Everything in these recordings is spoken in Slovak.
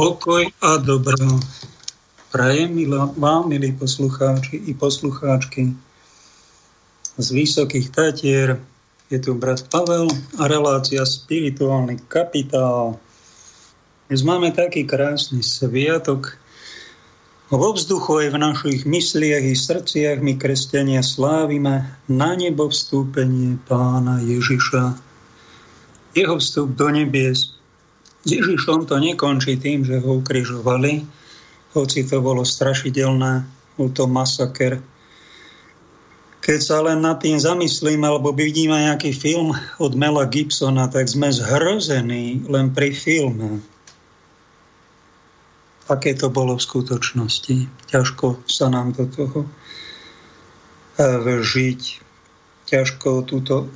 Pokoj a dobro. Prajem vám, milí poslucháči i poslucháčky z Vysokých Tatier. Je tu brat Pavel a relácia Spirituálny kapitál. Dnes máme taký krásny sviatok. Vo vzduchu aj v našich mysliach i srdciach my kresťania slávime na nebo vstúpenie pána Ježiša. Jeho vstup do nebies s Ježišom to nekončí tým, že ho ukrižovali, hoci to bolo strašidelné, bol to masaker. Keď sa len nad tým zamyslím, alebo vidíme nejaký film od Mela Gibsona, tak sme zhrození len pri filme. Aké to bolo v skutočnosti. Ťažko sa nám do toho eh, vžiť. Ťažko túto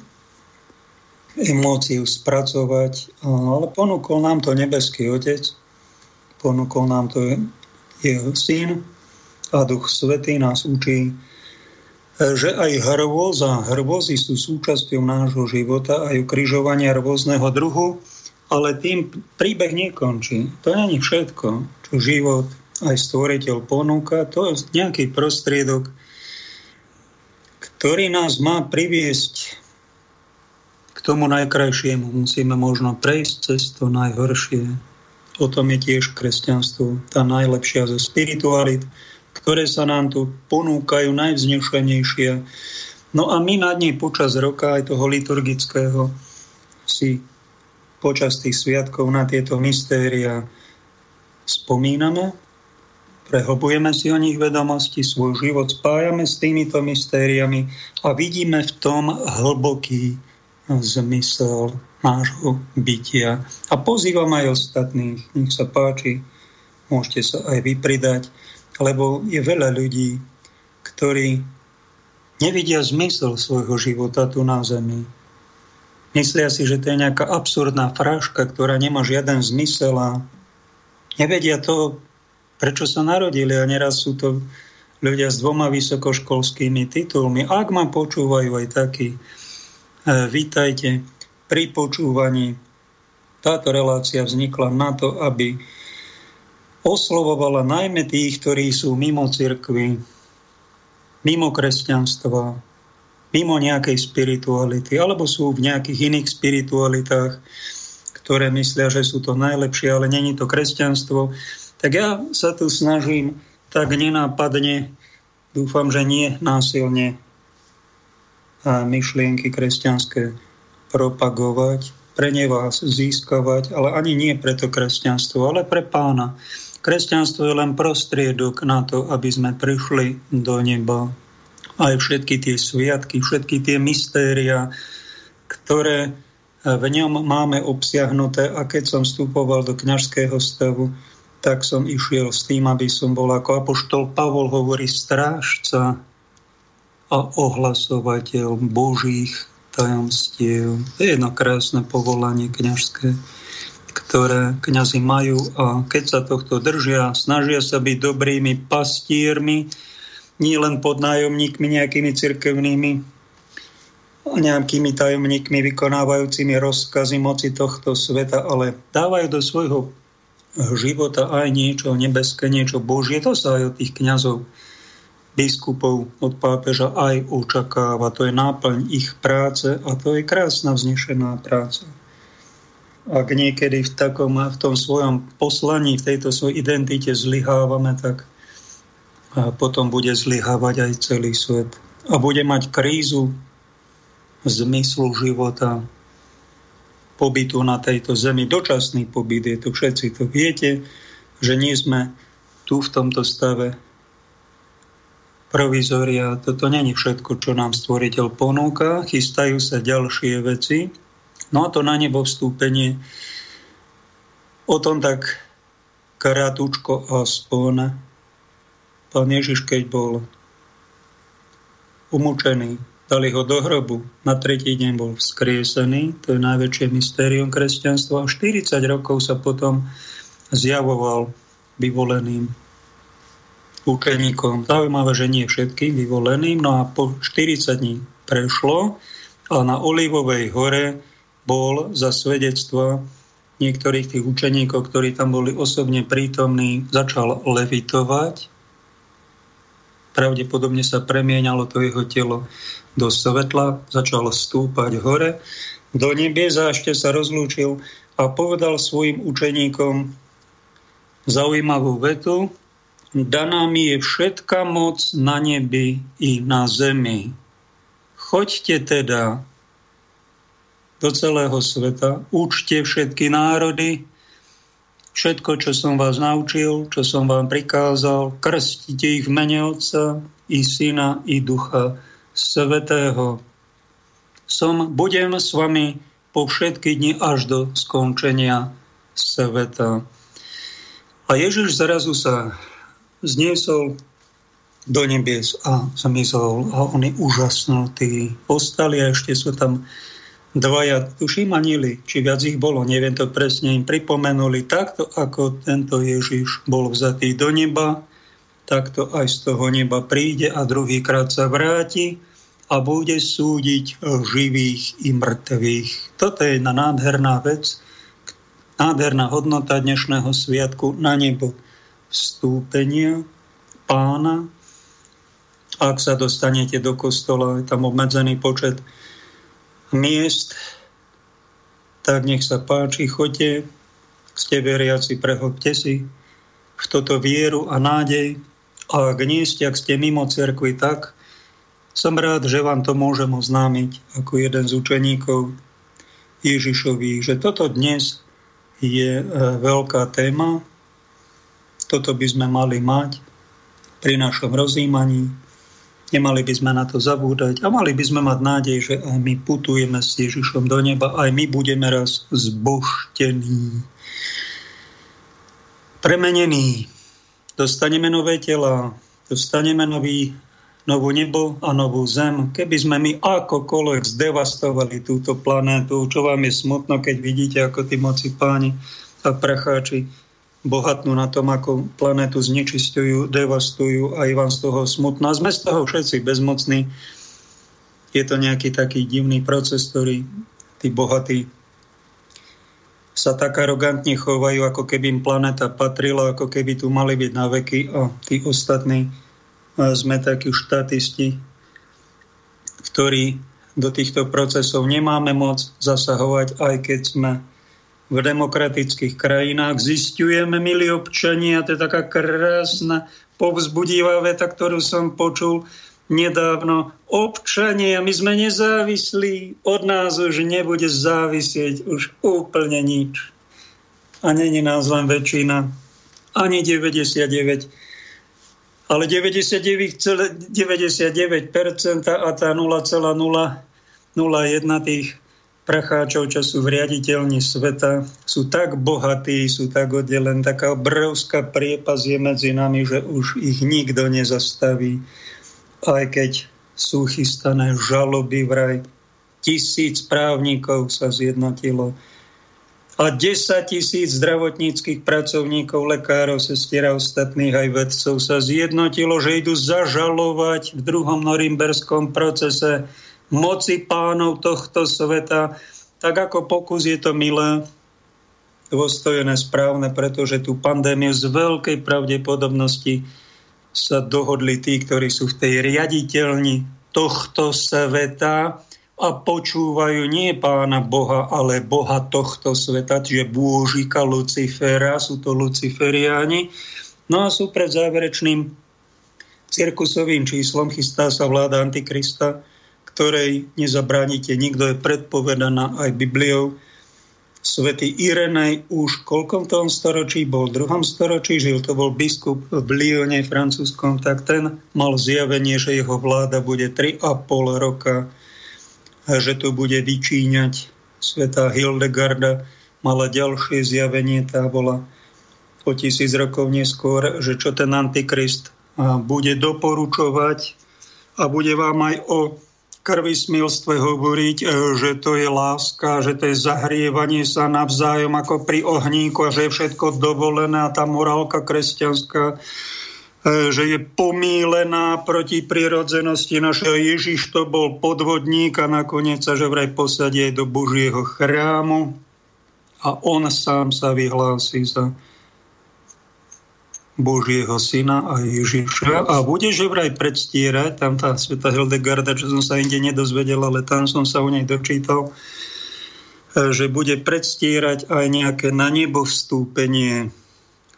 emóciu spracovať, ale ponúkol nám to nebeský Otec, ponúkol nám to jeho Syn a Duch Svetý nás učí, že aj hrôza, hrôzy sú súčasťou nášho života, aj ukrižovania rôzneho druhu, ale tým príbeh nekončí. To není všetko, čo život aj stvoriteľ ponúka, to je nejaký prostriedok, ktorý nás má priviesť tomu najkrajšiemu musíme možno prejsť cez to najhoršie. O tom je tiež kresťanstvo, tá najlepšia zo spiritualit, ktoré sa nám tu ponúkajú najvznešenejšie. No a my nad nej počas roka aj toho liturgického si počas tých sviatkov na tieto mystéria spomíname, prehlbujeme si o nich vedomosti, svoj život spájame s týmito mystériami a vidíme v tom hlboký zmysel nášho bytia. A pozývam aj ostatných, nech sa páči, môžete sa aj vypridať, lebo je veľa ľudí, ktorí nevidia zmysel svojho života tu na zemi. Myslia si, že to je nejaká absurdná fráška, ktorá nemá žiaden zmysel a nevedia to, prečo sa narodili a neraz sú to ľudia s dvoma vysokoškolskými titulmi. Ak ma počúvajú aj takí, vítajte pri počúvaní. Táto relácia vznikla na to, aby oslovovala najmä tých, ktorí sú mimo cirkvy, mimo kresťanstva, mimo nejakej spirituality, alebo sú v nejakých iných spiritualitách, ktoré myslia, že sú to najlepšie, ale není to kresťanstvo. Tak ja sa tu snažím tak nenápadne, dúfam, že nie násilne myšlienky kresťanské propagovať, pre ne vás získavať, ale ani nie preto kresťanstvo, ale pre pána. Kresťanstvo je len prostriedok na to, aby sme prišli do neba. Aj všetky tie sviatky, všetky tie mystéria, ktoré v ňom máme obsiahnuté a keď som vstupoval do kňažského stavu, tak som išiel s tým, aby som bol ako apoštol Pavol hovorí strážca a ohlasovateľ Božích tajomstiev. To je jedno krásne povolanie kňažské, ktoré kňazi majú a keď sa tohto držia, snažia sa byť dobrými pastiermi, nie len pod nájomníkmi nejakými cirkevnými, nejakými tajomníkmi vykonávajúcimi rozkazy moci tohto sveta, ale dávajú do svojho života aj niečo nebeské, niečo Božie. To sa aj od tých kňazov biskupov od pápeža aj očakáva. To je náplň ich práce a to je krásna vznešená práca. Ak niekedy v, takom, v tom svojom poslaní, v tejto svojej identite zlyhávame, tak potom bude zlyhávať aj celý svet. A bude mať krízu zmyslu života, pobytu na tejto zemi. Dočasný pobyt je to, všetci to viete, že nie sme tu v tomto stave provizória. Toto není všetko, čo nám stvoriteľ ponúka. Chystajú sa ďalšie veci. No a to na nebo vstúpenie. O tom tak krátúčko aspoň. Pán Ježiš, keď bol umúčený, dali ho do hrobu, na tretí deň bol vzkriesený, to je najväčšie mystérium kresťanstva. A 40 rokov sa potom zjavoval vyvoleným učeníkom. Zaujímavé, že nie všetkým vyvoleným. No a po 40 dní prešlo a na Olivovej hore bol za svedectva niektorých tých učeníkov, ktorí tam boli osobne prítomní, začal levitovať. Pravdepodobne sa premieňalo to jeho telo do svetla, začalo stúpať hore do nebies a ešte sa rozlúčil a povedal svojim učeníkom zaujímavú vetu. Daná mi je všetka moc na nebi i na zemi. Choďte teda do celého sveta, učte všetky národy, všetko, čo som vás naučil, čo som vám prikázal, krstite ich v mene Otca i Syna i Ducha Svetého som, budem s vami po všetky dni až do skončenia sveta. A Ježiš zrazu sa zniesol do nebies a zmizol a oni úžasnutí ostali a ešte sú tam dvaja, tuším anili, či viac ich bolo, neviem to presne, im pripomenuli. Takto, ako tento Ježiš bol vzatý do neba, takto aj z toho neba príde a druhýkrát sa vráti a bude súdiť živých i mŕtvych. Toto je jedna nádherná vec, nádherná hodnota dnešného sviatku na nebo vstúpenia pána. Ak sa dostanete do kostola, je tam obmedzený počet miest, tak nech sa páči, choďte, ste veriaci, prehodte si v toto vieru a nádej. A ak nie ste, ak ste mimo cerkvy, tak som rád, že vám to môžem oznámiť ako jeden z učeníkov Ježišovi, že toto dnes je e, veľká téma. Toto by sme mali mať pri našom rozjímaní. Nemali by sme na to zabúdať a mali by sme mať nádej, že aj my putujeme s Ježišom do neba, aj my budeme raz zboštení. Premenení. Dostaneme nové tela, dostaneme nový novú nebo a novú zem. Keby sme my akokoľvek zdevastovali túto planétu, čo vám je smutno, keď vidíte, ako tí moci páni a pracháči bohatnú na tom, ako planétu znečistujú, devastujú a vám z toho smutno. A sme z toho všetci bezmocní. Je to nejaký taký divný proces, ktorý tí bohatí sa tak arogantne chovajú, ako keby im planéta patrila, ako keby tu mali byť na veky a tí ostatní sme takí štatisti, ktorí do týchto procesov nemáme moc zasahovať, aj keď sme v demokratických krajinách. Zistujeme, milí občania, to je taká krásna, povzbudivá veta, ktorú som počul nedávno. Občania, my sme nezávislí, od nás už nebude závisieť už úplne nič. A není nás len väčšina, ani 99 ale 99,99% 99% a tá 0,001 tých pracháčov, čo sú v riaditeľni sveta, sú tak bohatí, sú tak oddelení, taká obrovská priepas je medzi nami, že už ich nikto nezastaví. Aj keď sú chystané žaloby vraj, tisíc právnikov sa zjednotilo a 10 tisíc zdravotníckých pracovníkov, lekárov, sestier a ostatných aj vedcov sa zjednotilo, že idú zažalovať v druhom norimberskom procese moci pánov tohto sveta. Tak ako pokus je to milé, dôstojené, správne, pretože tú pandémiu z veľkej pravdepodobnosti sa dohodli tí, ktorí sú v tej riaditeľni tohto sveta a počúvajú nie pána Boha, ale Boha tohto sveta, čiže bôžika Lucifera, sú to Luciferiáni. No a sú pred záverečným cirkusovým číslom, chystá sa vláda Antikrista, ktorej nezabránite, nikto je predpovedaná aj Bibliou. Svetý Irenej už koľkom tom storočí bol, v druhom storočí žil, to bol biskup v Lyone, francúzskom, tak ten mal zjavenie, že jeho vláda bude 3,5 roka že to bude vyčíňať. Sveta Hildegarda mala ďalšie zjavenie, tá bola o tisíc rokov neskôr, že čo ten Antikrist bude doporučovať a bude vám aj o krvi smilstve hovoriť, e, že to je láska, že to je zahrievanie sa navzájom ako pri ohníku a že je všetko dovolené a tá morálka kresťanská E, že je pomílená proti prirodzenosti. Našeho Ježiš to bol podvodník a nakoniec sa že vraj posadie do Božieho chrámu a on sám sa vyhlási za Božieho syna a Ježiša a bude že vraj predstierať, tam tá sveta Hildegarda, čo som sa inde nedozvedel, ale tam som sa o nej dočítal, že bude predstierať aj nejaké na nebo vstúpenie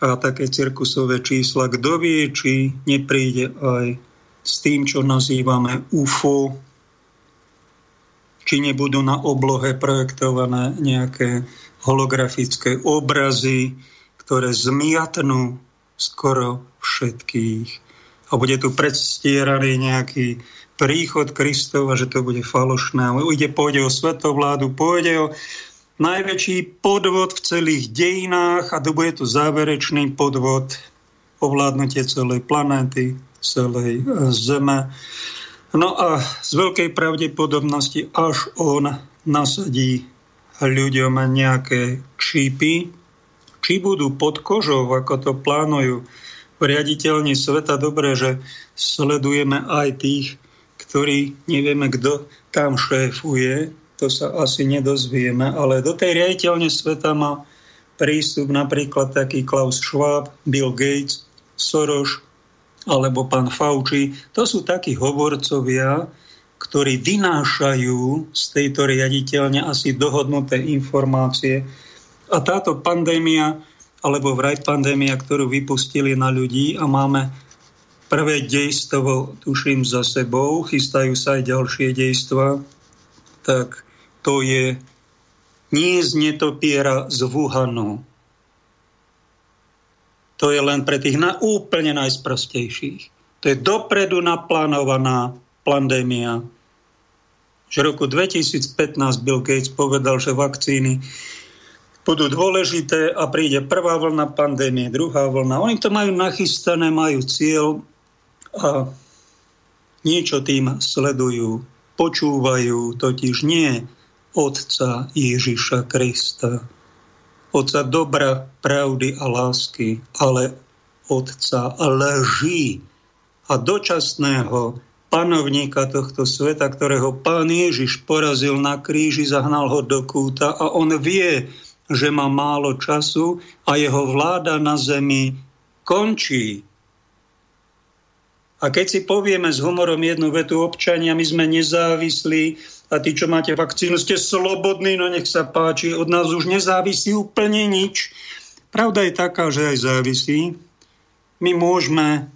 a také cirkusové čísla. Kto vie, či nepríde aj s tým, čo nazývame UFO, či nebudú na oblohe projektované nejaké holografické obrazy, ktoré zmiatnú skoro všetkých. A bude tu predstieraný nejaký príchod Kristov a že to bude falošné. Ide, pôjde o svetovládu, pôjde o najväčší podvod v celých dejinách a to bude tu záverečný podvod ovládnutie celej planéty, celej e, Zeme. No a z veľkej pravdepodobnosti až on nasadí ľuďom nejaké čípy, či budú pod kožou, ako to plánujú riaditeľni sveta. Dobre, že sledujeme aj tých, ktorí nevieme, kto tam šéfuje, to sa asi nedozvieme, ale do tej riaditeľne sveta má prístup napríklad taký Klaus Schwab, Bill Gates, Soros alebo pán Fauci. To sú takí hovorcovia, ktorí vynášajú z tejto riaditeľne asi dohodnuté informácie, a táto pandémia, alebo vraj pandémia, ktorú vypustili na ľudí a máme prvé dejstvo, tuším, za sebou, chystajú sa aj ďalšie dejstva, tak to je nie z netopiera z Wuhanu. To je len pre tých na, úplne najsprostejších. To je dopredu naplánovaná pandémia. Že v roku 2015 Bill Gates povedal, že vakcíny budú dôležité a príde prvá vlna pandémie, druhá vlna. Oni to majú nachystané, majú cieľ a niečo tým sledujú, počúvajú, totiž nie Otca Ježiša Krista, Otca dobra, pravdy a lásky, ale Otca lží a dočasného panovníka tohto sveta, ktorého pán Ježiš porazil na kríži, zahnal ho do kúta a on vie, že má málo času a jeho vláda na zemi končí. A keď si povieme s humorom jednu vetu občania, my sme nezávislí a tí, čo máte vakcínu, ste slobodní, no nech sa páči, od nás už nezávisí úplne nič. Pravda je taká, že aj závisí. My môžeme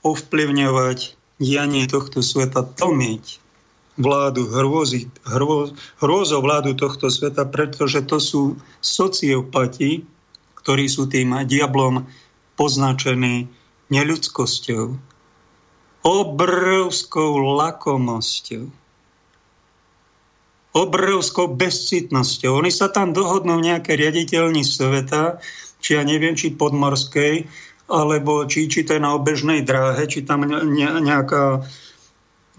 ovplyvňovať dianie tohto sveta, tlmiť vládu, hrôzy, hrô, hrôzo vládu tohto sveta, pretože to sú sociopati, ktorí sú tým diablom poznačení neľudskosťou, obrovskou lakomosťou, obrovskou bezcitnosťou. Oni sa tam dohodnú nejaké riaditeľní sveta, či ja neviem, či podmorskej, alebo či, či to je na obežnej dráhe, či tam nejaká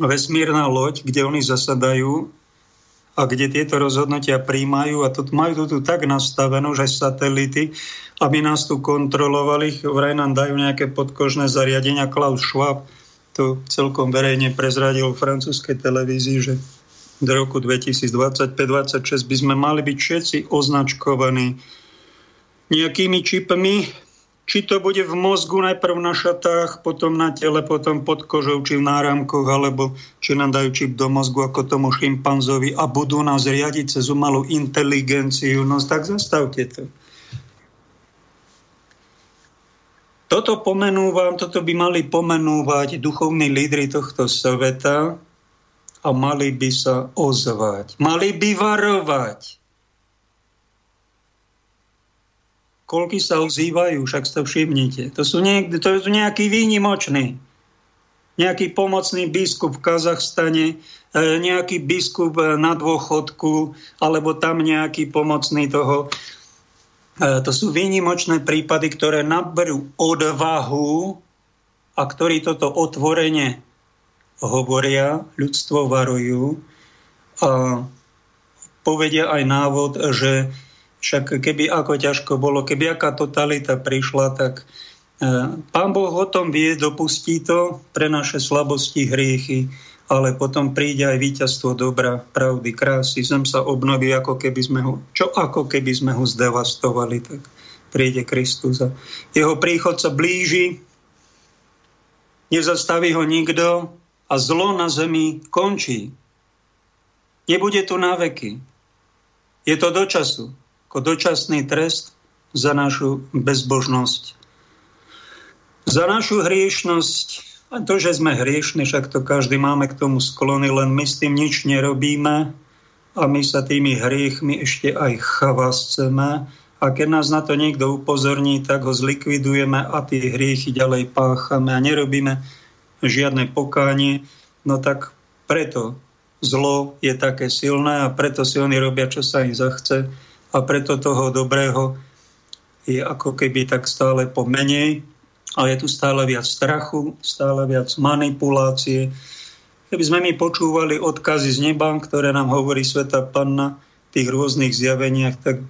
vesmírna loď, kde oni zasadajú a kde tieto rozhodnutia príjmajú a to, majú to tu tak nastavenú, že satelity, aby nás tu kontrolovali, vraj nám dajú nejaké podkožné zariadenia. Klaus Schwab to celkom verejne prezradil v francúzskej televízii, že do roku 2025-2026 by sme mali byť všetci označkovaní nejakými čipmi, či to bude v mozgu najprv na šatách, potom na tele, potom pod kožou, či v náramkoch, alebo či nám dajú čip do mozgu ako tomu šimpanzovi a budú nás riadiť cez umalú inteligenciu. No tak zastavte to. Toto pomenúvam, toto by mali pomenúvať duchovní lídry tohto sveta a mali by sa ozvať. Mali by varovať koľky sa ozývajú, však to všimnite. To sú, niek- to sú nejaký výnimočný, nejaký pomocný biskup v Kazachstane, e, nejaký biskup e, na dôchodku, alebo tam nejaký pomocný toho. E, to sú výnimočné prípady, ktoré naberú odvahu a ktorí toto otvorene hovoria, ľudstvo varujú a povedia aj návod, že však keby ako ťažko bolo, keby aká totalita prišla, tak e, Pán Boh o tom vie, dopustí to pre naše slabosti, hriechy, ale potom príde aj víťazstvo dobra, pravdy, krásy. Zem sa obnoví, ako keby sme ho, čo ako keby sme ho zdevastovali, tak príde Kristus a jeho príchod sa blíži, nezastaví ho nikto a zlo na zemi končí. Nebude tu na veky. Je to do času, ako dočasný trest za našu bezbožnosť. Za našu hriešnosť a to, že sme hriešni, však to každý máme k tomu sklony, len my s tým nič nerobíme a my sa tými hriechmi ešte aj chvasceme. A keď nás na to niekto upozorní, tak ho zlikvidujeme a tie hriechy ďalej páchame a nerobíme žiadne pokánie. No tak preto zlo je také silné a preto si oni robia, čo sa im zachce a preto toho dobrého je ako keby tak stále pomenej a je tu stále viac strachu, stále viac manipulácie. Keby sme my počúvali odkazy z neba, ktoré nám hovorí Sveta Panna v tých rôznych zjaveniach, tak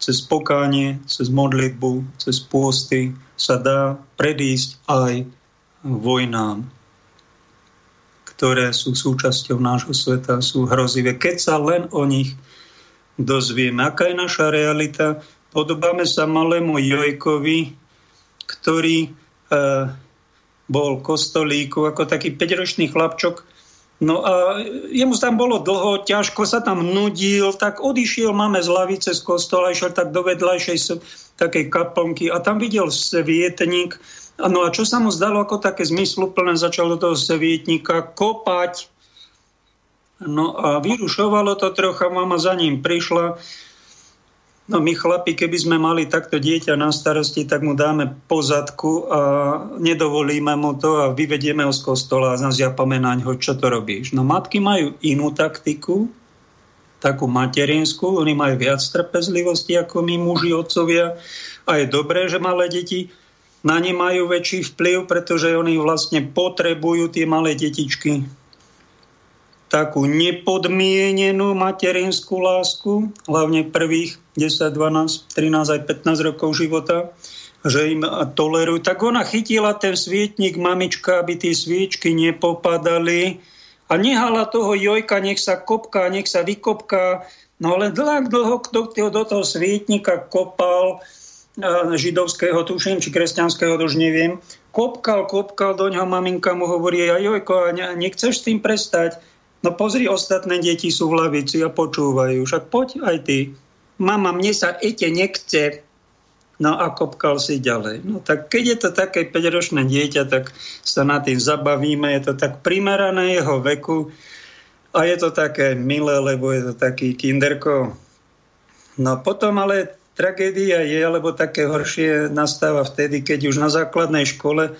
cez pokánie, cez modlitbu, cez pôsty sa dá predísť aj vojnám, ktoré sú súčasťou nášho sveta, sú hrozivé. Keď sa len o nich dozvieme, aká je naša realita, podobáme sa malému Jojkovi, ktorý e, bol kostolíku, ako taký 5-ročný chlapčok. No a jemu tam bolo dlho, ťažko sa tam nudil, tak odišiel, máme z lavice z kostola, išiel tak do vedľajšej takej kaplnky a tam videl svietnik. No a čo sa mu zdalo ako také zmysluplné, začal do toho svietnika kopať. No a vyrušovalo to trocha, mama za ním prišla, No my chlapi, keby sme mali takto dieťa na starosti, tak mu dáme pozadku a nedovolíme mu to a vyvedieme ho z kostola a nazjapame na ňo, čo to robíš. No matky majú inú taktiku, takú materinskú, oni majú viac trpezlivosti ako my muži, otcovia. A je dobré, že malé deti na ne majú väčší vplyv, pretože oni vlastne potrebujú tie malé detičky takú nepodmienenú materinskú lásku, hlavne prvých 10, 12, 13 aj 15 rokov života, že im tolerujú. Tak ona chytila ten svietnik mamička, aby tie sviečky nepopadali a nehala toho jojka, nech sa kopká, nech sa vykopká. No ale dlho, dlho kto do toho svietnika kopal, židovského, tuším, či kresťanského, to už neviem, kopkal, kopkal do ňoho, maminka mu hovorí, a jojko, nechceš s tým prestať? No pozri, ostatné deti sú v lavici a počúvajú. Však poď aj ty. Mama, mne sa ete nechce. No a kopkal si ďalej. No tak keď je to také 5-ročné dieťa, tak sa na tým zabavíme. Je to tak primerané jeho veku a je to také milé, lebo je to taký kinderko. No potom ale tragédia je, alebo také horšie nastáva vtedy, keď už na základnej škole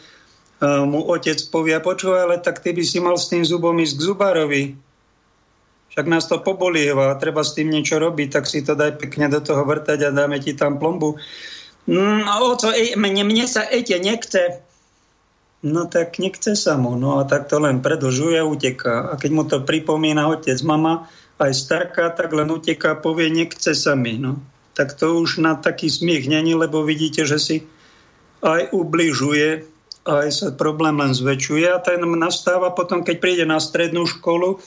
mu otec povie, počúvaj, ale tak ty by si mal s tým zubom ísť k zubárovi. Však nás to pobolieva, treba s tým niečo robiť, tak si to daj pekne do toho vrtať a dáme ti tam plombu. No, oco, ej, mne, mne sa ete nechce. No tak nechce sa mu. No a tak to len predlžuje a uteká. A keď mu to pripomína otec, mama, aj starka, tak len uteká a povie, nechce sa mi. No. Tak to už na taký smiech není, lebo vidíte, že si aj ubližuje aj sa problém len zväčšuje a ten nastáva potom, keď príde na strednú školu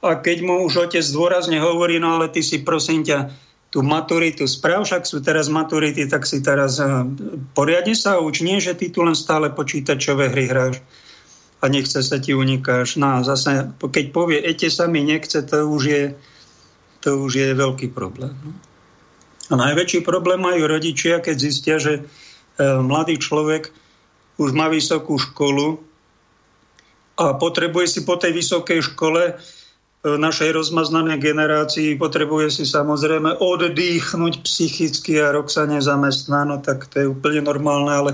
a keď mu už otec dôrazne hovorí, no ale ty si prosím ťa tú maturitu sprav, však sú teraz maturity, tak si teraz poriadne sa uč, nie, že ty tu len stále počítačové hry hráš a nechce sa ti unikáš. No a zase, keď povie, ete sa mi nechce, to už je, to už je veľký problém. No. A najväčší problém majú rodičia, keď zistia, že uh, mladý človek už má vysokú školu a potrebuje si po tej vysokej škole e, našej rozmaznanej generácii potrebuje si samozrejme oddychnúť psychicky a rok sa nezamestná, no tak to je úplne normálne, ale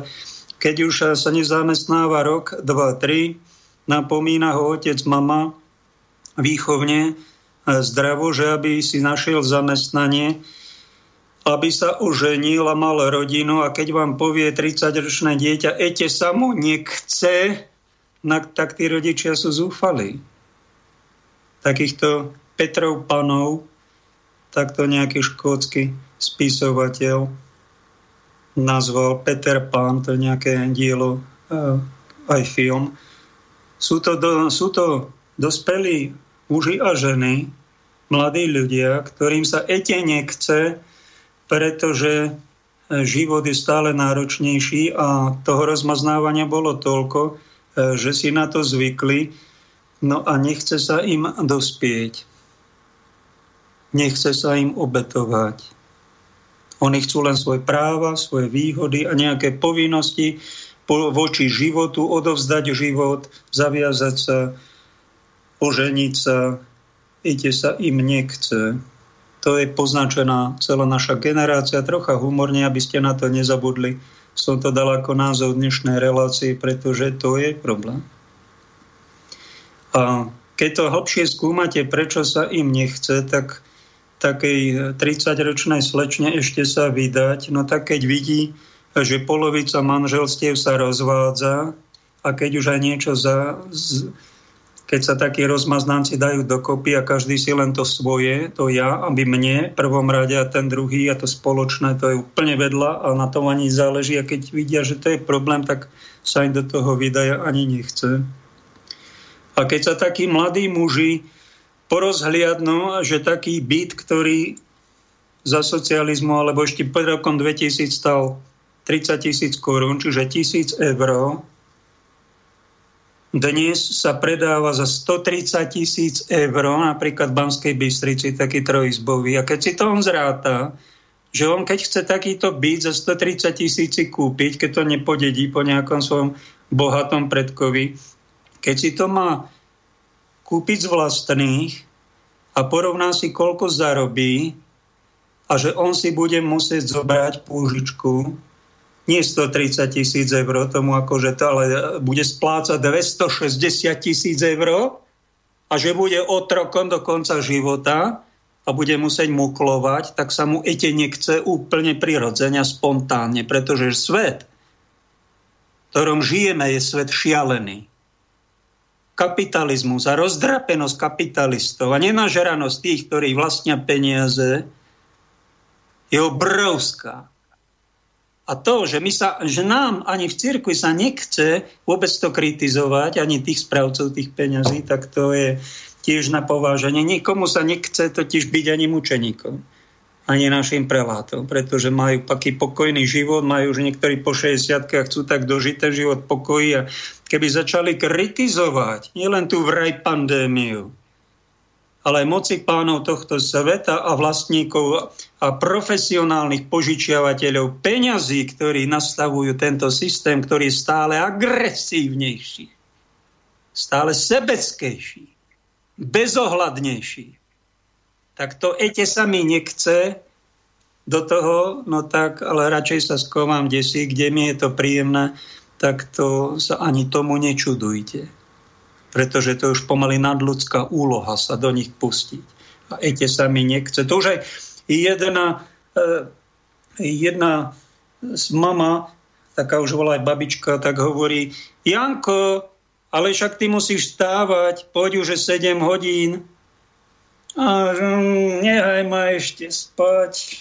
keď už sa nezamestnáva rok, dva, tri, napomína ho otec, mama výchovne, e, zdravo, že aby si našiel zamestnanie, aby sa oženil a mal rodinu a keď vám povie 30-ročné dieťa, ete sa mu nechce, tak tí rodičia sú zúfali. Takýchto Petrov panov, takto nejaký škótsky spisovateľ nazval Peter Pan, to nejaké dielo, eh, aj film, Sú to, do, sú to dospelí muži a ženy, mladí ľudia, ktorým sa ete nechce, pretože život je stále náročnejší a toho rozmaznávania bolo toľko, e, že si na to zvykli, no a nechce sa im dospieť. Nechce sa im obetovať. Oni chcú len svoje práva, svoje výhody a nejaké povinnosti, voči životu, odovzdať život, zaviazať sa, oženiť sa, ide sa im nechce. To je poznačená celá naša generácia. Trocha humorne, aby ste na to nezabudli. Som to dal ako názov dnešnej relácie, pretože to je problém. A keď to hlbšie skúmate, prečo sa im nechce, tak takej 30-ročnej slečne ešte sa vydať, no tak keď vidí, že polovica manželstiev sa rozvádza a keď už aj niečo za, keď sa takí rozmaznanci dajú dokopy a každý si len to svoje, to ja, aby mne, prvom rade a ten druhý a to spoločné, to je úplne vedľa a na tom ani záleží a keď vidia, že to je problém, tak sa im do toho vydaja ani nechce. A keď sa takí mladí muži porozhliadnú, že taký byt, ktorý za socializmu alebo ešte pred rokom 2000 stal 30 tisíc korún, čiže tisíc eur, dnes sa predáva za 130 tisíc eur, napríklad v Banskej Bystrici, taký trojizbový. A keď si to on zráta, že on keď chce takýto byt za 130 tisíc kúpiť, keď to nepodedí po nejakom svojom bohatom predkovi, keď si to má kúpiť z vlastných a porovná si, koľko zarobí a že on si bude musieť zobrať púžičku, nie 130 tisíc eur tomu akože to, ale bude splácať 260 tisíc eur a že bude otrokom do konca života a bude musieť muklovať, tak sa mu ete nechce úplne prirodzene a spontánne, pretože svet, v ktorom žijeme, je svet šialený. Kapitalizmus a rozdrapenosť kapitalistov a nenažeranosť tých, ktorí vlastnia peniaze, je obrovská. A to, že, my sa, že nám ani v cirkvi sa nechce vôbec to kritizovať, ani tých správcov tých peňazí, tak to je tiež na pováženie. Nikomu sa nechce totiž byť ani mučeníkom, ani našim prelátom, pretože majú taký pokojný život, majú už niektorí po 60 a chcú tak dožiť ten život pokoji a keby začali kritizovať nielen tú vraj pandémiu, ale moci pánov tohto sveta a vlastníkov a profesionálnych požičiavateľov peňazí, ktorí nastavujú tento systém, ktorý je stále agresívnejší, stále sebeckejší, bezohľadnejší. Tak to ete sa mi nechce do toho, no tak, ale radšej sa skovám desi, kde mi je to príjemné, tak to sa ani tomu nečudujte pretože to už pomaly nadľudská úloha sa do nich pustiť. A ete sa mi nechce. To už aj jedna, eh, jedna mama, taká už volá aj babička, tak hovorí, Janko, ale však ty musíš stávať, poď už 7 hodín. A mm, nehaj ma ešte spať.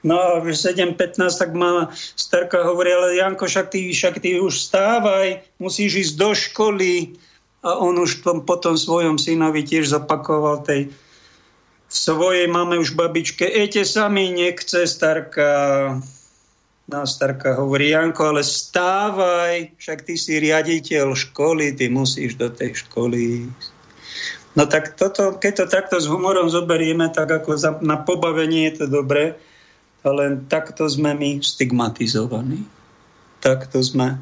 No a 7.15 tak má starka hovorí, ale Janko, však ty, však ty už stávaj, musíš ísť do školy a on už tom, potom svojom synovi tiež zopakoval tej svojej máme už babičke, ete sa mi nechce, starka. No, starka hovorí, Janko, ale stávaj, však ty si riaditeľ školy, ty musíš do tej školy No tak toto, keď to takto s humorom zoberieme, tak ako za, na pobavenie je to dobré, ale takto sme my stigmatizovaní. Takto sme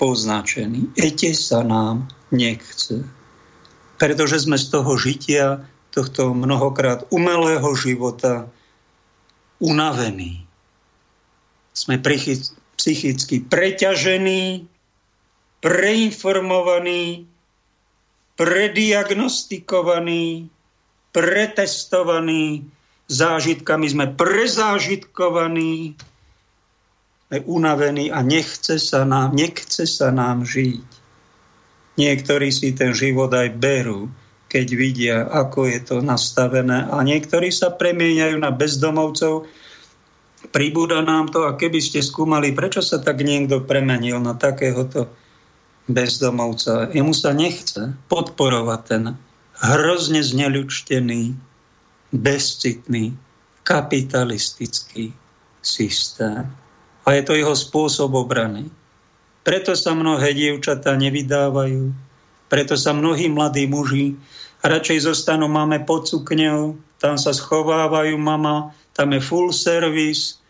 poznačení. Ete sa nám nechce. Pretože sme z toho žitia, tohto mnohokrát umelého života unavení. Sme psychicky preťažení, preinformovaní, prediagnostikovaní, pretestovaní, zážitkami sme prezážitkovaní, sme unavení a nechce sa nám, nechce sa nám žiť. Niektorí si ten život aj berú, keď vidia, ako je to nastavené. A niektorí sa premieňajú na bezdomovcov. Pribúda nám to a keby ste skúmali, prečo sa tak niekto premenil na takéhoto bezdomovca. Jemu sa nechce podporovať ten hrozne zneľučtený, bezcitný, kapitalistický systém. A je to jeho spôsob obrany. Preto sa mnohé dievčatá nevydávajú, preto sa mnohí mladí muži radšej zostanú máme pod cukňou, tam sa schovávajú mama, tam je full service,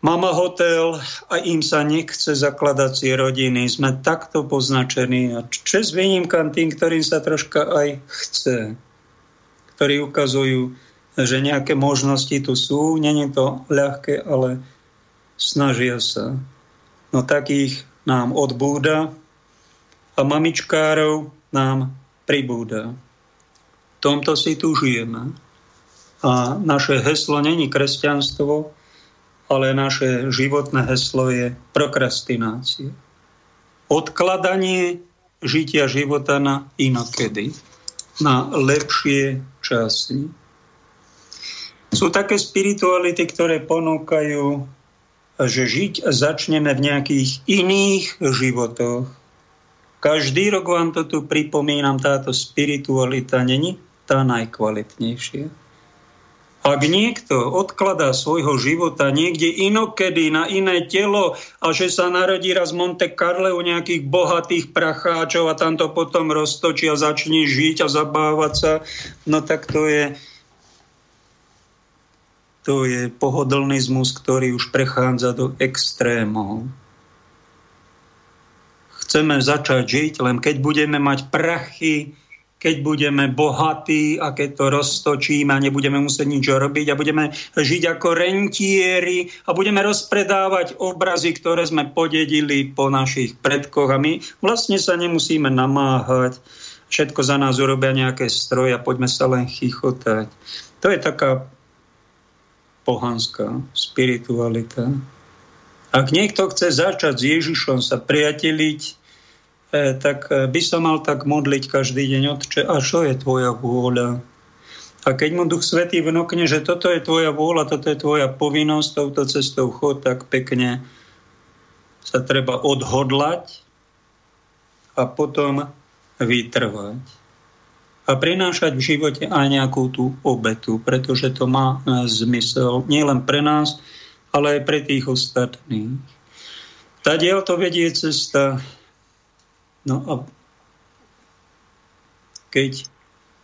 mama hotel a im sa nechce zakladať si rodiny. Sme takto poznačení a čes výnimkám tým, ktorým sa troška aj chce, ktorí ukazujú, že nejaké možnosti tu sú. Není to ľahké, ale snažia sa. No takých nám odbúda a mamičkárov nám pribúda. V tomto si tu žijeme. A naše heslo není kresťanstvo, ale naše životné heslo je prokrastinácia. Odkladanie žitia života na inokedy, na lepšie časy. Sú také spirituality, ktoré ponúkajú, že žiť začneme v nejakých iných životoch, každý rok vám to tu pripomínam, táto spiritualita není tá najkvalitnejšia. Ak niekto odkladá svojho života niekde inokedy na iné telo a že sa narodí raz Monte Carlo u nejakých bohatých pracháčov a tam to potom roztočí a začne žiť a zabávať sa, no tak to je to je pohodlnizmus, ktorý už prechádza do extrémov chceme začať žiť, len keď budeme mať prachy, keď budeme bohatí a keď to roztočíme a nebudeme musieť nič robiť a budeme žiť ako rentieri a budeme rozpredávať obrazy, ktoré sme podedili po našich predkoch a my vlastne sa nemusíme namáhať. Všetko za nás urobia nejaké stroje a poďme sa len chichotať. To je taká pohanská spiritualita. Ak niekto chce začať s Ježišom sa priateliť, E, tak e, by som mal tak modliť každý deň, Otče, a čo je tvoja vôľa? A keď mu Duch Svetý vnúkne, že toto je tvoja vôľa, toto je tvoja povinnosť, touto cestou chod, tak pekne sa treba odhodlať a potom vytrvať. A prinášať v živote aj nejakú tú obetu, pretože to má e, zmysel nielen pre nás, ale aj pre tých ostatných. Tá diel to vedie cesta No a keď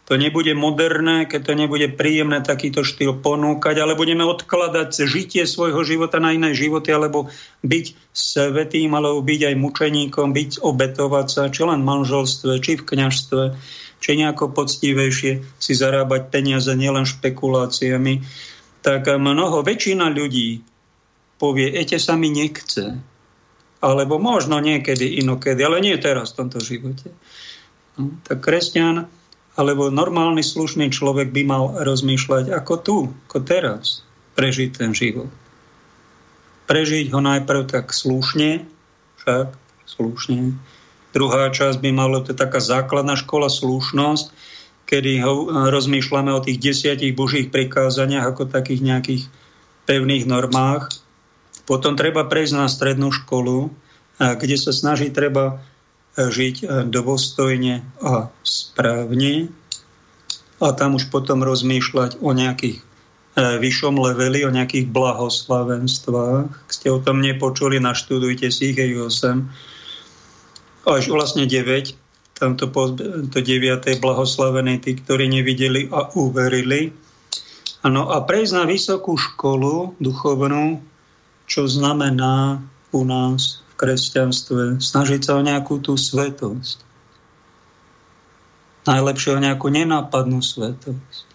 to nebude moderné, keď to nebude príjemné takýto štýl ponúkať, ale budeme odkladať žitie svojho života na iné životy, alebo byť svetým, alebo byť aj mučeníkom, byť obetovať sa, či len v manželstve, či v kňažstve, či nejako poctivejšie si zarábať peniaze nielen špekuláciami, tak mnoho, väčšina ľudí povie, ete sa mi nechce alebo možno niekedy inokedy, ale nie teraz v tomto živote. No, tak kresťan alebo normálny slušný človek by mal rozmýšľať ako tu, ako teraz, prežiť ten život. Prežiť ho najprv tak slušne, však slušne. Druhá časť by malo, to je taká základná škola slušnosť, kedy ho, rozmýšľame o tých desiatich božích prikázaniach ako takých nejakých pevných normách, potom treba prejsť na strednú školu, kde sa snaží treba e, žiť e, dôstojne a správne a tam už potom rozmýšľať o nejakých e, vyššom leveli, o nejakých blahoslavenstvách. Ak ste o tom nepočuli, naštudujte si ich 8 až vlastne 9. Tamto to 9. blahoslavené tí, ktorí nevideli a uverili. Ano, a prejsť na vysokú školu duchovnú čo znamená u nás v kresťanstve snažiť sa o nejakú tú svetosť. Najlepšie o nejakú nenápadnú svetosť,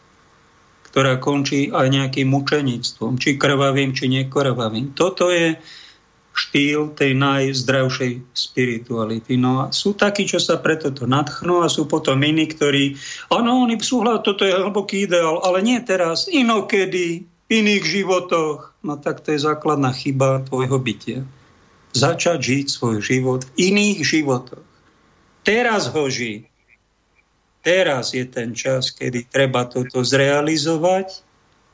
ktorá končí aj nejakým mučenictvom, či krvavým, či nekrvavým. Toto je štýl tej najzdravšej spirituality. No a sú takí, čo sa preto to nadchnú a sú potom iní, ktorí, áno, oni súhľadia, toto je hlboký ideál, ale nie teraz, inokedy, iných životoch. No tak to je základná chyba tvojho bytia. Začať žiť svoj život v iných životoch. Teraz ho žij. Teraz je ten čas, kedy treba toto zrealizovať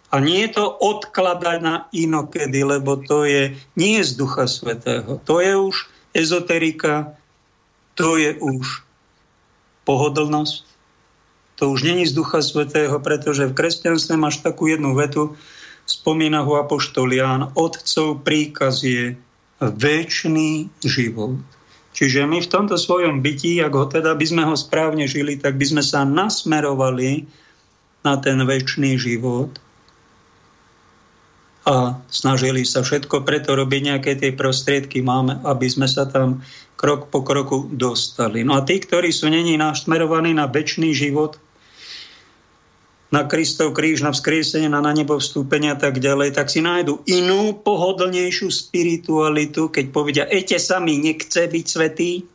a nie je to odkladať na inokedy, lebo to je nie z Ducha Svetého. To je už ezoterika, to je už pohodlnosť. To už není z Ducha Svetého, pretože v kresťanstve máš takú jednu vetu, spomína ho Apoštol Ján, Otcov príkaz je väčší život. Čiže my v tomto svojom byti, ak ho teda by sme ho správne žili, tak by sme sa nasmerovali na ten väčší život a snažili sa všetko preto robiť, nejaké tie prostriedky máme, aby sme sa tam krok po kroku dostali. No a tí, ktorí sú není nasmerovaní na väčší život, na Kristov kríž, na vzkriesenie, na, na nebo vstúpenia a tak ďalej, tak si nájdu inú pohodlnejšiu spiritualitu, keď povedia, ete sami, nechce byť svetý,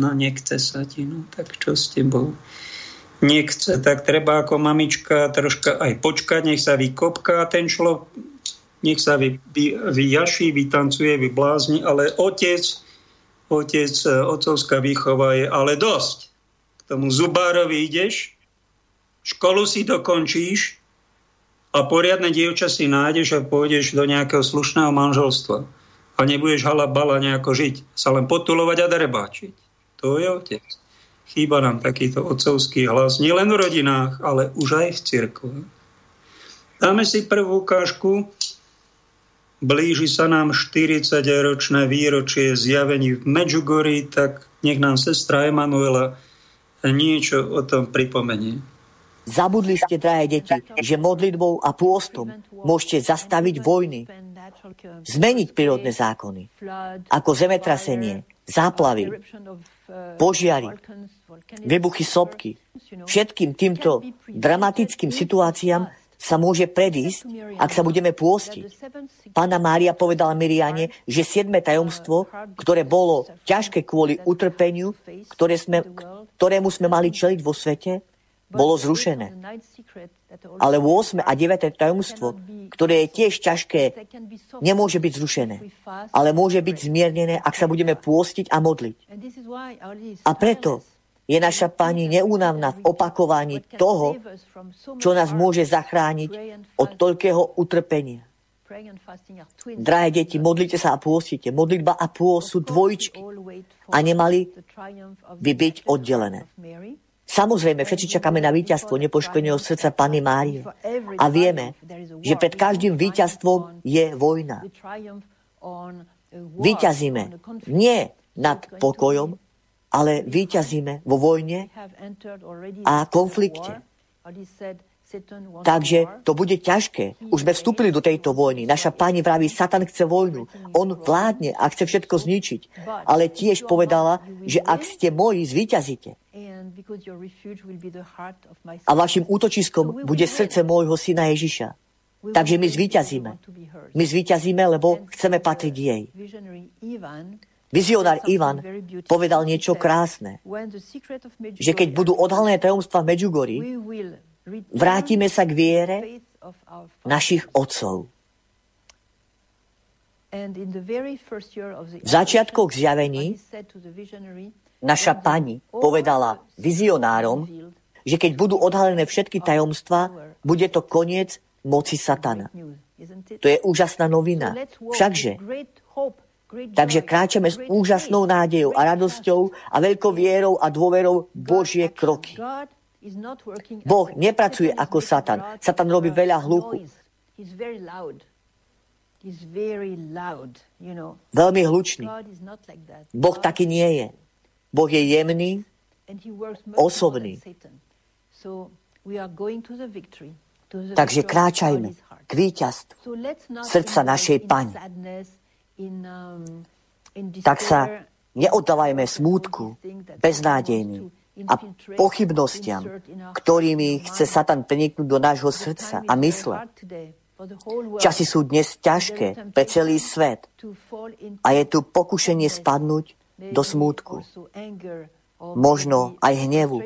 no nechce sa ti, no tak čo s tebou? Nechce, tak treba ako mamička troška aj počkať, nech sa vykopká ten človek, nech sa vy, vy, vyjaší, vytancuje, vyblázni, ale otec, otec, otcovská výchova je ale dosť. K tomu zubárovi ideš, školu si dokončíš a poriadne dievča si nájdeš a pôjdeš do nejakého slušného manželstva. A nebudeš halabala nejako žiť, sa len potulovať a drebáčiť. To je otec. Chýba nám takýto otcovský hlas, nielen v rodinách, ale už aj v cirkve. Dáme si prvú ukážku. Blíži sa nám 40-ročné výročie zjavení v Medjugorji, tak nech nám sestra Emanuela niečo o tom pripomenie. Zabudli ste, drahé deti, že modlitbou a pôstom môžete zastaviť vojny, zmeniť prírodné zákony, ako zemetrasenie, záplavy, požiary, vybuchy sopky. Všetkým týmto dramatickým situáciám sa môže predísť, ak sa budeme pôstiť. Pána Mária povedala Miriane, že siedme tajomstvo, ktoré bolo ťažké kvôli utrpeniu, ktoré sme, ktorému sme mali čeliť vo svete, bolo zrušené. Ale 8. a 9. tajomstvo, ktoré je tiež ťažké, nemôže byť zrušené, ale môže byť zmiernené, ak sa budeme pôstiť a modliť. A preto je naša Pani neúnavná v opakovaní toho, čo nás môže zachrániť od toľkého utrpenia. Drahé deti, modlite sa a pôstite. Modlitba a pôst sú dvojčky a nemali by byť oddelené. Samozrejme, všetci čakáme na víťazstvo nepoškodeného srdca Panny Márie. A vieme, že pred každým víťazstvom je vojna. Výťazíme nie nad pokojom, ale výťazíme vo vojne a konflikte. Takže to bude ťažké. Už sme vstúpili do tejto vojny. Naša pani vraví, Satan chce vojnu. On vládne a chce všetko zničiť. Ale tiež povedala, že ak ste moji, zvíťazíte. A vašim útočiskom bude srdce môjho syna Ježiša. Takže my zvíťazíme. My zvíťazíme, lebo chceme patriť jej. Vizionár Ivan povedal niečo krásne, že keď budú odhalené tajomstva v Medjugorji, vrátime sa k viere našich otcov. V začiatkoch zjavení naša pani povedala vizionárom, že keď budú odhalené všetky tajomstvá, bude to koniec moci satana. To je úžasná novina. Všakže, takže kráčame s úžasnou nádejou a radosťou a veľkou vierou a dôverou Božie kroky. Boh nepracuje ako Satan. Satan robí veľa hluku. Veľmi hlučný. Boh taký nie je. Boh je jemný, osobný. Takže kráčajme k víťazstvu srdca našej Pani. Um, tak sa neoddávajme smútku, beznádejný, a pochybnostiam, ktorými chce Satan preniknúť do nášho srdca a mysle. Časy sú dnes ťažké pre celý svet a je tu pokušenie spadnúť do smútku, možno aj hnevu,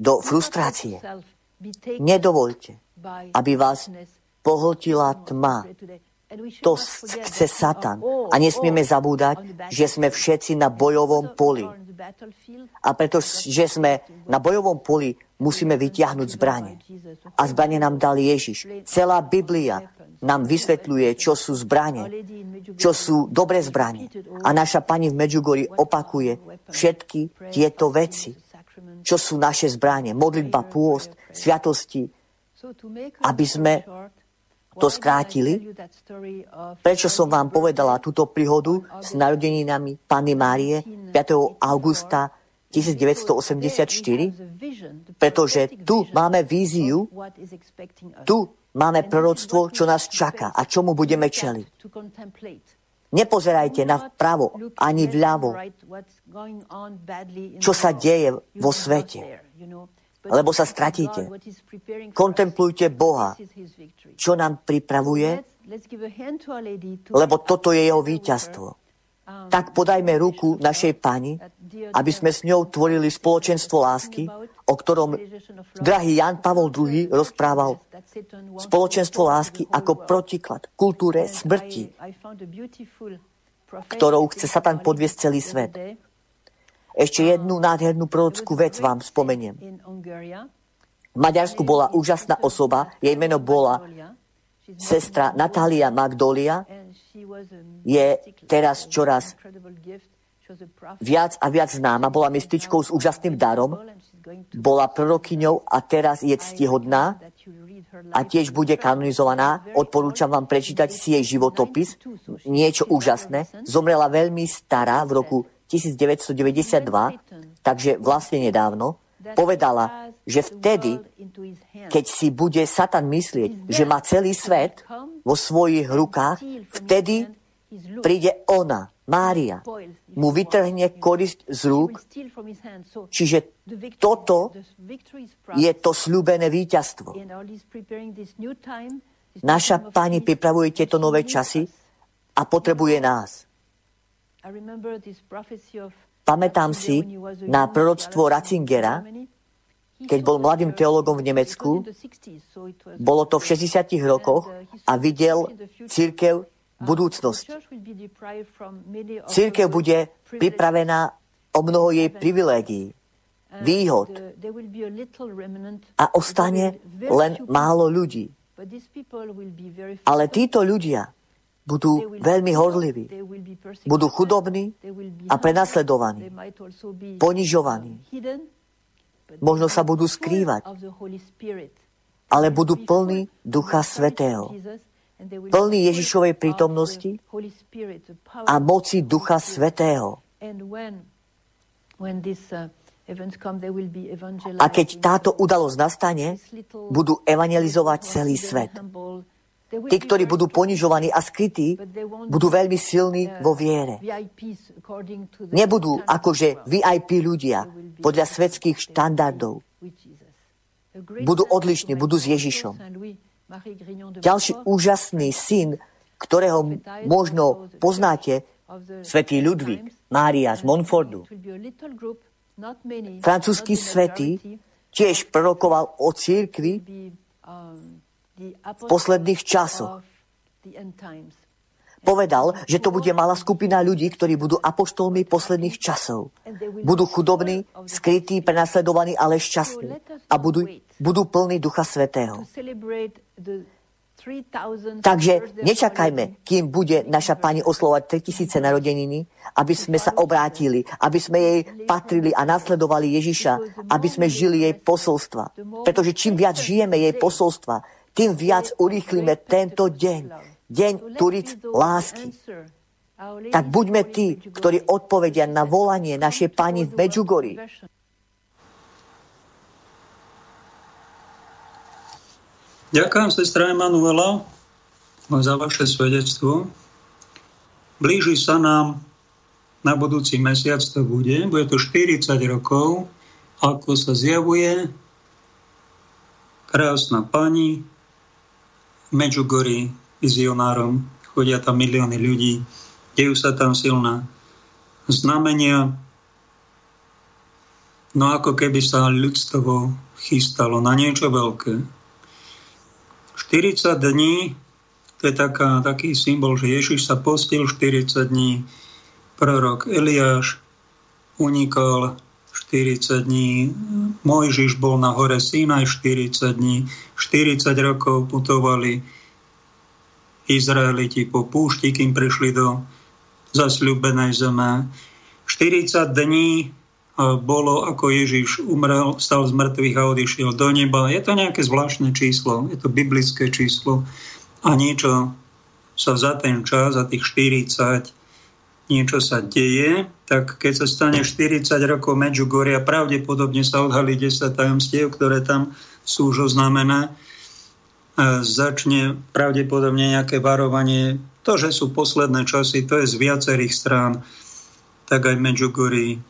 do frustrácie. Nedovolte, aby vás pohltila tma. To chce Satan. A nesmieme zabúdať, že sme všetci na bojovom poli. A pretože sme na bojovom poli, musíme vytiahnuť zbranie. A zbranie nám dal Ježiš. Celá Biblia nám vysvetľuje, čo sú zbranie, čo sú dobré zbranie. A naša pani v Medjugorji opakuje, všetky tieto veci, čo sú naše zbranie, modlitba, pôst, sviatosti, aby sme to skrátili. Prečo som vám povedala túto príhodu s narodeninami Panny Márie 5. augusta 1984? Pretože tu máme víziu, tu máme proroctvo, čo nás čaká a čomu budeme čeliť. Nepozerajte na vpravo ani vľavo, čo sa deje vo svete, lebo sa stratíte. Kontemplujte Boha, čo nám pripravuje, lebo toto je jeho víťazstvo tak podajme ruku našej Pani, aby sme s ňou tvorili spoločenstvo lásky, o ktorom drahý Jan Pavol II rozprával. Spoločenstvo lásky ako protiklad kultúre smrti, ktorou chce Satan podviesť celý svet. Ešte jednu nádhernú prorockú vec vám spomeniem. V Maďarsku bola úžasná osoba, jej meno bola sestra Natália Magdolia, je teraz čoraz viac a viac známa. Bola mystičkou s úžasným darom, bola prorokyňou a teraz je ctihodná a tiež bude kanonizovaná. Odporúčam vám prečítať si jej životopis. Niečo úžasné. Zomrela veľmi stará v roku 1992, takže vlastne nedávno. Povedala, že vtedy, keď si bude Satan myslieť, že má celý svet vo svojich rukách, vtedy príde ona, Mária, mu vytrhne korist z rúk, čiže toto je to slúbené víťazstvo. Naša Pani pripravuje tieto nové časy a potrebuje nás. Pamätám si na proroctvo Ratzingera, keď bol mladým teologom v Nemecku. Bolo to v 60. rokoch a videl církev budúcnosť. Církev bude pripravená o mnoho jej privilégií, výhod a ostane len málo ľudí. Ale títo ľudia budú veľmi horliví, budú chudobní a prenasledovaní, ponižovaní. Možno sa budú skrývať, ale budú plní Ducha Svetého, plní Ježišovej prítomnosti a moci Ducha Svetého. A keď táto udalosť nastane, budú evangelizovať celý svet. Tí, ktorí budú ponižovaní a skrytí, budú veľmi silní vo viere. Nebudú akože VIP ľudia podľa svetských štandardov. Budú odlišní, budú s Ježišom. Ďalší úžasný syn, ktorého možno poznáte, svetý Ludvík, Mária z Monfordu. Francúzsky svetý tiež prorokoval o církvi, v posledných časoch. Povedal, že to bude malá skupina ľudí, ktorí budú apoštolmi posledných časov. Budú chudobní, skrytí, prenasledovaní, ale šťastní. A budú, budú plní Ducha Svetého. Takže nečakajme, kým bude naša Pani oslovať 3000 narodeniny, aby sme sa obrátili, aby sme jej patrili a nasledovali Ježiša, aby sme žili jej posolstva. Pretože čím viac žijeme jej posolstva, tým viac urýchlime tento deň, deň Turic lásky. Tak buďme tí, ktorí odpovedia na volanie našej pani v Medžugori. Ďakujem sestra Emanuela za vaše svedectvo. Blíži sa nám na budúci mesiac to bude. Bude to 40 rokov, ako sa zjavuje krásna pani, Medžugorí vizionárom, chodia tam milióny ľudí, dejú sa tam silná znamenia. No ako keby sa ľudstvo chystalo na niečo veľké. 40 dní, to je taká, taký symbol, že Ježiš sa postil 40 dní, prorok Eliáš unikal 40 dní, Mojžiš bol na hore Sinaj 40 dní, 40 rokov putovali Izraeliti po púšti, kým prišli do zasľúbenej zeme. 40 dní bolo, ako Ježiš umrel, stal z mŕtvych a odišiel do neba. Je to nejaké zvláštne číslo, je to biblické číslo a niečo sa za ten čas, za tých 40, niečo sa deje, tak keď sa stane 40 rokov Medžugoria, pravdepodobne sa odhalí 10 tajomstiev, ktoré tam sú už oznamené. Začne pravdepodobne nejaké varovanie. To, že sú posledné časy, to je z viacerých strán. Tak aj Medžugorí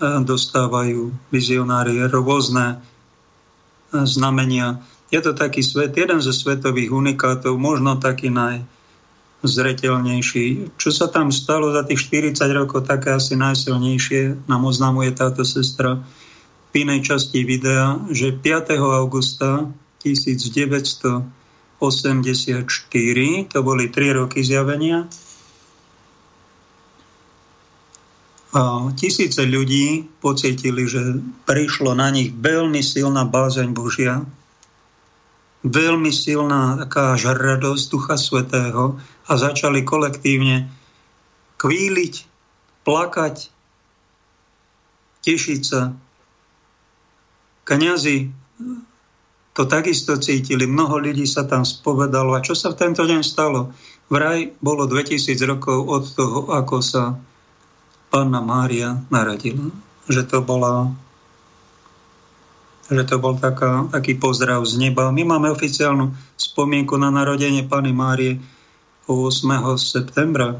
dostávajú vizionári rôzne znamenia. Je to taký svet, jeden zo svetových unikátov, možno taký najzretelnejší. Čo sa tam stalo za tých 40 rokov, také asi najsilnejšie nám oznamuje táto sestra v inej časti videa, že 5. augusta 1984, to boli 3 roky zjavenia, A tisíce ľudí pocítili, že prišlo na nich veľmi silná bázeň Božia, veľmi silná taká až radosť Ducha Svetého a začali kolektívne kvíliť, plakať, tešiť sa. Kňazi to takisto cítili, mnoho ľudí sa tam spovedalo. A čo sa v tento deň stalo? Vraj bolo 2000 rokov od toho, ako sa Panna Mária narodila. Že to bola že to bol taká, taký pozdrav z neba. My máme oficiálnu spomienku na narodenie Pany Márie 8. septembra.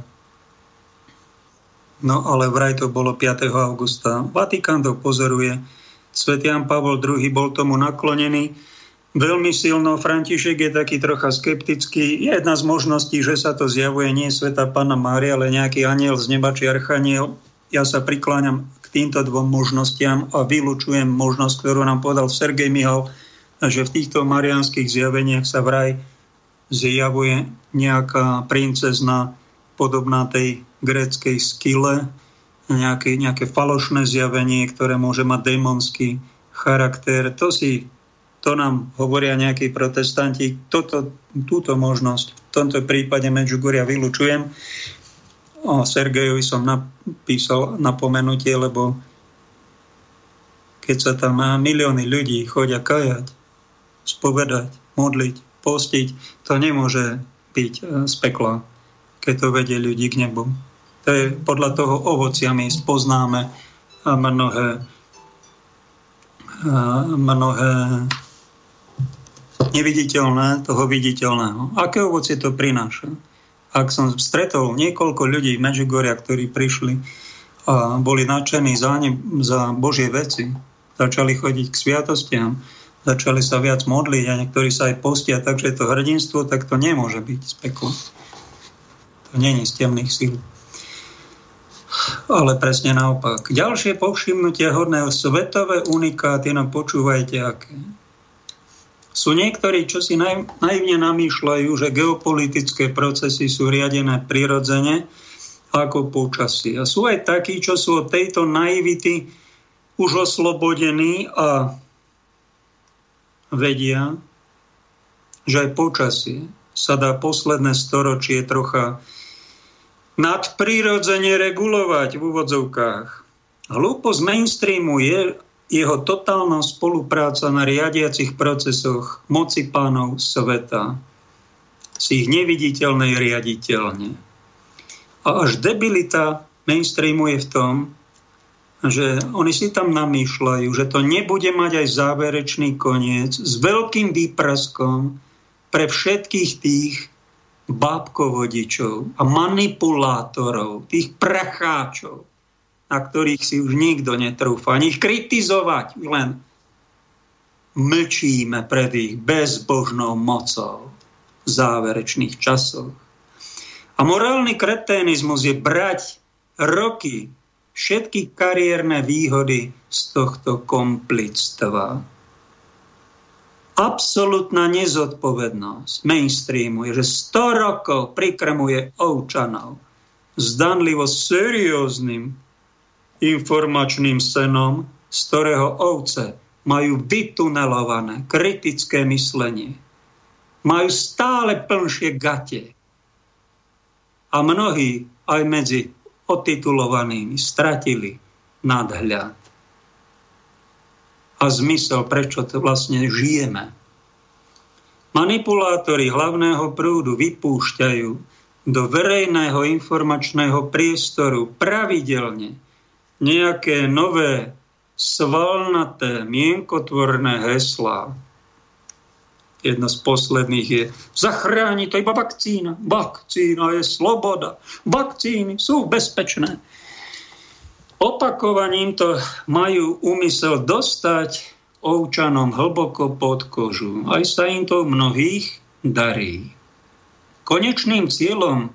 No ale vraj to bolo 5. augusta. Vatikán to pozoruje. Svet Jan Pavol II bol tomu naklonený veľmi silno. František je taký trocha skeptický. Je jedna z možností, že sa to zjavuje nie Sveta Panna Mária, ale nejaký aniel z neba či archaniel. Ja sa prikláňam týmto dvom možnostiam a vylúčujem možnosť, ktorú nám povedal Sergej Mihal, že v týchto marianských zjaveniach sa vraj zjavuje nejaká princezna podobná tej gréckej skyle, nejaké, nejaké falošné zjavenie, ktoré môže mať démonský charakter. To si to nám hovoria nejakí protestanti. Toto, túto možnosť v tomto prípade Medžugoria vylučujem. O Sergejovi som napísal napomenutie, lebo keď sa tam milióny ľudí chodia kajať, spovedať, modliť, postiť, to nemôže byť e, z pekla, keď to vedie ľudí k nebu. To je podľa toho ovociami spoznáme mnohé, mnohé neviditeľné toho viditeľného. Aké ovocie to prináša? Ak som stretol niekoľko ľudí v Medžugoria, ktorí prišli a boli nadšení za, ne, za Božie veci, začali chodiť k sviatostiam, začali sa viac modliť a niektorí sa aj postia, takže to hrdinstvo, tak to nemôže byť z pekla. To je z temných síl. Ale presne naopak. Ďalšie povšimnutie hodné svetové unikáty, no počúvajte aké. Sú niektorí, čo si naivne namýšľajú, že geopolitické procesy sú riadené prirodzene ako počasí. A sú aj takí, čo sú od tejto naivity už oslobodení a vedia, že aj počasie sa dá posledné storočie trocha nadprirodzene regulovať v úvodzovkách. Hlúposť mainstreamu je jeho totálna spolupráca na riadiacich procesoch moci pánov sveta si ich neviditeľnej riaditeľne. A až debilita mainstreamu je v tom, že oni si tam namýšľajú, že to nebude mať aj záverečný koniec s veľkým výpraskom pre všetkých tých bábkovodičov a manipulátorov, tých pracháčov, na ktorých si už nikto netrúfa ani kritizovať, len mlčíme pred ich bezbožnou mocou v záverečných časoch. A morálny kreténizmus je brať roky všetky kariérne výhody z tohto komplictva. Absolutná nezodpovednosť mainstreamu je, že 100 rokov prikrmuje ovčanov zdanlivo serióznym informačným senom, z ktorého ovce majú vytunelované kritické myslenie. Majú stále plnšie gate. A mnohí aj medzi otitulovanými stratili nadhľad a zmysel, prečo to vlastne žijeme. Manipulátori hlavného prúdu vypúšťajú do verejného informačného priestoru pravidelne nejaké nové svalnaté, mienkotvorné heslá. Jedno z posledných je zachráni to iba vakcína. Vakcína je sloboda. Vakcíny sú bezpečné. Opakovaním to majú úmysel dostať ovčanom hlboko pod kožu. Aj sa im to mnohých darí. Konečným cieľom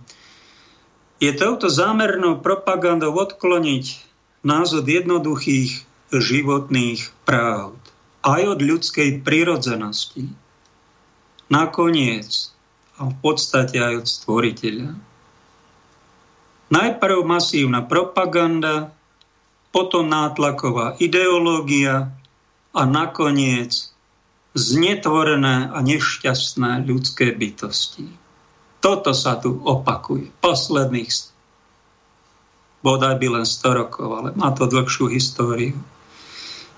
je touto zámernou propagandou odkloniť názor jednoduchých životných práv aj od ľudskej prirodzenosti. Nakoniec a v podstate aj od stvoriteľa. Najprv masívna propaganda, potom nátlaková ideológia, a nakoniec znetvorené a nešťastné ľudské bytosti. Toto sa tu opakuje. Posledných bodaj by len 100 rokov, ale má to dlhšiu históriu.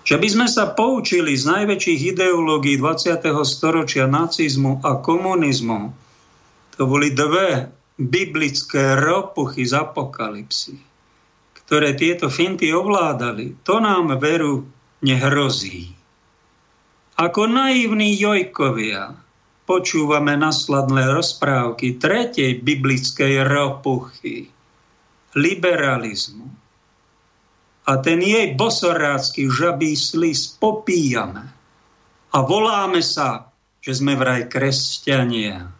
Že by sme sa poučili z najväčších ideológií 20. storočia nacizmu a komunizmu, to boli dve biblické ropuchy z apokalipsy, ktoré tieto finty ovládali. To nám veru nehrozí. Ako naivní jojkovia počúvame nasledné rozprávky tretej biblickej ropuchy, liberalizmu. A ten jej bosorácky žabý slis popíjame. A voláme sa, že sme vraj kresťania.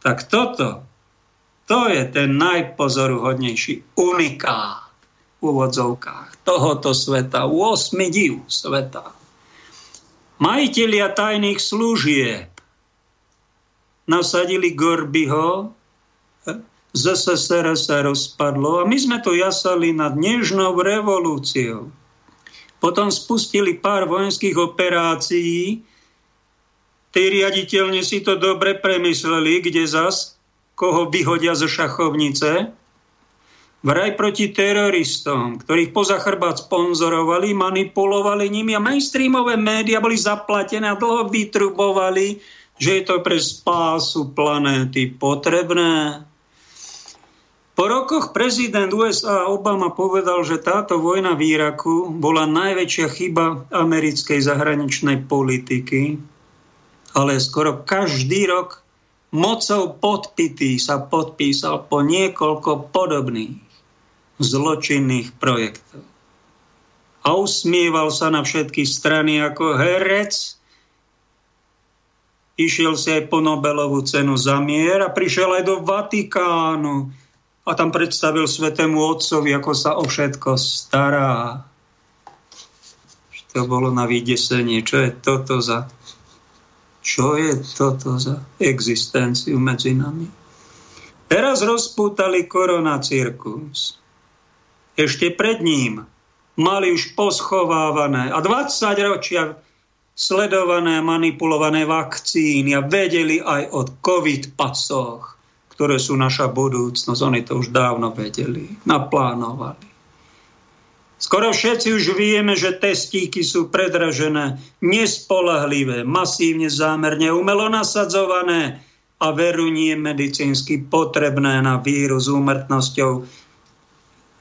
Tak toto, to je ten najpozoruhodnejší unikát úvodzovkách tohoto sveta, 8 div sveta. Majiteľia tajných služieb nasadili Gorbyho, ZSSR sa rozpadlo a my sme to jasali nad nežnou revolúciou. Potom spustili pár vojenských operácií, tí riaditeľne si to dobre premysleli, kde zas koho vyhodia zo šachovnice, vraj proti teroristom, ktorých poza sponzorovali, manipulovali nimi a mainstreamové médiá boli zaplatené a dlho vytrubovali, že je to pre spásu planéty potrebné. Po rokoch prezident USA Obama povedal, že táto vojna v Iraku bola najväčšia chyba americkej zahraničnej politiky, ale skoro každý rok mocou podpitý sa podpísal po niekoľko podobných zločinných projektov. A usmieval sa na všetky strany ako herec, išiel si aj po Nobelovú cenu za mier a prišiel aj do Vatikánu a tam predstavil Svetému Otcovi, ako sa o všetko stará. To bolo na vydesenie. Čo je toto za čo je toto za existenciu medzi nami? Teraz rozpútali koronacirkus ešte pred ním mali už poschovávané a 20 ročia sledované manipulované vakcíny a vedeli aj o COVID pasoch, ktoré sú naša budúcnosť. Oni to už dávno vedeli, naplánovali. Skoro všetci už vieme, že testíky sú predražené, nespolahlivé, masívne zámerne, umelo nasadzované a veru nie medicínsky potrebné na vírus úmrtnosťou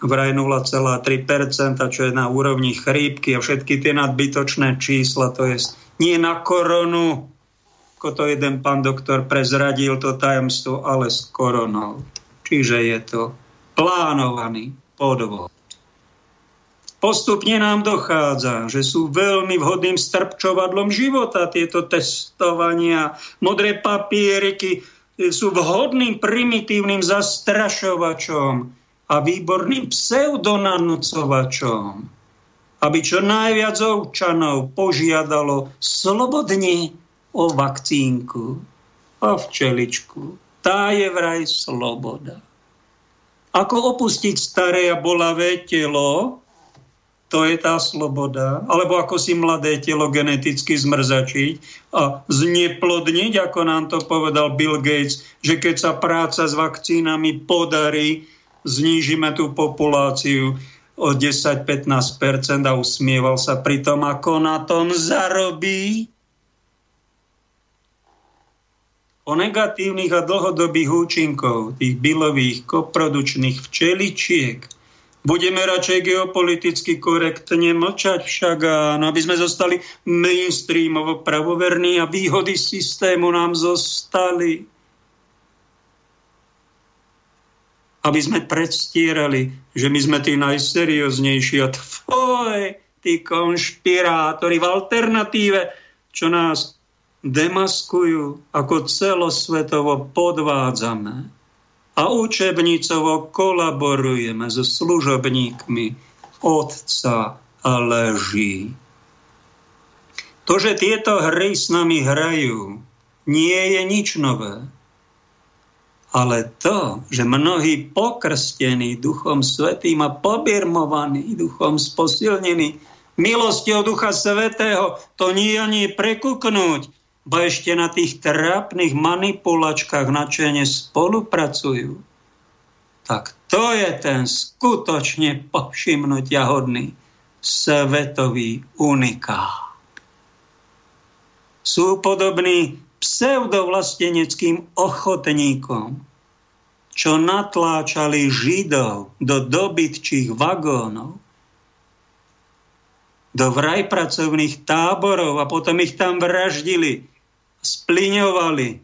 vraj 0,3%, čo je na úrovni chrípky a všetky tie nadbytočné čísla, to je nie na koronu, ako to jeden pán doktor prezradil to tajomstvo, ale s koronou. Čiže je to plánovaný podvod. Postupne nám dochádza, že sú veľmi vhodným strpčovadlom života tieto testovania. Modré papieriky sú vhodným primitívnym zastrašovačom a výborným pseudonanocovačom, aby čo najviac občanov požiadalo slobodne o vakcínku, o včeličku. Tá je vraj sloboda. Ako opustiť staré a bolavé telo, to je tá sloboda. Alebo ako si mladé telo geneticky zmrzačiť a zneplodniť, ako nám to povedal Bill Gates, že keď sa práca s vakcínami podarí, znížime tú populáciu o 10-15% a usmieval sa pri tom, ako na tom zarobí. O negatívnych a dlhodobých účinkov tých bylových koprodučných včeličiek budeme radšej geopoliticky korektne mlčať však, no, aby sme zostali mainstreamovo pravoverní a výhody systému nám zostali. aby sme predstierali, že my sme tí najserióznejší a tvoj, tí konšpirátori v alternatíve, čo nás demaskujú, ako celosvetovo podvádzame a učebnicovo kolaborujeme so služobníkmi Otca a leží. To, že tieto hry s nami hrajú, nie je nič nové. Ale to, že mnohí pokrstení Duchom Svetým a pobirmovaní Duchom sposilnení milosťou Ducha Svetého, to nie ani prekuknúť, bo ešte na tých trápnych manipulačkách načene spolupracujú. Tak to je ten skutočne povšimnutia hodný svetový unikát. Sú podobní pseudovlasteneckým ochotníkom, čo natláčali Židov do dobytčích vagónov, do vraj pracovných táborov a potom ich tam vraždili, spliňovali.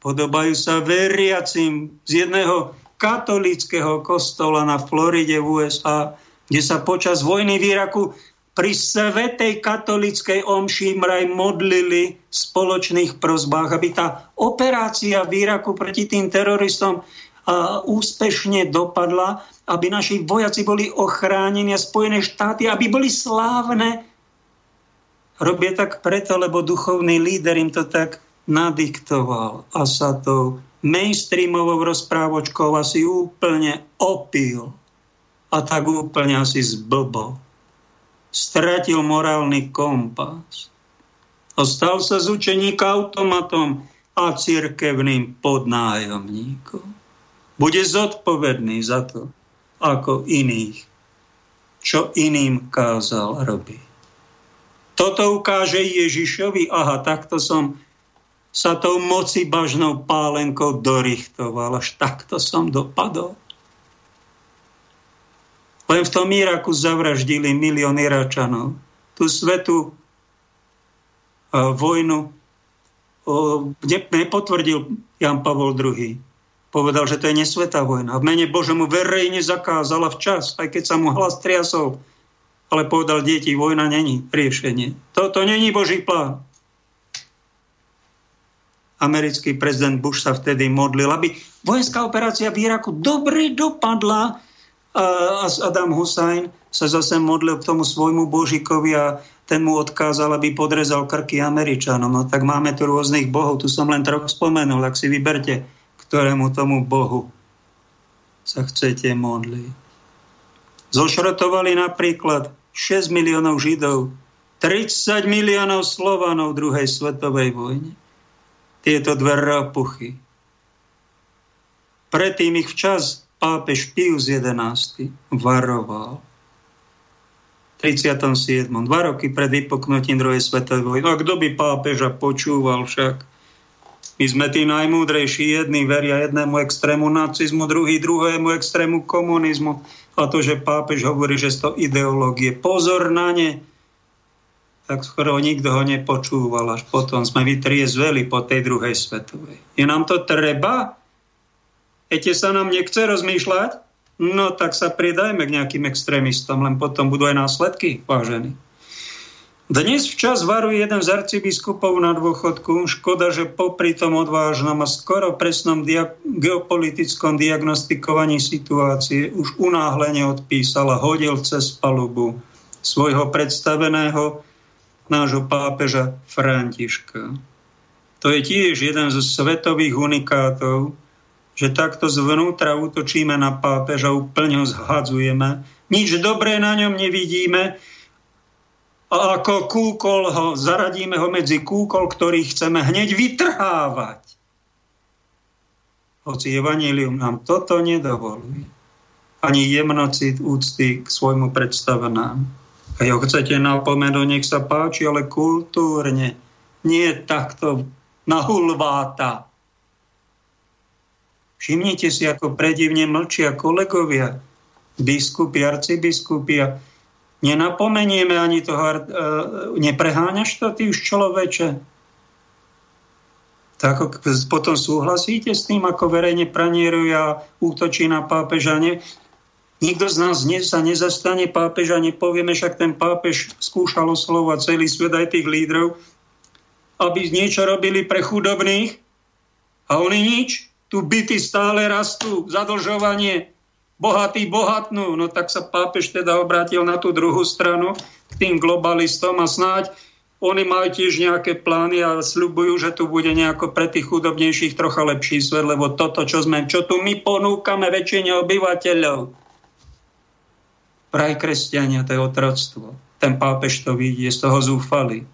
Podobajú sa veriacim z jedného katolického kostola na Floride v USA, kde sa počas vojny v Iraku pri svetej katolickej omši mraj modlili v spoločných prozbách, aby tá operácia v Iraku proti tým teroristom a úspešne dopadla, aby naši vojaci boli ochránení a Spojené štáty, aby boli slávne. Robia tak preto, lebo duchovný líder im to tak nadiktoval a sa to mainstreamovou rozprávočkou asi úplne opil a tak úplne asi zblbol stratil morálny kompas a stal sa z učeníka automatom a cirkevným podnájomníkom. Bude zodpovedný za to, ako iných, čo iným kázal robiť. Toto ukáže Ježišovi, aha, takto som sa tou moci bažnou pálenkou dorichtoval, až takto som dopadol. Len v tom Iraku zavraždili milión Iračanov. Tú svetu vojnu nepotvrdil Jan Pavol II. Povedal, že to je nesvetá vojna. V mene Božemu verejne zakázala včas, aj keď sa mu hlas triasol. Ale povedal, deti, vojna není riešenie. Toto není Boží plán. Americký prezident Bush sa vtedy modlil, aby vojenská operácia v Iraku dobre dopadla, a Adam Hussein sa zase modlil k tomu svojmu božikovi a ten mu odkázal, aby podrezal krky Američanom. No tak máme tu rôznych bohov, tu som len trochu spomenul, ak si vyberte, ktorému tomu bohu sa chcete modliť. Zošrotovali napríklad 6 miliónov Židov, 30 miliónov Slovanov v druhej svetovej vojne. Tieto dve rapuchy. Predtým ich včas pápež Pius XI varoval v 37. Dva roky pred vypoknutím druhej svetovej vojny. A kto by pápeža počúval však? My sme tí najmúdrejší, jedni veria jednému extrému nacizmu, druhý druhému extrému komunizmu. A to, že pápež hovorí, že to ideológie. Pozor na ne, tak skoro nikto ho nepočúval. Až potom sme vytriezveli po tej druhej svetovej. Je nám to treba? Ete sa nám nechce rozmýšľať? No tak sa pridajme k nejakým extrémistom, len potom budú aj následky, vážení. Dnes včas varuje jeden z arcibiskupov na dôchodku. Škoda, že popri tom odvážnom a skoro presnom dia- geopolitickom diagnostikovaní situácie už unáhlene odpísal a hodil cez palubu svojho predstaveného nášho pápeža Františka. To je tiež jeden zo svetových unikátov, že takto zvnútra útočíme na pápeža, úplne ho zhadzujeme. Nič dobré na ňom nevidíme a ako kúkol ho, zaradíme ho medzi kúkol, ktorý chceme hneď vytrhávať. hoci Evangelium nám toto nedovoluje. Ani jemnocit úcty k svojmu predstavenám. Keď ho chcete napomenúť, nech sa páči, ale kultúrne. Nie takto na hulváta. Všimnite si, ako predivne mlčia kolegovia, biskupy, arcibiskupy nenapomenieme ani toho, uh, nepreháňaš to ty už človeče? Tak potom súhlasíte s tým, ako verejne pranierujú a útočí na pápeža? Ne? Nikto z nás ne, sa nezastane pápeža, nepovieme, však ten pápež skúšal oslovať celý svet aj tých lídrov, aby niečo robili pre chudobných a oni nič. Tu byty stále rastú, zadlžovanie, bohatí bohatnú. No tak sa pápež teda obrátil na tú druhú stranu, k tým globalistom a snáď oni majú tiež nejaké plány a sľubujú, že tu bude nejako pre tých chudobnejších trocha lepší svet, lebo toto, čo, sme, čo tu my ponúkame väčšine obyvateľov, vraj kresťania, to je otroctvo. Ten pápež to vidí, je z toho zúfalý.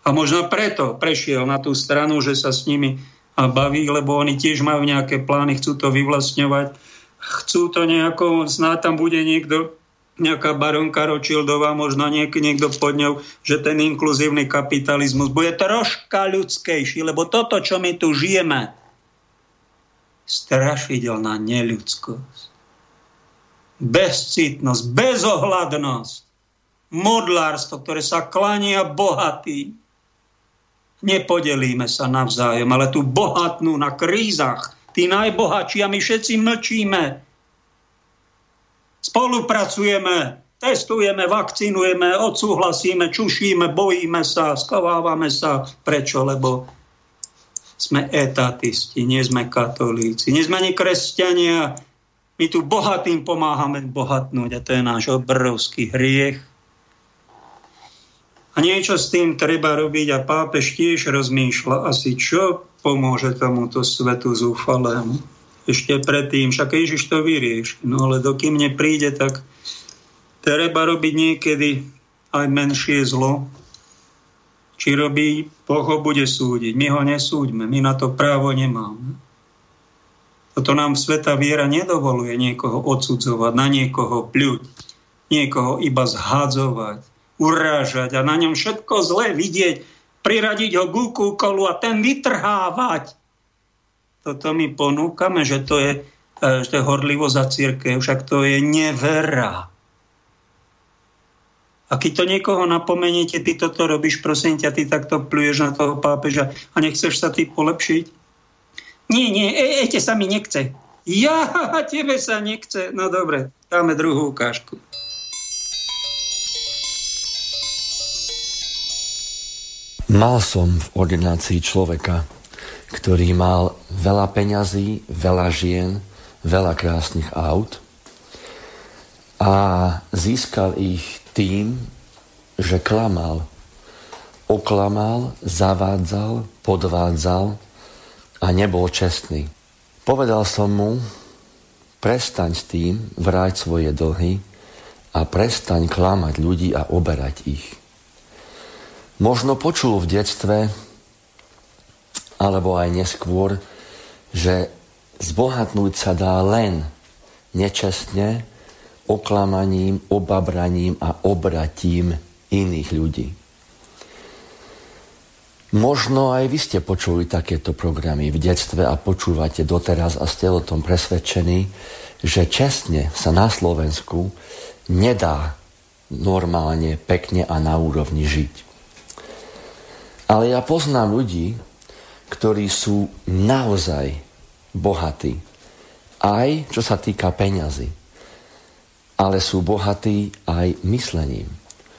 A možno preto prešiel na tú stranu, že sa s nimi baví, lebo oni tiež majú nejaké plány, chcú to vyvlastňovať, chcú to nejako, snáď tam bude niekto, nejaká baronka Ročildová, možno niek- niekto pod ňou, že ten inkluzívny kapitalizmus bude troška ľudskejší, lebo toto, čo my tu žijeme, strašidelná neľudskosť, bezcitnosť, bezohľadnosť, modlárstvo, ktoré sa klania bohatým. Nepodelíme sa navzájom, ale tu bohatnú na krízach, tí najbohatší a my všetci mlčíme, Spolupracujeme, testujeme, vakcinujeme, odsúhlasíme, čušíme, bojíme sa, skovávame sa. Prečo? Lebo sme etatisti, nie sme katolíci, nie sme ani kresťania. My tu bohatým pomáhame bohatnúť a to je náš obrovský hriech. Niečo s tým treba robiť a pápež tiež rozmýšľa asi, čo pomôže tomuto svetu zúfalému ešte predtým, však Ježiš to vyrieši. No ale dokým nepríde, tak treba robiť niekedy aj menšie zlo. Či robí, Boh ho bude súdiť. My ho nesúďme, my na to právo nemáme. Toto nám sveta viera nedovoluje niekoho odsudzovať, na niekoho pľuť, niekoho iba zhadzovať, urážať a na ňom všetko zlé vidieť, priradiť ho k kolu a ten vytrhávať toto my ponúkame, že to je, e, že to je horlivosť za církev, však to je nevera. A keď to niekoho napomeniete, ty toto robíš, prosím ťa, ty takto pluješ na toho pápeža a nechceš sa ty polepšiť? Nie, nie, e, ete sa mi nechce. Ja, tebe sa nechce. No dobre, dáme druhú ukážku. Mal som v ordinácii človeka, ktorý mal veľa peňazí, veľa žien, veľa krásnych aut a získal ich tým, že klamal. Oklamal, zavádzal, podvádzal a nebol čestný. Povedal som mu, prestaň s tým, vráť svoje dlhy a prestaň klamať ľudí a oberať ich. Možno počul v detstve, alebo aj neskôr, že zbohatnúť sa dá len nečestne, oklamaním, obabraním a obratím iných ľudí. Možno aj vy ste počuli takéto programy v detstve a počúvate doteraz a ste o tom presvedčení, že čestne sa na Slovensku nedá normálne, pekne a na úrovni žiť. Ale ja poznám ľudí, ktorí sú naozaj bohatí. Aj čo sa týka peňazí. Ale sú bohatí aj myslením.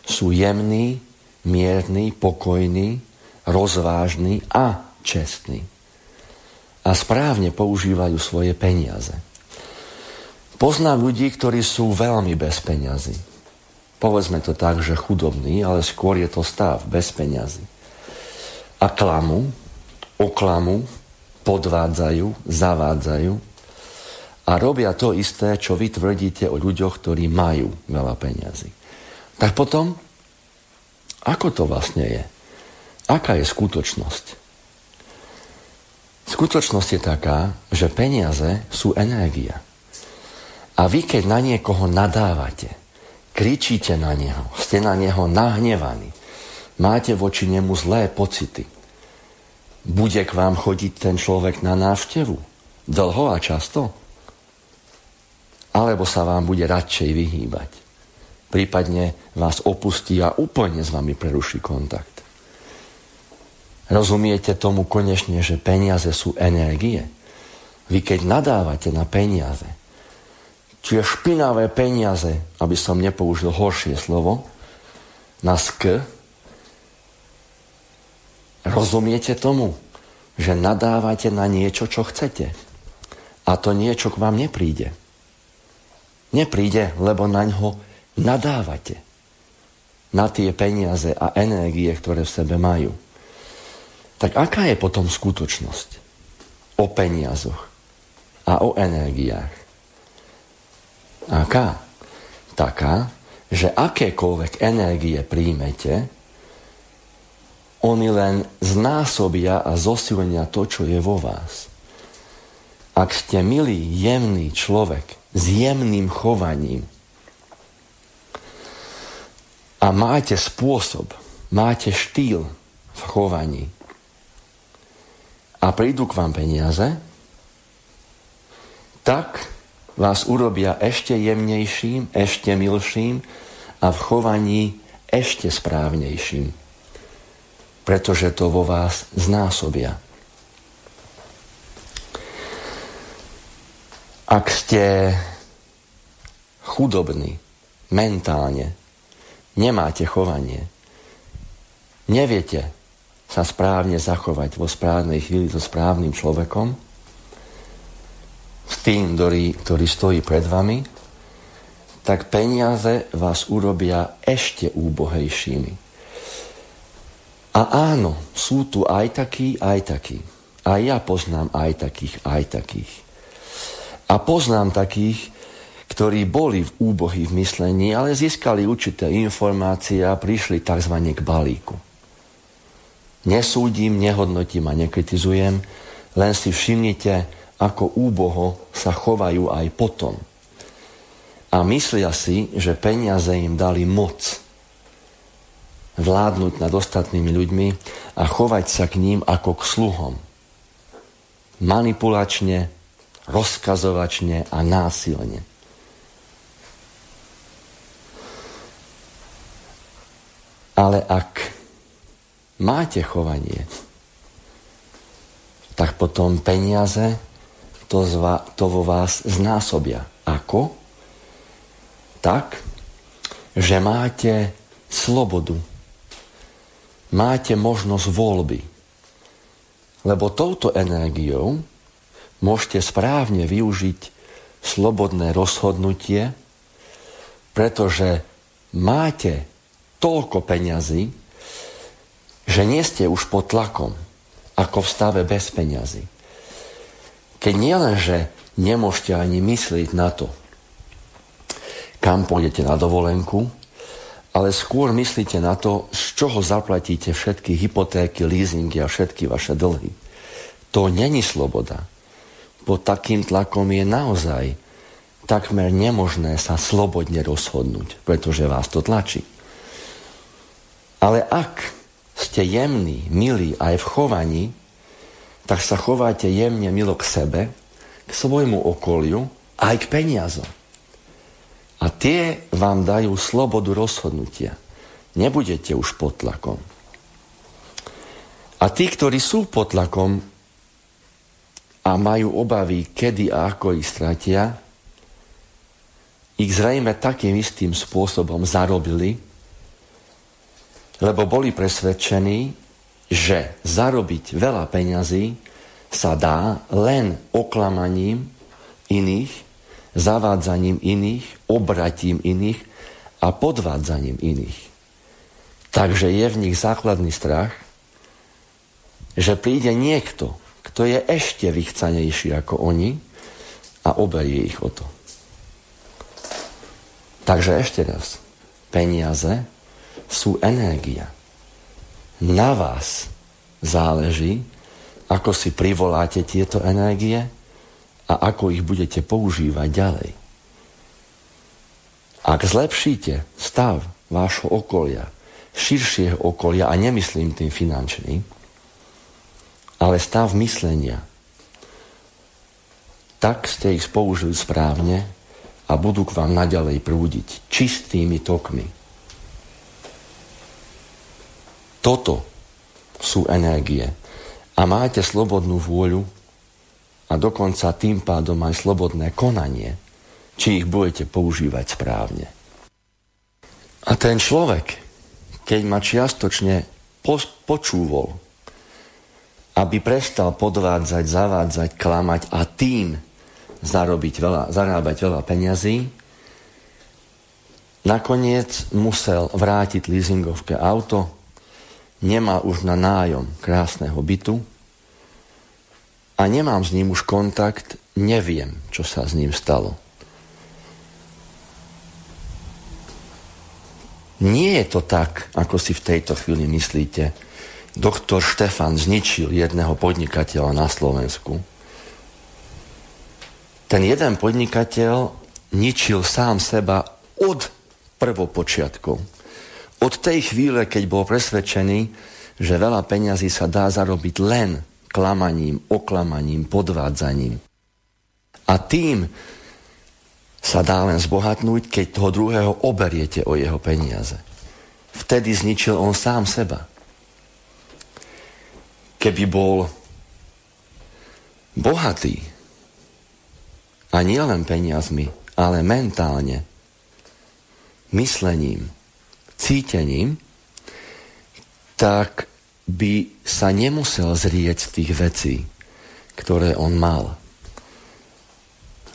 Sú jemní, mierni, pokojní, rozvážni a čestní. A správne používajú svoje peniaze. Poznám ľudí, ktorí sú veľmi bez peňazí. Povedzme to tak, že chudobní, ale skôr je to stav bez peňazí. A klamu, oklamu, podvádzajú, zavádzajú a robia to isté, čo vy tvrdíte o ľuďoch, ktorí majú veľa peňazí. Tak potom, ako to vlastne je? Aká je skutočnosť? Skutočnosť je taká, že peniaze sú energia. A vy, keď na niekoho nadávate, kričíte na neho, ste na neho nahnevaní, máte voči nemu zlé pocity, bude k vám chodiť ten človek na návštevu? Dlho a často? Alebo sa vám bude radšej vyhýbať? Prípadne vás opustí a úplne s vami preruší kontakt. Rozumiete tomu konečne, že peniaze sú energie? Vy keď nadávate na peniaze, čiže špinavé peniaze, aby som nepoužil horšie slovo, na sk, rozumiete tomu, že nadávate na niečo, čo chcete. A to niečo k vám nepríde. Nepríde, lebo na ňo nadávate. Na tie peniaze a energie, ktoré v sebe majú. Tak aká je potom skutočnosť o peniazoch a o energiách? Aká? Taká, že akékoľvek energie príjmete, oni len znásobia a zosilnia to, čo je vo vás. Ak ste milý, jemný človek s jemným chovaním a máte spôsob, máte štýl v chovaní, a prídu k vám peniaze, tak vás urobia ešte jemnejším, ešte milším a v chovaní ešte správnejším. Pretože to vo vás znásobia. Ak ste chudobní, mentálne, nemáte chovanie, neviete, sa správne zachovať vo správnej chvíli so správnym človekom, s tým, ktorý, ktorý stojí pred vami, tak peniaze vás urobia ešte úbohejšími. A áno, sú tu aj takí, aj takí. A ja poznám aj takých, aj takých. A poznám takých, ktorí boli v úbohí v myslení, ale získali určité informácie a prišli tzv. k balíku. Nesúdim, nehodnotím a nekritizujem, len si všimnite, ako úboho sa chovajú aj potom. A myslia si, že peniaze im dali moc vládnuť nad ostatnými ľuďmi a chovať sa k ním ako k sluhom. Manipulačne, rozkazovačne a násilne. Ale ak máte chovanie, tak potom peniaze to, zva, to vo vás znásobia. Ako? Tak, že máte slobodu. Máte možnosť voľby. Lebo touto energiou môžete správne využiť slobodné rozhodnutie, pretože máte toľko peňazí, že nie ste už pod tlakom, ako v stave bez peňazí. Keď nie len, že nemôžete ani myslieť na to, kam pôjdete na dovolenku, ale skôr myslíte na to, z čoho zaplatíte všetky hypotéky, leasingy a všetky vaše dlhy. To není sloboda. Pod takým tlakom je naozaj takmer nemožné sa slobodne rozhodnúť, pretože vás to tlačí. Ale ak ste jemní, milí aj v chovaní, tak sa chováte jemne, milo k sebe, k svojmu okoliu, aj k peniazom. A tie vám dajú slobodu rozhodnutia. Nebudete už pod tlakom. A tí, ktorí sú pod tlakom a majú obavy, kedy a ako ich stratia, ich zrejme takým istým spôsobom zarobili, lebo boli presvedčení, že zarobiť veľa peňazí sa dá len oklamaním iných, zavádzaním iných, obratím iných a podvádzaním iných. Takže je v nich základný strach, že príde niekto, kto je ešte vychcanejší ako oni a oberie ich o to. Takže ešte raz, peniaze sú energia. Na vás záleží, ako si privoláte tieto energie a ako ich budete používať ďalej. Ak zlepšíte stav vášho okolia, širšieho okolia, a nemyslím tým finančný, ale stav myslenia, tak ste ich použili správne a budú k vám naďalej prúdiť čistými tokmi. Toto sú energie. A máte slobodnú vôľu a dokonca tým pádom aj slobodné konanie, či ich budete používať správne. A ten človek, keď ma čiastočne počúvol, aby prestal podvádzať, zavádzať, klamať a tým zarobiť veľa, zarábať veľa peňazí, nakoniec musel vrátiť leasingovke auto, nemá už na nájom krásneho bytu a nemám s ním už kontakt, neviem, čo sa s ním stalo. Nie je to tak, ako si v tejto chvíli myslíte. Doktor Štefan zničil jedného podnikateľa na Slovensku. Ten jeden podnikateľ ničil sám seba od prvopočiatkov. Od tej chvíle, keď bol presvedčený, že veľa peňazí sa dá zarobiť len klamaním, oklamaním, podvádzaním. A tým, sa dá len zbohatnúť, keď toho druhého oberiete o jeho peniaze. Vtedy zničil on sám seba. Keby bol bohatý, a nie len peniazmi, ale mentálne, myslením, cítením, tak by sa nemusel zrieť tých vecí, ktoré on mal.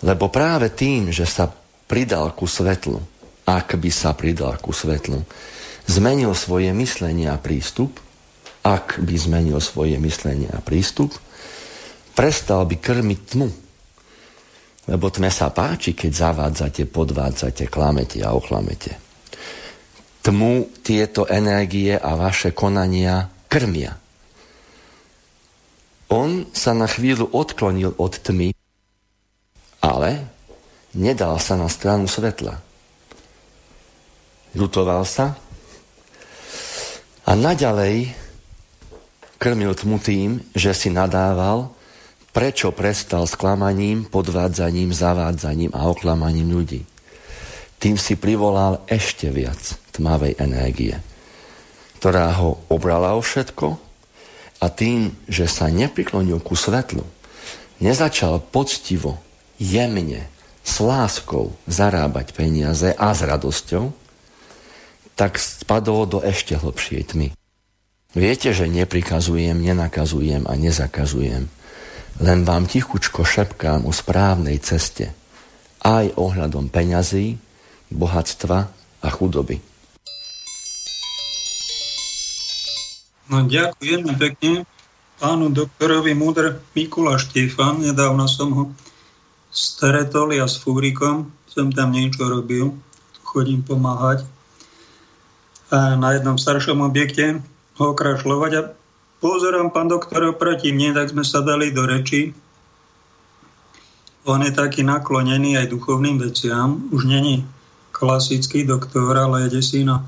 Lebo práve tým, že sa pridal ku svetlu, ak by sa pridal ku svetlu, zmenil svoje myslenie a prístup, ak by zmenil svoje myslenie a prístup, prestal by krmiť tmu. Lebo tme sa páči, keď zavádzate, podvádzate, klamete a ochlamete. Tmu tieto energie a vaše konania krmia. On sa na chvíľu odklonil od tmy ale nedal sa na stranu svetla. Ľutoval sa a naďalej krmil tmu tým, že si nadával, prečo prestal s klamaním, podvádzaním, zavádzaním a oklamaním ľudí. Tým si privolal ešte viac tmavej energie, ktorá ho obrala o všetko a tým, že sa nepriklonil ku svetlu, nezačal poctivo jemne, s láskou zarábať peniaze a s radosťou, tak spadol do ešte hlbšej tmy. Viete, že neprikazujem, nenakazujem a nezakazujem. Len vám tichučko šepkám o správnej ceste. Aj ohľadom peňazí, bohatstva a chudoby. No ďakujeme pekne pánu doktorovi Mudr Mikula Štefan. Nedávno som ho stretol ja s Fúrikom, som tam niečo robil, chodím pomáhať. A na jednom staršom objekte ho okrašľovať a pozerám pán doktor oproti mne, tak sme sa dali do reči. On je taký naklonený aj duchovným veciam. Už není klasický doktor, ale je si na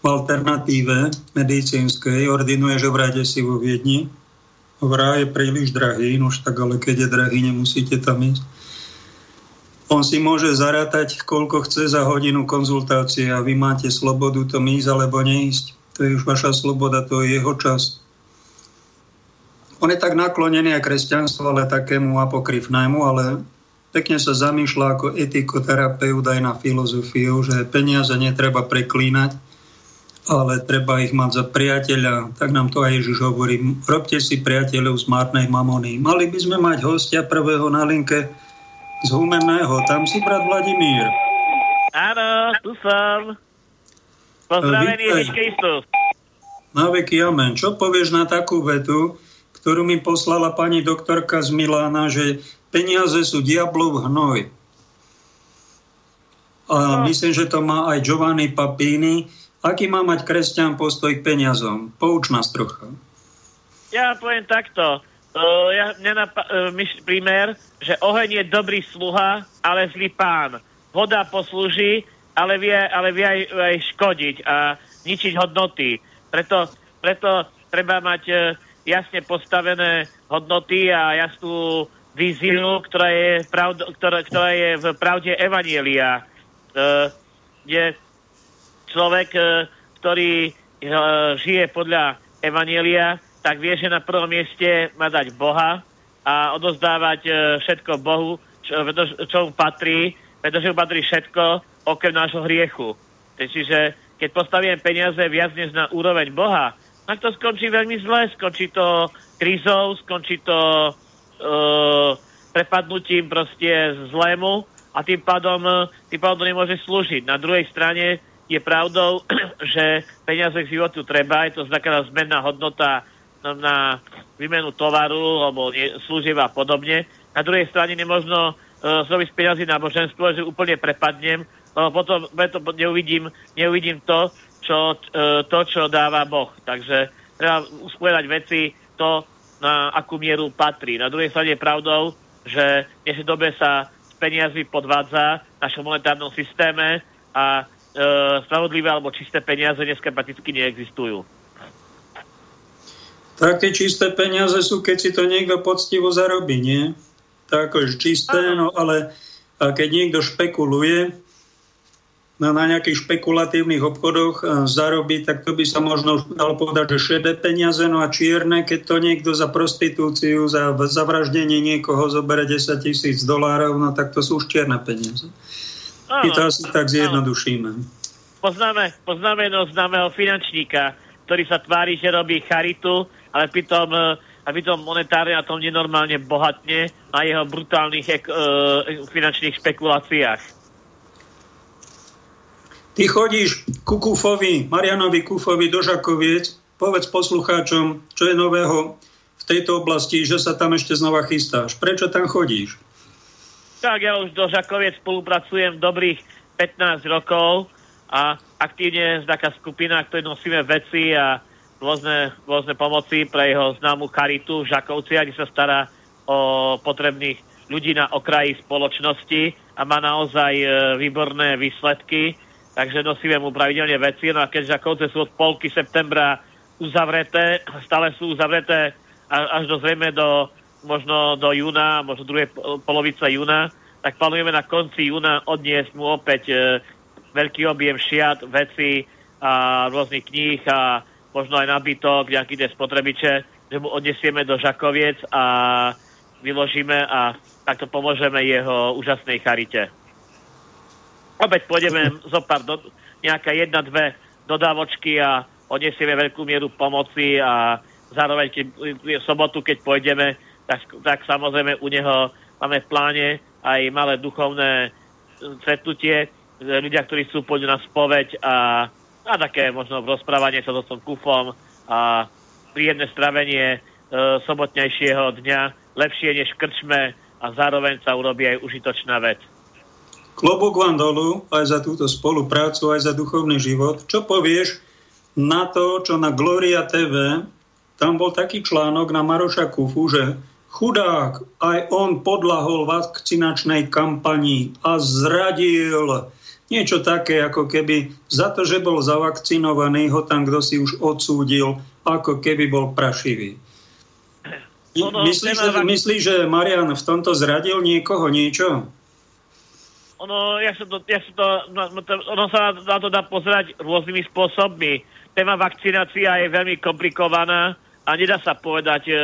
v alternatíve medicínskej. Ordinuje, že vrajte si vo Viedni. Vraj je príliš drahý, no už tak ale keď je drahý, nemusíte tam ísť on si môže zarátať, koľko chce za hodinu konzultácie a vy máte slobodu to ísť alebo neísť. To je už vaša sloboda, to je jeho čas. On je tak naklonený aj kresťanstvo, ale takému apokryfnému, ale pekne sa zamýšľa ako etikoterapeut aj na filozofiu, že peniaze netreba preklínať, ale treba ich mať za priateľa. Tak nám to aj Ježiš hovorí. Robte si priateľov z márnej mamony. Mali by sme mať hostia prvého na linke, z Humenného. Tam si brat Vladimír. Áno, tu som. Pozdravený Ježiš Kristus. Na veky amen. Čo povieš na takú vetu, ktorú mi poslala pani doktorka z Milána, že peniaze sú diablov hnoj. A no. myslím, že to má aj Giovanni Papini. Aký má mať kresťan postoj k peniazom? Pouč nás trocha. Ja poviem takto Uh, ja, napa- uh, myš, prímer, že oheň je dobrý sluha, ale zlý pán. Voda poslúži, ale vie, ale vie aj, aj škodiť a ničiť hodnoty. Preto, preto treba mať uh, jasne postavené hodnoty a jasnú víziu, ktorá je, pravd- ktorá, ktorá je v pravde Evanielia. Uh, je človek, uh, ktorý uh, žije podľa Evanielia, tak vie, že na prvom mieste má dať Boha a odozdávať e, všetko Bohu, čo, čo mu patrí, pretože mu patrí všetko okrem nášho hriechu. Čiže keď postavím peniaze viac než na úroveň Boha, tak to skončí veľmi zle. Skončí to krízou, skončí to uh, prepadnutím proste zlému a tým pádom, tým pádom nemôže slúžiť. Na druhej strane je pravdou, že peniaze k životu treba, je to znaká zmenná hodnota na výmenu tovaru alebo služieb a podobne. Na druhej strane nemožno uh, zrobiť z peniazy náboženstvo, že úplne prepadnem, lebo potom preto neuvidím, neuvidím to, čo, uh, to, čo dáva Boh. Takže treba usporiadať veci to, na akú mieru patrí. Na druhej strane je pravdou, že v dnešnej dobe sa s peniazmi podvádza v našom monetárnom systéme a spravodlivé alebo čisté peniaze dneska prakticky neexistujú. Tak tie čisté peniaze sú, keď si to niekto poctivo zarobí, nie? Tak akože čisté, no ale keď niekto špekuluje, na, na nejakých špekulatívnych obchodoch zarobí, tak to by sa možno dalo povedať, že šedé peniaze, no a čierne, keď to niekto za prostitúciu, za zavraždenie niekoho zoberie 10 tisíc dolárov, no tak to sú už čierne peniaze. My to asi tak zjednodušíme. Poznáme, poznáme jedného známeho finančníka, ktorý sa tvári, že robí charitu ale pritom, e, a pritom monetárne a tom nenormálne bohatne na jeho brutálnych ek, e, finančných špekuláciách. Ty chodíš ku Kufovi, Marianovi Kufovi do Žakoviec, povedz poslucháčom, čo je nového v tejto oblasti, že sa tam ešte znova chystáš. Prečo tam chodíš? Tak, ja už do Žakoviec spolupracujem dobrých 15 rokov a aktívne taká skupina, ktorej nosíme veci a rôzne, rôzne pomoci pre jeho známu charitu v Žakovci, kde sa stará o potrebných ľudí na okraji spoločnosti a má naozaj e, výborné výsledky, takže nosíme mu pravidelne veci. No a keď Žakovce sú od polky septembra uzavreté, stále sú uzavreté až do zrejme do možno do júna, možno druhej polovice júna, tak plánujeme na konci júna odniesť mu opäť e, veľký objem šiat, veci a rôznych kníh a možno aj nabytok, nejaký tie spotrebiče, že mu odnesieme do Žakoviec a vyložíme a takto pomôžeme jeho úžasnej charite. Opäť pôjdeme zo pár, do, nejaké jedna, dve dodávočky a odnesieme veľkú mieru pomoci a zároveň keď, sobotu, keď pôjdeme, tak, tak samozrejme u neho máme v pláne aj malé duchovné stretnutie, ľudia, ktorí sú pôjdu na spoveď a a také možno rozprávanie sa so tom kufom a príjemné stravenie e, sobotnejšieho dňa, lepšie než krčme a zároveň sa urobí aj užitočná vec. Klobúk vám dolu aj za túto spoluprácu, aj za duchovný život. Čo povieš na to, čo na Gloria TV, tam bol taký článok na Maroša Kufu, že chudák, aj on podlahol vakcinačnej kampani a zradil Niečo také, ako keby za to, že bol zavakcinovaný, ho tam kto si už odsúdil, ako keby bol prašivý. Ono, myslíš, že, myslí, že Marian v tomto zradil niekoho, niečo? Ono, ja sa to, ja sa to, no, no to, ono sa na to dá pozerať rôznymi spôsobmi. Téma vakcinácia je veľmi komplikovaná a nedá sa povedať e,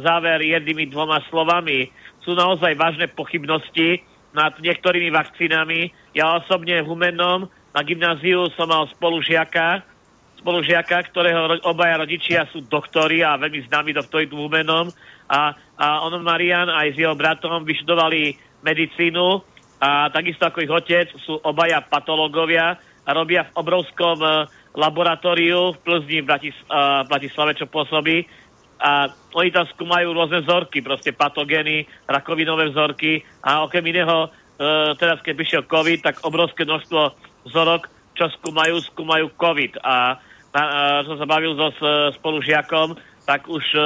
záver jednými dvoma slovami. Sú naozaj vážne pochybnosti, nad niektorými vakcínami. Ja osobne v Humennom na gymnáziu som mal spolužiaka, spolužiaka, ktorého obaja rodičia sú doktori a veľmi známi doktori v Humennom. A, a on, Marian, aj s jeho bratom vyštudovali medicínu a takisto ako ich otec sú obaja patológovia a robia v obrovskom uh, laboratóriu v Plzni, v, uh, Bratislave, čo pôsobí a oni tam skúmajú rôzne vzorky, proste patogény, rakovinové vzorky a okrem iného, e, teraz keď prišiel COVID, tak obrovské množstvo vzorok, čo skúmajú, skúmajú COVID a, a, a som sa bavil so spolužiakom, tak už e,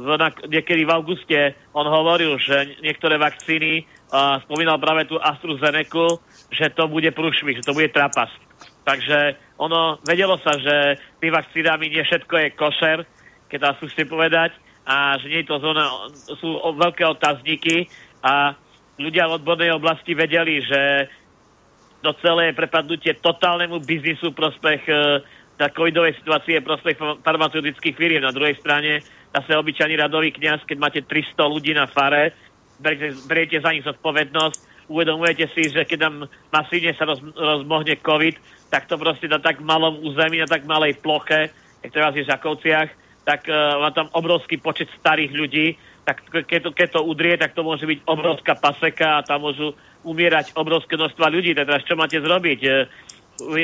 v, na, niekedy v auguste on hovoril, že niektoré vakcíny, a spomínal práve tú AstraZeneca, že to bude prúšvih, že to bude trapas. Takže ono, vedelo sa, že tým vakcínami nie všetko je košer, keď dá si povedať, a že nie je to zóna, sú veľké otázniky a ľudia v odbornej oblasti vedeli, že to celé prepadnutie totálnemu biznisu prospech e, na covidovej situácie prospech farmaceutických firiem. Na druhej strane zase obyčajný radový kňaz, keď máte 300 ľudí na fare, beriete, beriete za nich zodpovednosť, uvedomujete si, že keď tam masívne sa roz, rozmohne COVID, tak to proste na tak malom území, na tak malej ploche, jak teraz je v Žakovciach, tak uh, má tam obrovský počet starých ľudí, tak keď to, keď to udrie, tak to môže byť obrovská paseka a tam môžu umierať obrovské množstva ľudí. Teraz čo máte zrobiť?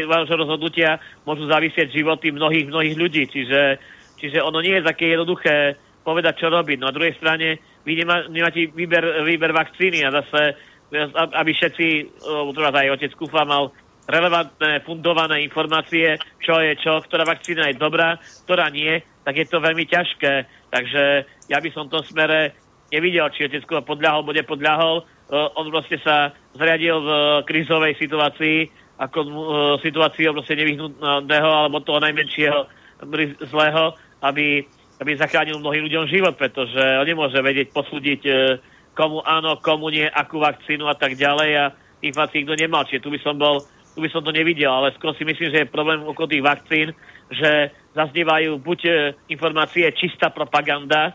Vaše rozhodnutia môžu zavisieť životy mnohých, mnohých ľudí. Čiže, čiže ono nie je také jednoduché povedať, čo robiť. No a druhej strane vy nemá, nemáte výber, výber vakcíny a zase, aby všetci, treba aj otec Kufa mal relevantné, fundované informácie, čo je čo, ktorá vakcína je dobrá, ktorá nie, tak je to veľmi ťažké. Takže ja by som to smere nevidel, či otec Kufa podľahol, alebo nepodľahol. On proste sa zriadil v krizovej situácii, ako situáciu proste nevyhnutného alebo toho najmenšieho zlého, aby, aby zachránil mnohým ľuďom život, pretože on nemôže vedieť posúdiť komu áno, komu nie, akú vakcínu a tak ďalej a inflácii kto nemal. Čiže tu by som bol tu by som to nevidel, ale skôr si myslím, že je problém okolo tých vakcín, že zaznievajú buď e, informácie čistá propaganda e,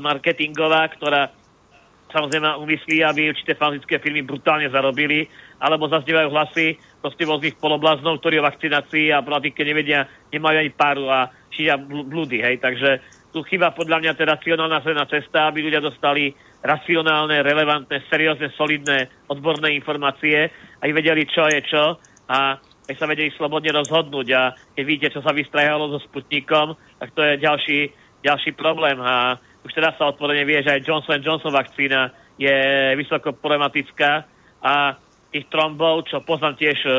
marketingová, ktorá samozrejme umyslí, aby určité fanatické firmy brutálne zarobili, alebo zaznievajú hlasy proste rôznych polobláznov, ktorí o vakcinácii a problematike nevedia, nemajú ani páru a šíria blúdy, hej. Takže tu chyba podľa mňa teda racionálna cesta, aby ľudia dostali racionálne, relevantné, seriózne, solidné, odborné informácie, aj vedeli, čo je čo a aj sa vedeli slobodne rozhodnúť a keď vidíte, čo sa vystrajalo so Sputnikom, tak to je ďalší, ďalší problém. A už teraz sa otvorene vie, že aj Johnson Johnson vakcína je vysoko problematická. A tých trombov, čo poznám tiež e,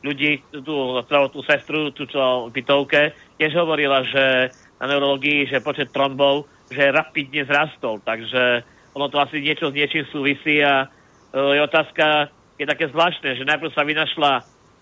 ľudí, tú tú sestru, tú čo v bytovke, tiež hovorila, že na neurologii, že počet trombov, že rapidne zrastol, takže ono to asi niečo s niečím súvisí a e, je otázka, je také zvláštne, že najprv sa vynašla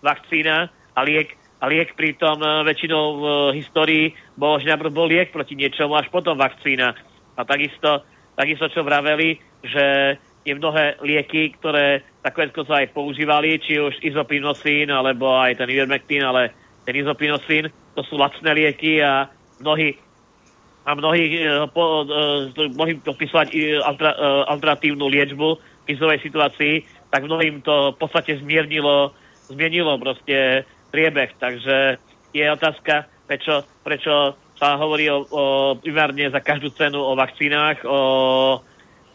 vakcína a liek, a liek pritom e, väčšinou v histórii bol, že najprv bol liek proti niečomu, až potom vakcína. A takisto, takisto čo vraveli, že je mnohé lieky, ktoré takové sa aj používali, či už izopinosín, alebo aj ten ivermectin, ale ten izopinosín, to sú lacné lieky a mnohí a mnohí, uh, po, mnohí alternatívnu liečbu v krizovej situácii, tak mnohým to v podstate zmiernilo, zmienilo proste priebeh. Takže je otázka, prečo, prečo sa hovorí o, o, primárne za každú cenu o vakcínach, o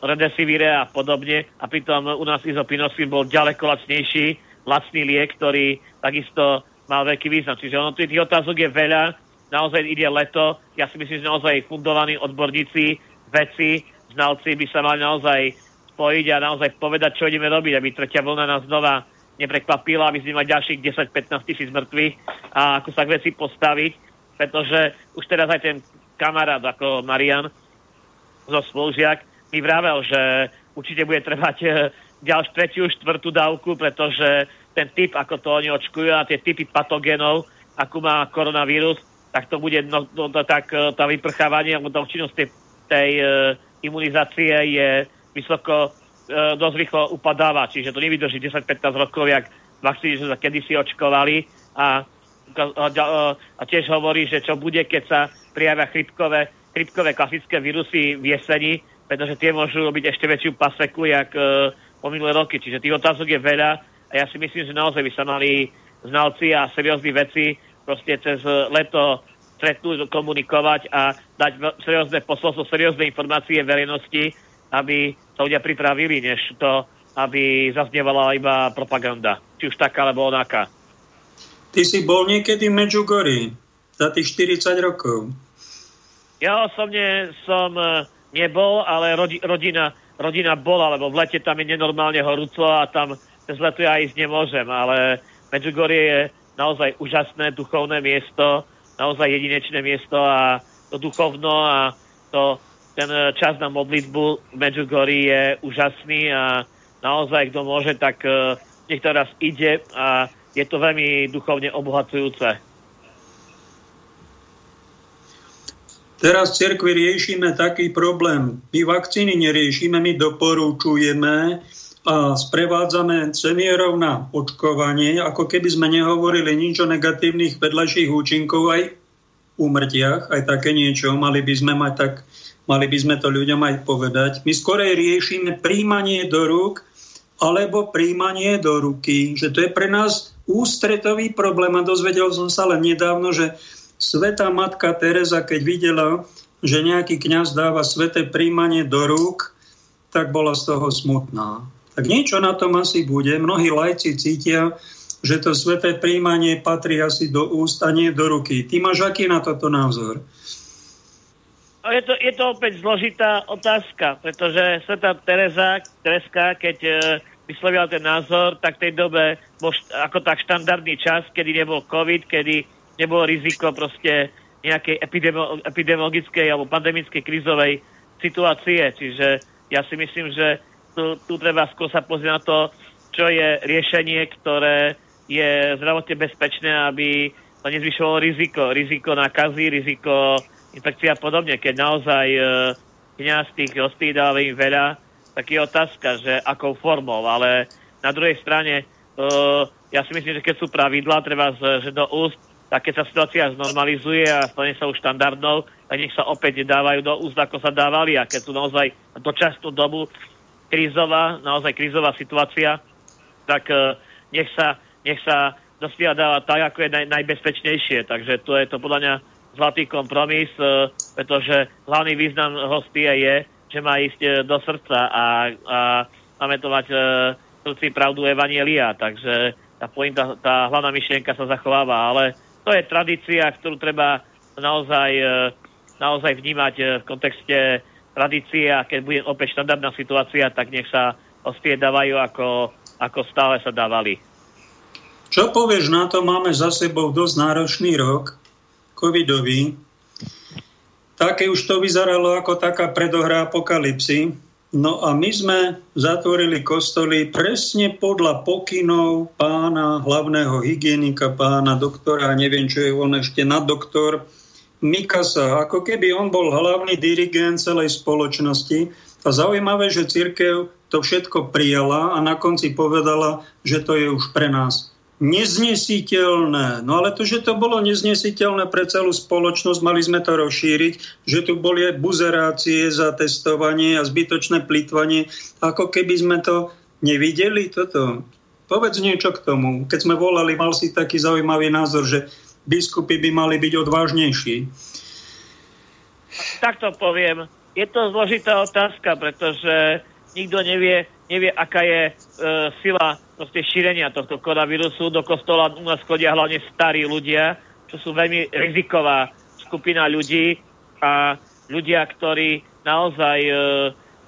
redesivire a podobne. A pritom u nás izopinosin bol ďaleko lacnejší, lacný liek, ktorý takisto mal veľký význam. Čiže ono tých otázok je veľa, naozaj ide leto. Ja si myslím, že naozaj fundovaní odborníci, veci, znalci by sa mali naozaj spojiť a naozaj povedať, čo ideme robiť, aby tretia vlna nás znova neprekvapila, aby sme mali ďalších 10-15 tisíc mŕtvych. A ako sa k veci postaviť, pretože už teraz aj ten kamarát ako Marian zo Spolužiak mi vravel, že určite bude trvať eh, ďalšiu tretiu, štvrtú dávku, pretože ten typ, ako to oni očkujú a tie typy patogénov, ako má koronavírus, tak to bude, no, no, tak eh, tá vyprchávanie, alebo tá účinnosť tej, tej uh, imunizácie je vysoko e, dosť rýchlo upadáva, čiže to nevydrží 10-15 rokov, jak vakcíny, že sa kedysi očkovali a, a, a, a tiež hovorí, že čo bude, keď sa prijavia chrypkové, chrypkové klasické vírusy v jeseni, pretože tie môžu robiť ešte väčšiu paseku, jak e, po minulé roky. Čiže tých otázok je veľa a ja si myslím, že naozaj by sa mali znalci a seriózni veci proste cez leto stretnúť, komunikovať a dať seriózne posolstvo, seriózne informácie verejnosti, aby sa ľudia pripravili, než to, aby zaznievala iba propaganda. Či už taká, alebo onaká. Ty si bol niekedy v Medjugorji za tých 40 rokov? Ja osobne som e, nebol, ale rodi, rodina, rodina bola, lebo v lete tam je nenormálne horúco a tam cez leto ja ísť nemôžem, ale Medjugorje je naozaj úžasné duchovné miesto, naozaj jedinečné miesto a to duchovno a to ten e, čas na modlitbu v Medjugorji je úžasný a naozaj, kto môže, tak e, nech teraz ide a je to veľmi duchovne obohacujúce. Teraz v cirkvi riešime taký problém. My vakcíny neriešime, my doporúčujeme a sprevádzame seniorov na očkovanie, ako keby sme nehovorili nič o negatívnych vedľajších účinkov aj úmrtiach, aj také niečo. Mali by sme mať tak, mali by sme to ľuďom aj povedať. My skorej riešime príjmanie do rúk alebo príjmanie do ruky, že to je pre nás ústretový problém a dozvedel som sa len nedávno, že Svetá matka Teresa, keď videla, že nejaký kňaz dáva sveté príjmanie do rúk, tak bola z toho smutná. Tak niečo na tom asi bude. Mnohí lajci cítia, že to sveté príjmanie patrí asi do úst a nie do ruky. Ty máš aký na toto názor? Je to, je to opäť zložitá otázka, pretože Sveta Teresa, Tereska, keď e, vyslovila ten názor, tak v tej dobe bol št- ako tak štandardný čas, kedy nebol COVID, kedy nebolo riziko proste nejakej epidemo- epidemiologickej alebo pandemickej krízovej situácie. Čiže ja si myslím, že tu, tu treba skôr sa pozrieť na to, čo je riešenie, ktoré je zdravotne bezpečné, aby to nezvyšovalo riziko. Riziko nákazy, riziko infekcia podobne. Keď naozaj e, kniaz tých hostí dáva im veľa, tak je otázka, že akou formou. Ale na druhej strane, e, ja si myslím, že keď sú pravidlá, treba, že do úst tak keď sa situácia znormalizuje a stane sa už štandardnou, tak nech sa opäť dávajú do úst, ako sa dávali. A keď sú naozaj dočasnú dobu krízová, naozaj krízová situácia, tak uh, nech sa, nech sa dospia dáva tak, ako je naj, najbezpečnejšie. Takže to je to podľa mňa zlatý kompromis, uh, pretože hlavný význam hostie je, že má ísť uh, do srdca a, a máme to mať uh, srdci pravdu Evanielia. Takže tá, pointa, tá hlavná myšlienka sa zachováva, ale to je tradícia, ktorú treba naozaj, e, naozaj vnímať e, v kontexte tradície a keď bude opäť štandardná situácia, tak nech sa ospiedávajú ako, ako stále sa dávali. Čo povieš na to? Máme za sebou dosť náročný rok, covidový. Také už to vyzeralo ako taká predohra apokalipsy. No a my sme zatvorili kostoly presne podľa pokynov pána hlavného hygienika, pána doktora, neviem, čo je on ešte na doktor, Mikasa, ako keby on bol hlavný dirigent celej spoločnosti. A zaujímavé, že církev to všetko prijala a na konci povedala, že to je už pre nás neznesiteľné. No ale to, že to bolo neznesiteľné pre celú spoločnosť, mali sme to rozšíriť, že tu boli aj buzerácie za testovanie a zbytočné plýtvanie, ako keby sme to nevideli toto. Povedz niečo k tomu. Keď sme volali, mal si taký zaujímavý názor, že biskupy by mali byť odvážnejší. Tak to poviem. Je to zložitá otázka, pretože nikto nevie, nevie aká je e, sila proste šírenia tohto koronavírusu. Do kostola u nás chodia hlavne starí ľudia, čo sú veľmi riziková skupina ľudí a ľudia, ktorí naozaj, e,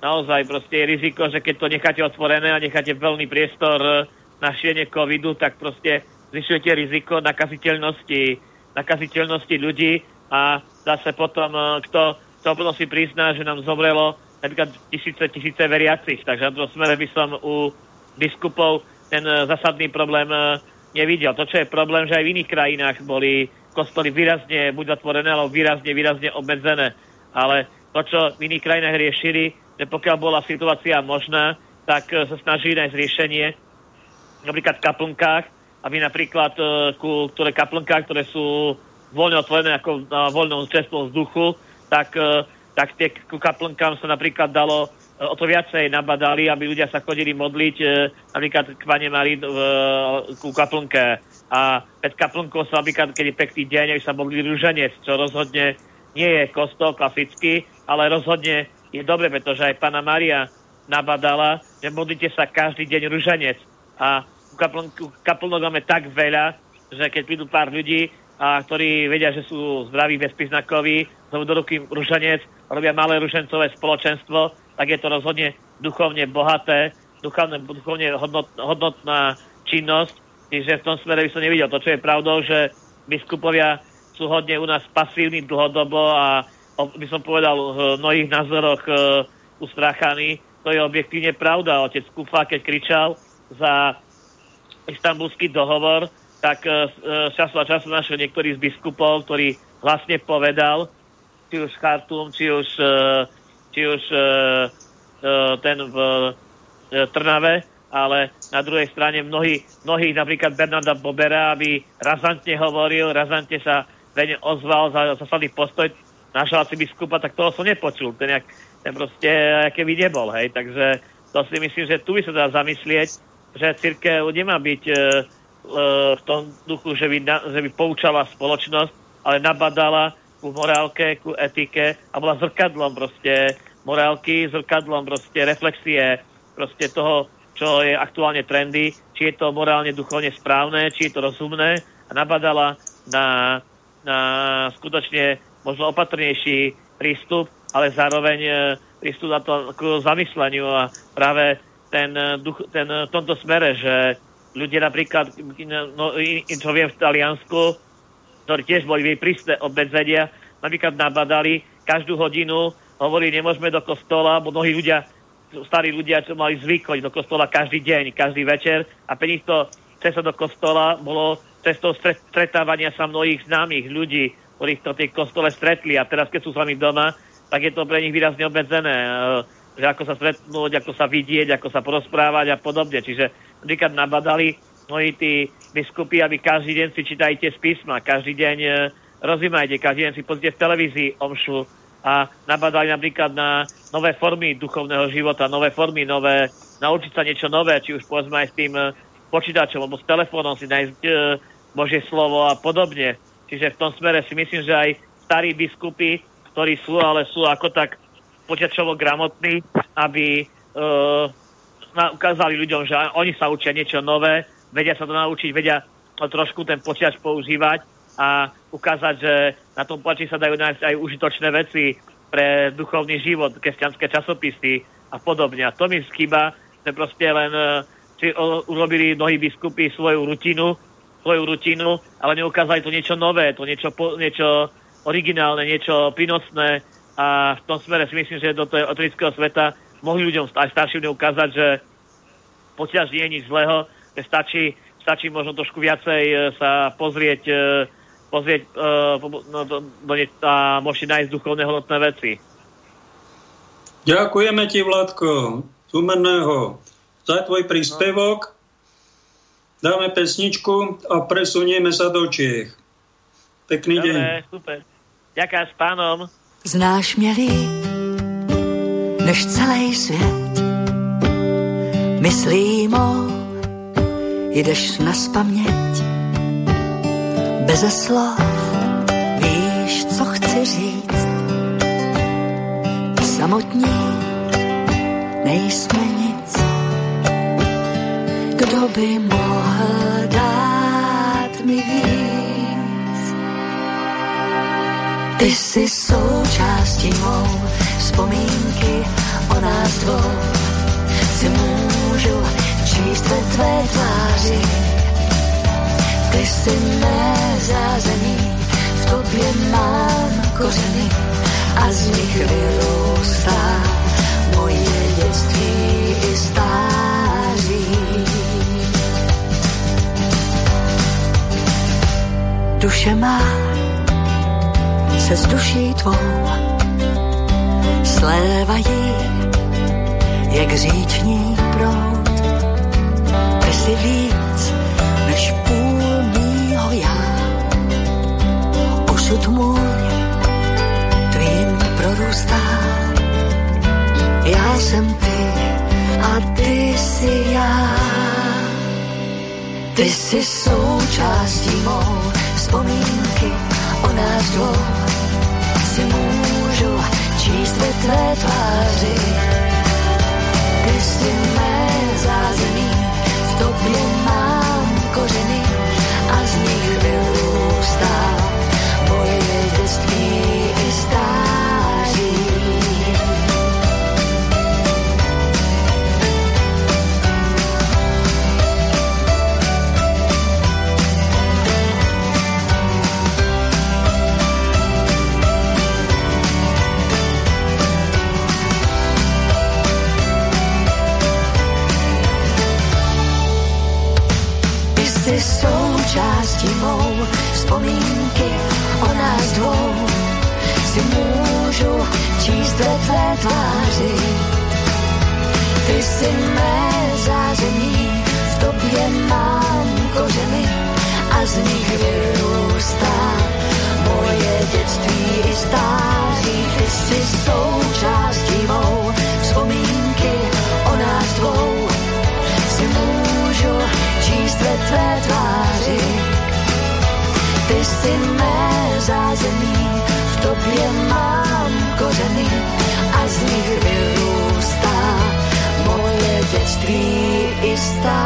naozaj proste je riziko, že keď to necháte otvorené a necháte veľný priestor e, na šírenie covidu, tak proste zvyšujete riziko nakaziteľnosti, nakaziteľnosti ľudí a zase potom, e, kto, kto potom si prizná, že nám zomrelo napríklad tisíce, tisíce veriacich. Takže na druhom smere by som u biskupov ten e, zásadný problém e, nevidel. To, čo je problém, že aj v iných krajinách boli kostoly výrazne buď zatvorené, alebo výrazne, výrazne obmedzené. Ale to, čo v iných krajinách riešili, že pokiaľ bola situácia možná, tak e, sa snaží nájsť riešenie napríklad v kaplnkách, aby napríklad ku, ktoré kaplnkách, ktoré sú voľne otvorené ako na voľnom čestvom vzduchu, tak, tak tie kaplnkám sa napríklad dalo o to viacej nabadali, aby ľudia sa chodili modliť e, napríklad k Pane Marii e, ku kaplnke. A pred kaplnkou sa napríklad, keď je pekný deň, aby sa modlili rúženec, čo rozhodne nie je kostol klasický, ale rozhodne je dobre, pretože aj Pana Maria nabadala, že modlite sa každý deň rúženec. A kaplnok máme tak veľa, že keď prídu pár ľudí, a ktorí vedia, že sú zdraví, bezpríznakoví, znovu do ruky rušanec, robia malé rušencové spoločenstvo, tak je to rozhodne duchovne bohaté, duchovne, duchovne hodnot, hodnotná činnosť. Čiže v tom smere by som nevidel to, čo je pravdou, že biskupovia sú hodne u nás pasívni dlhodobo a by som povedal, v mnohých názoroch ustráchaný. To je objektívne pravda. Otec Kufa, keď kričal za istambulský dohovor, tak z času a času našiel niektorý z biskupov, ktorý vlastne povedal, či už Chartum, či už, či už ten v Trnave, ale na druhej strane mnohí, mnohí napríklad Bernarda Bobera, aby razantne hovoril, razantne sa veľmi ozval za zasadný postoj našho biskupa, tak toho som nepočul. Ten, jak, ten proste keby nebol, hej. Takže to si myslím, že tu by sa dá zamyslieť, že církev nemá byť e, e, v tom duchu, že by, na, že by poučala spoločnosť, ale nabadala ku morálke, ku etike a bola zrkadlom proste morálky, zrkadlom proste reflexie proste toho, čo je aktuálne trendy, či je to morálne, duchovne správne, či je to rozumné a nabadala na, na skutočne možno opatrnejší prístup, ale zároveň e, prístup na to k zamysleniu a práve ten, e, duch, ten v tomto smere, že ľudia napríklad, no, čo viem v Taliansku, ktorí tiež boli prísne obmedzenia, napríklad nabadali každú hodinu, hovorí, nemôžeme do kostola, bo mnohí ľudia starí ľudia, čo mali zvyk chodiť do kostola každý deň, každý večer a nich to cesta do kostola bolo cestou stretávania sa mnohých známych ľudí, ktorých to tie kostole stretli a teraz, keď sú s vami doma, tak je to pre nich výrazne obmedzené, e, že ako sa stretnúť, ako sa vidieť, ako sa porozprávať a podobne. Čiže napríklad nabadali mnohí tí biskupy, aby každý deň si čítajte z písma, každý deň e, rozímajte, každý deň si pozrite v televízii omšu, a nabadali napríklad na nové formy duchovného života, nové formy, nové, naučiť sa niečo nové, či už povedzme aj s tým e, počítačom alebo s telefónom si nájsť e, Božie slovo a podobne. Čiže v tom smere si myslím, že aj starí biskupy, ktorí sú, ale sú ako tak počiačovo gramotní, aby e, ukázali ľuďom, že oni sa učia niečo nové, vedia sa to naučiť, vedia trošku ten počiač používať a ukázať, že na tom plači sa dajú nájsť aj užitočné veci pre duchovný život, kresťanské časopisy a podobne. A to mi skýba, že proste len e, si urobili mnohí biskupy svoju rutinu, svoju rutinu, ale neukázali to niečo nové, to niečo, niečo originálne, niečo prínosné a v tom smere si myslím, že do toho otolického sveta mohli ľuďom aj starším ukázať, že potiaľ nie je nič zlého, stačí, stačí možno trošku viacej e, sa pozrieť e, pozrieť uh, no, do, do, a môžete nájsť duchovné hodnotné veci. Ďakujeme ti, Vladko, z Umerného, za tvoj príspevok. Dáme pesničku a presunieme sa do Čiech. Pekný Dobre, deň. super. Ďakujem s pánom. Znáš mě líp než celý svět. Myslím o, jdeš na spaměť Beze slov víš, co chci říct. Samotní nejsme nic. Kdo by mohl dát mi víc? Ty jsi součástí mou vzpomínky o nás dvou. Si můžu číst ve tvé tváři ty jsi mé zázemí, v tobě mám kořeny a z nich vyrůstá moje dětství i stáří. Duše má se s duší tvou slévají jak říční. Si víc než půl osud můj tvým prorůstá. Já jsem ty a ty jsi já. Ty jsi součástí mou vzpomínky o nás dvou. Si můžu číst ve tvé tváři. Ty jsi tobě mám kořeny a z nich vyrůstám součástí mou vzpomínky o nás dvou. Si můžu číst ve tvé tváři. Ty si mé záření, v tobě mám kořeny a z nich vyrůstá moje dětství i stáří. Ty si součástí mou vzpomínky o nás dvou. Tvé tváři. Ty si mé zázemí, v tobě mám kořeny a z nich vyrůstá moje dětství i stáří.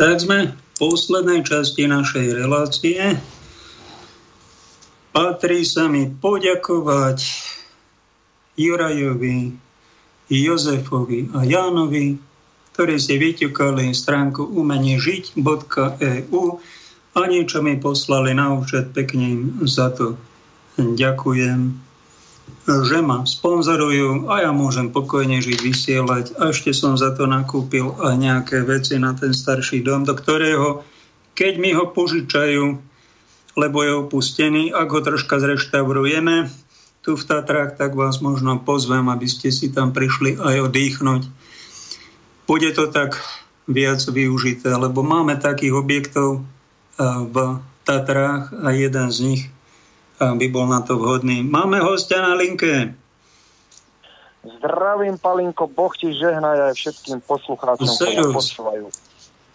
Tak sme v poslednej časti našej relácie. Patrí sa mi poďakovať Jurajovi, Jozefovi a Jánovi, ktorí si vyťukali stránku umeniežiť.eu a niečo mi poslali na účet pekne im za to. Ďakujem že ma sponzorujú a ja môžem pokojne žiť, vysielať. A ešte som za to nakúpil aj nejaké veci na ten starší dom, do ktorého, keď mi ho požičajú, lebo je opustený, ak ho troška zreštaurujeme tu v Tatrách, tak vás možno pozvem, aby ste si tam prišli aj oddychnúť. Bude to tak viac využité, lebo máme takých objektov v Tatrách a jeden z nich by bol na to vhodný. Máme hostia na linke. Zdravím, Palinko, Boh ti žehnaj aj všetkým poslucháčom, ktorí počúvajú.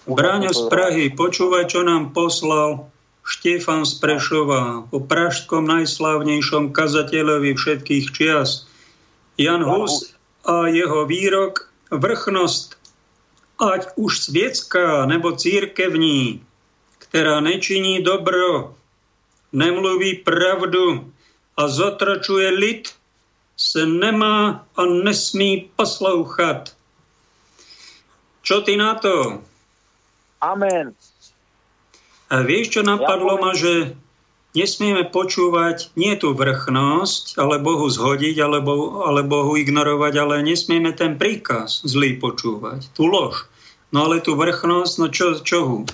Bráňo z Prahy, počúvaj, čo nám poslal Štefan z Prešova po pražskom najslávnejšom kazateľovi všetkých čias. Jan Hus a jeho výrok vrchnosť, ať už svietská nebo církevní, ktorá nečiní dobro, nemluví pravdu a zotročuje lid, se nemá a nesmí poslouchat. Čo ty na to? Amen. A vieš, čo napadlo ja ma, že nesmieme počúvať nie tú vrchnosť, ale Bohu zhodiť, alebo, ale Bohu ignorovať, ale nesmieme ten príkaz zlý počúvať, tú lož. No ale tú vrchnosť, no čo, čo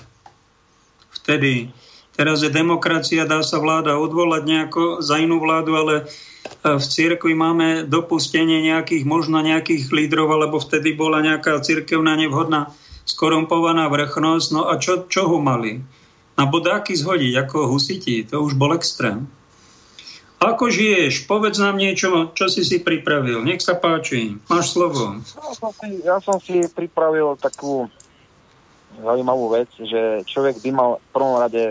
Vtedy Teraz je demokracia, dá sa vláda odvolať nejako za inú vládu, ale e, v cirkvi máme dopustenie nejakých, možno nejakých lídrov, alebo vtedy bola nejaká cirkevná nevhodná skorumpovaná vrchnosť. No a čo, čo ho mali? Na bodáky zhodiť, ako husití. To už bol extrém. Ako žiješ? Povedz nám niečo, čo si si pripravil. Nech sa páči. Máš slovo. Ja som si, ja som si pripravil takú zaujímavú vec, že človek by mal v prvom rade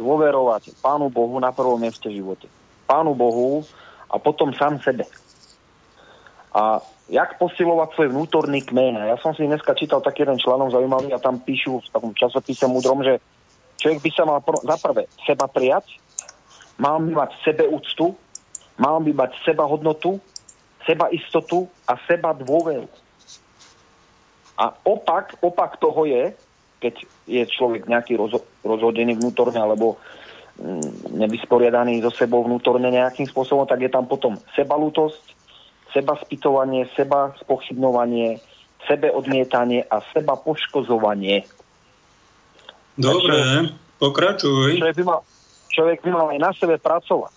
dôverovať Pánu Bohu na prvom mieste živote. Pánu Bohu a potom sám sebe. A jak posilovať svoj vnútorný kmen. Ja som si dneska čítal taký jeden článok zaujímavý a tam píšu v takom časopise múdrom, že človek by sa mal pr- za prvé seba prijať, mal by mať sebe úctu, mal by mať seba hodnotu, seba istotu a seba dôveru. A opak, opak toho je, keď je človek nejaký rozho- rozhodený vnútorne alebo mm, nevysporiadaný so sebou vnútorne nejakým spôsobom, tak je tam potom sebalútosť, seba spytovanie, seba spochybnovanie, sebe odmietanie a seba poškozovanie. Dobre, pokračuj. Človek by, mal, človek by mal aj na sebe pracovať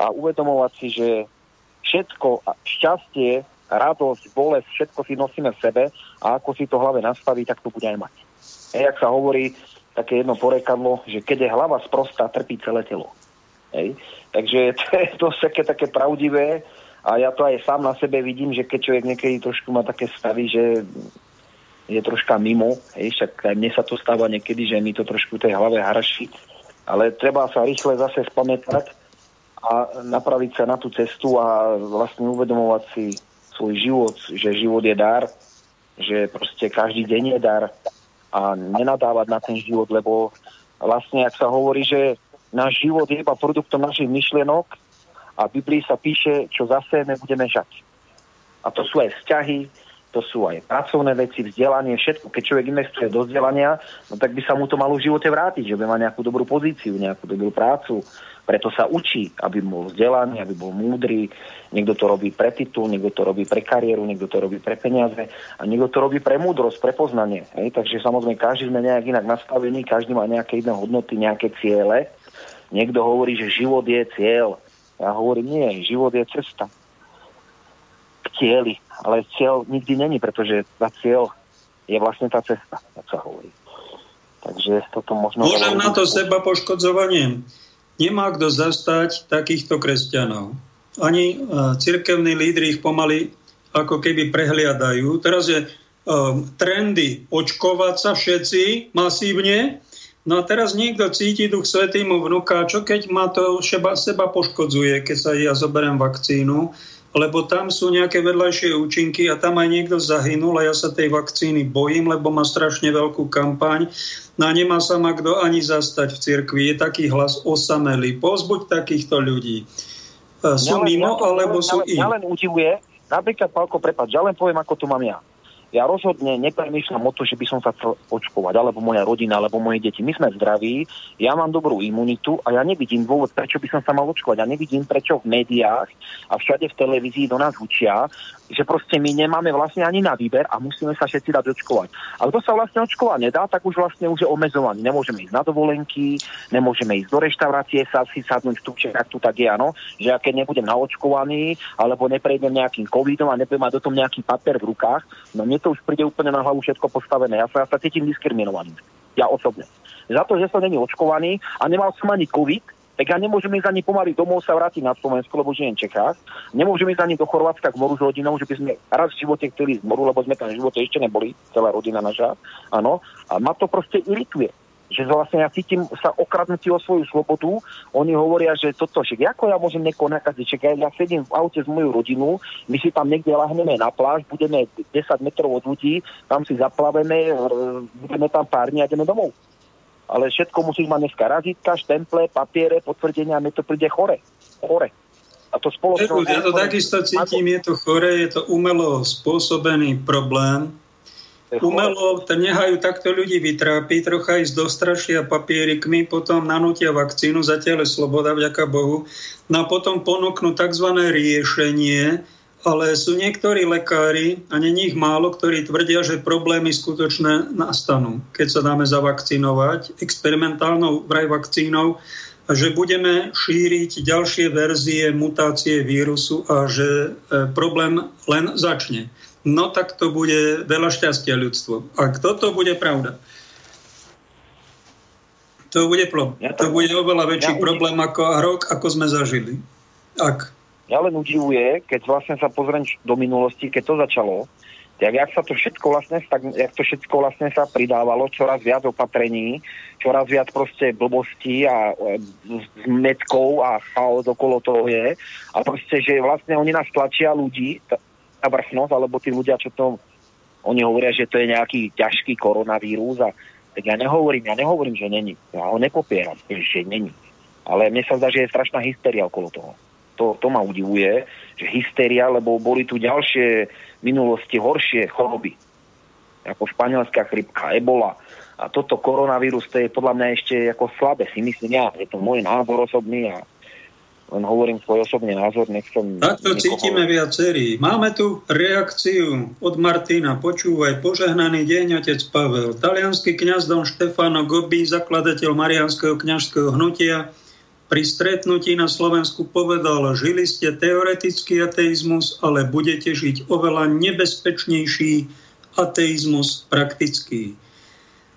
a uvedomovať si, že všetko, šťastie, radosť, bolesť, všetko si nosíme v sebe a ako si to hlave nastaví, tak to bude aj mať. Hej, jak sa hovorí, také jedno porekadlo, že keď je hlava sprostá, trpí celé telo. Hej. Takže to je dosť také, také pravdivé a ja to aj sám na sebe vidím, že keď človek niekedy trošku má také stavy, že je troška mimo, hej, však aj mne sa to stáva niekedy, že mi to trošku tej hlave haraší, ale treba sa rýchle zase spamätať a napraviť sa na tú cestu a vlastne uvedomovať si svoj život, že život je dar, že proste každý deň je dar a nenadávať na ten život, lebo vlastne, ak sa hovorí, že náš život je iba produktom našich myšlienok a v Biblii sa píše, čo zase budeme žať. A to sú aj vzťahy, to sú aj pracovné veci, vzdelanie, všetko. Keď človek investuje do vzdelania, no tak by sa mu to malo v živote vrátiť, že by mal nejakú dobrú pozíciu, nejakú dobrú prácu, Preto sa učí, aby bol vzdelaný, aby bol múdry. Niekto to robí pre titul, niekto to robí pre kariéru, niekto to robí pre peniaze a niekto to robí pre múdrosť, pre poznanie. Hej? Takže samozrejme, každý sme nejak inak nastavení, každý má nejaké iné hodnoty, nejaké ciele. Niekto hovorí, že život je cieľ. Ja hovorím, nie, život je cesta cieli. Ale cieľ nikdy není, pretože tá cieľ je vlastne tá cesta, ako sa hovorí. Takže toto možno... Môžem na to seba poškodzovanie. Nemá kto zastať takýchto kresťanov. Ani uh, cirkevní lídry ich pomaly ako keby prehliadajú. Teraz je uh, trendy očkovať sa všetci masívne, No a teraz niekto cíti Duch Svetý mu čo keď ma to seba, seba poškodzuje, keď sa ja zoberiem vakcínu, lebo tam sú nejaké vedľajšie účinky a tam aj niekto zahynul a ja sa tej vakcíny bojím, lebo má strašne veľkú kampaň. No a nemá sa ma kto ani zastať v cirkvi. Je taký hlas osamelý. Pozbuď takýchto ľudí. Sú ja mimo, ja alebo ja, sú im. Ja len udivuje, napríklad, Pálko, prepáč, ja len poviem, ako to mám ja ja rozhodne nepremýšľam o to, že by som sa chcel očkovať, alebo moja rodina, alebo moje deti. My sme zdraví, ja mám dobrú imunitu a ja nevidím dôvod, prečo by som sa mal očkovať. Ja nevidím, prečo v médiách a všade v televízii do nás učia, že proste my nemáme vlastne ani na výber a musíme sa všetci dať očkovať. Ale to sa vlastne očkovať nedá, tak už vlastne už je omezovaný. Nemôžeme ísť na dovolenky, nemôžeme ísť do reštaurácie, sa si sadnúť tu, ak tu tak je, áno, že ja keď nebudem naočkovaný, alebo neprejdem nejakým covidom a nebudem mať do tom nejaký papier v rukách, no mne to už príde úplne na hlavu všetko postavené. Ja sa, ja sa cítim diskriminovaný. Ja osobne. Za to, že som není očkovaný a nemal som ani covid, tak ja nemôžem ísť ani pomaly domov sa vrátiť na Slovensku, lebo žijem v Čechách. Nemôžem ísť ani do Chorvátska k moru s rodinou, že by sme raz v živote chceli z moru, lebo sme tam v živote ešte neboli, celá rodina naša. Áno. A ma to proste irituje že vlastne ja cítim sa okradnutí o svoju slobodu. Oni hovoria, že toto, že ako ja môžem niekoho nakaziť, že ja sedím v aute s mojou rodinou, my si tam niekde lahneme na pláž, budeme 10 metrov od ľudí, tam si zaplaveme, budeme tam pár dní a ideme domov ale všetko musíš mať dneska razítka, štemple, papiere, potvrdenia, mne to príde chore. Chore. A to spoločnosť... Ja to takisto cítim, je to chore, je to umelo spôsobený problém. Umelo nehajú takto ľudí vytrápiť, trocha ísť dostrašia papierikmi, potom nanútia vakcínu, zatiaľ je sloboda, vďaka Bohu. No a potom ponúknú tzv. riešenie, ale sú niektorí lekári, a není ich málo, ktorí tvrdia, že problémy skutočne nastanú, keď sa dáme zavakcinovať experimentálnou vraj vakcínou a že budeme šíriť ďalšie verzie mutácie vírusu a že e, problém len začne. No tak to bude veľa šťastia ľudstvo. A toto bude pravda. To bude, to bude oveľa väčší ja problém ako rok, ako sme zažili. Ak Mňa len udivuje, keď vlastne sa pozriem do minulosti, keď to začalo, tak jak sa to všetko vlastne, tak jak to všetko vlastne sa pridávalo, čoraz viac opatrení, čoraz viac proste blbostí a e, s metkou a chaos okolo toho je. A proste, že vlastne oni nás tlačia ľudí, tá vrchnosť, alebo tí ľudia, čo to, oni hovoria, že to je nejaký ťažký koronavírus a tak ja nehovorím, ja nehovorím, že není. Ja ho nepopieram, že není. Ale mne sa zdá, že je strašná hysteria okolo toho to, to ma udivuje, že hysteria, lebo boli tu ďalšie minulosti horšie choroby, ako španielská chrypka, ebola. A toto koronavírus, to je podľa mňa ešte ako slabé, si myslím ja. Je to môj názor osobný a len hovorím svoj osobný názor, nechcem... Takto nikoho... cítime viacerí. Máme tu reakciu od Martina. Počúvaj, požehnaný deň, otec Pavel. Talianský kňaz Don Štefano Gobi, zakladateľ Marianského kňažského hnutia, pri stretnutí na Slovensku povedal, žili ste teoretický ateizmus, ale budete žiť oveľa nebezpečnejší ateizmus praktický.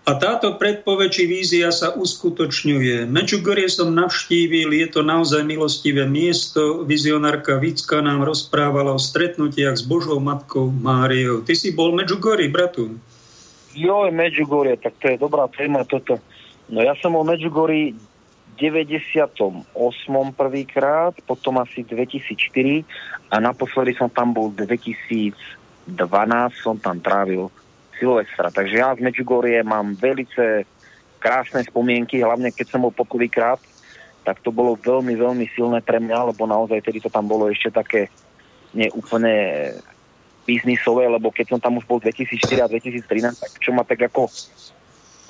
A táto predpoveď či vízia sa uskutočňuje. Medžugorie som navštívil, je to naozaj milostivé miesto. Vizionárka Vicka nám rozprávala o stretnutiach s Božou matkou Máriou. Ty si bol Medžugori, bratu? Jo, Medžugorie, tak to je dobrá téma toto. No ja som o Medžugori 98. prvýkrát, potom asi 2004 a naposledy som tam bol 2012, som tam trávil Silvestra. Takže ja z Medjugorje mám velice krásne spomienky, hlavne keď som bol poprvýkrát, tak to bolo veľmi, veľmi silné pre mňa, lebo naozaj tedy to tam bolo ešte také neúplne biznisové, lebo keď som tam už bol 2004 a 2013, tak čo ma tak ako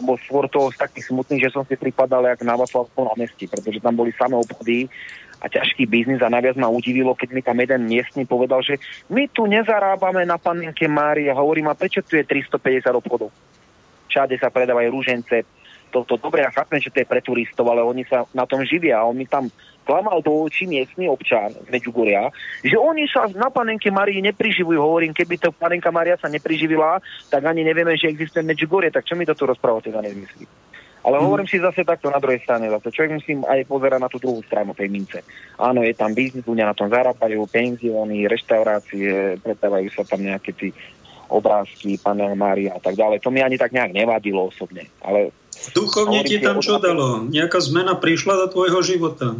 bol skôr toho taký smutný, že som si pripadal jak na Václavskom námestí, pretože tam boli samé obchody a ťažký biznis a najviac ma udivilo, keď mi tam jeden miestny povedal, že my tu nezarábame na panenke Mári a hovorím, a prečo tu je 350 obchodov? Všade sa predávajú rúžence, toto dobre, ja chápem, že to je pre turistov, ale oni sa na tom živia a on mi tam klamal do očí miestný občan z Medžugoria, že oni sa na panenke Marii nepriživujú. Hovorím, keby to panenka Maria sa nepriživila, tak ani nevieme, že existuje Medžugorie, tak čo mi to tu rozprávate za nezmysly? Ale hmm. hovorím si zase takto na druhej strane. Zase človek musím aj pozerať na tú druhú stranu tej mince. Áno, je tam biznis, ľudia na tom zarábajú, penzióny, reštaurácie, pretávajú sa tam nejaké tí obrázky, panel Mária a tak ďalej. To mi ani tak nejak nevadilo osobne. Ale Duchovne ti tam čo dalo? Nejaká zmena prišla do tvojho života?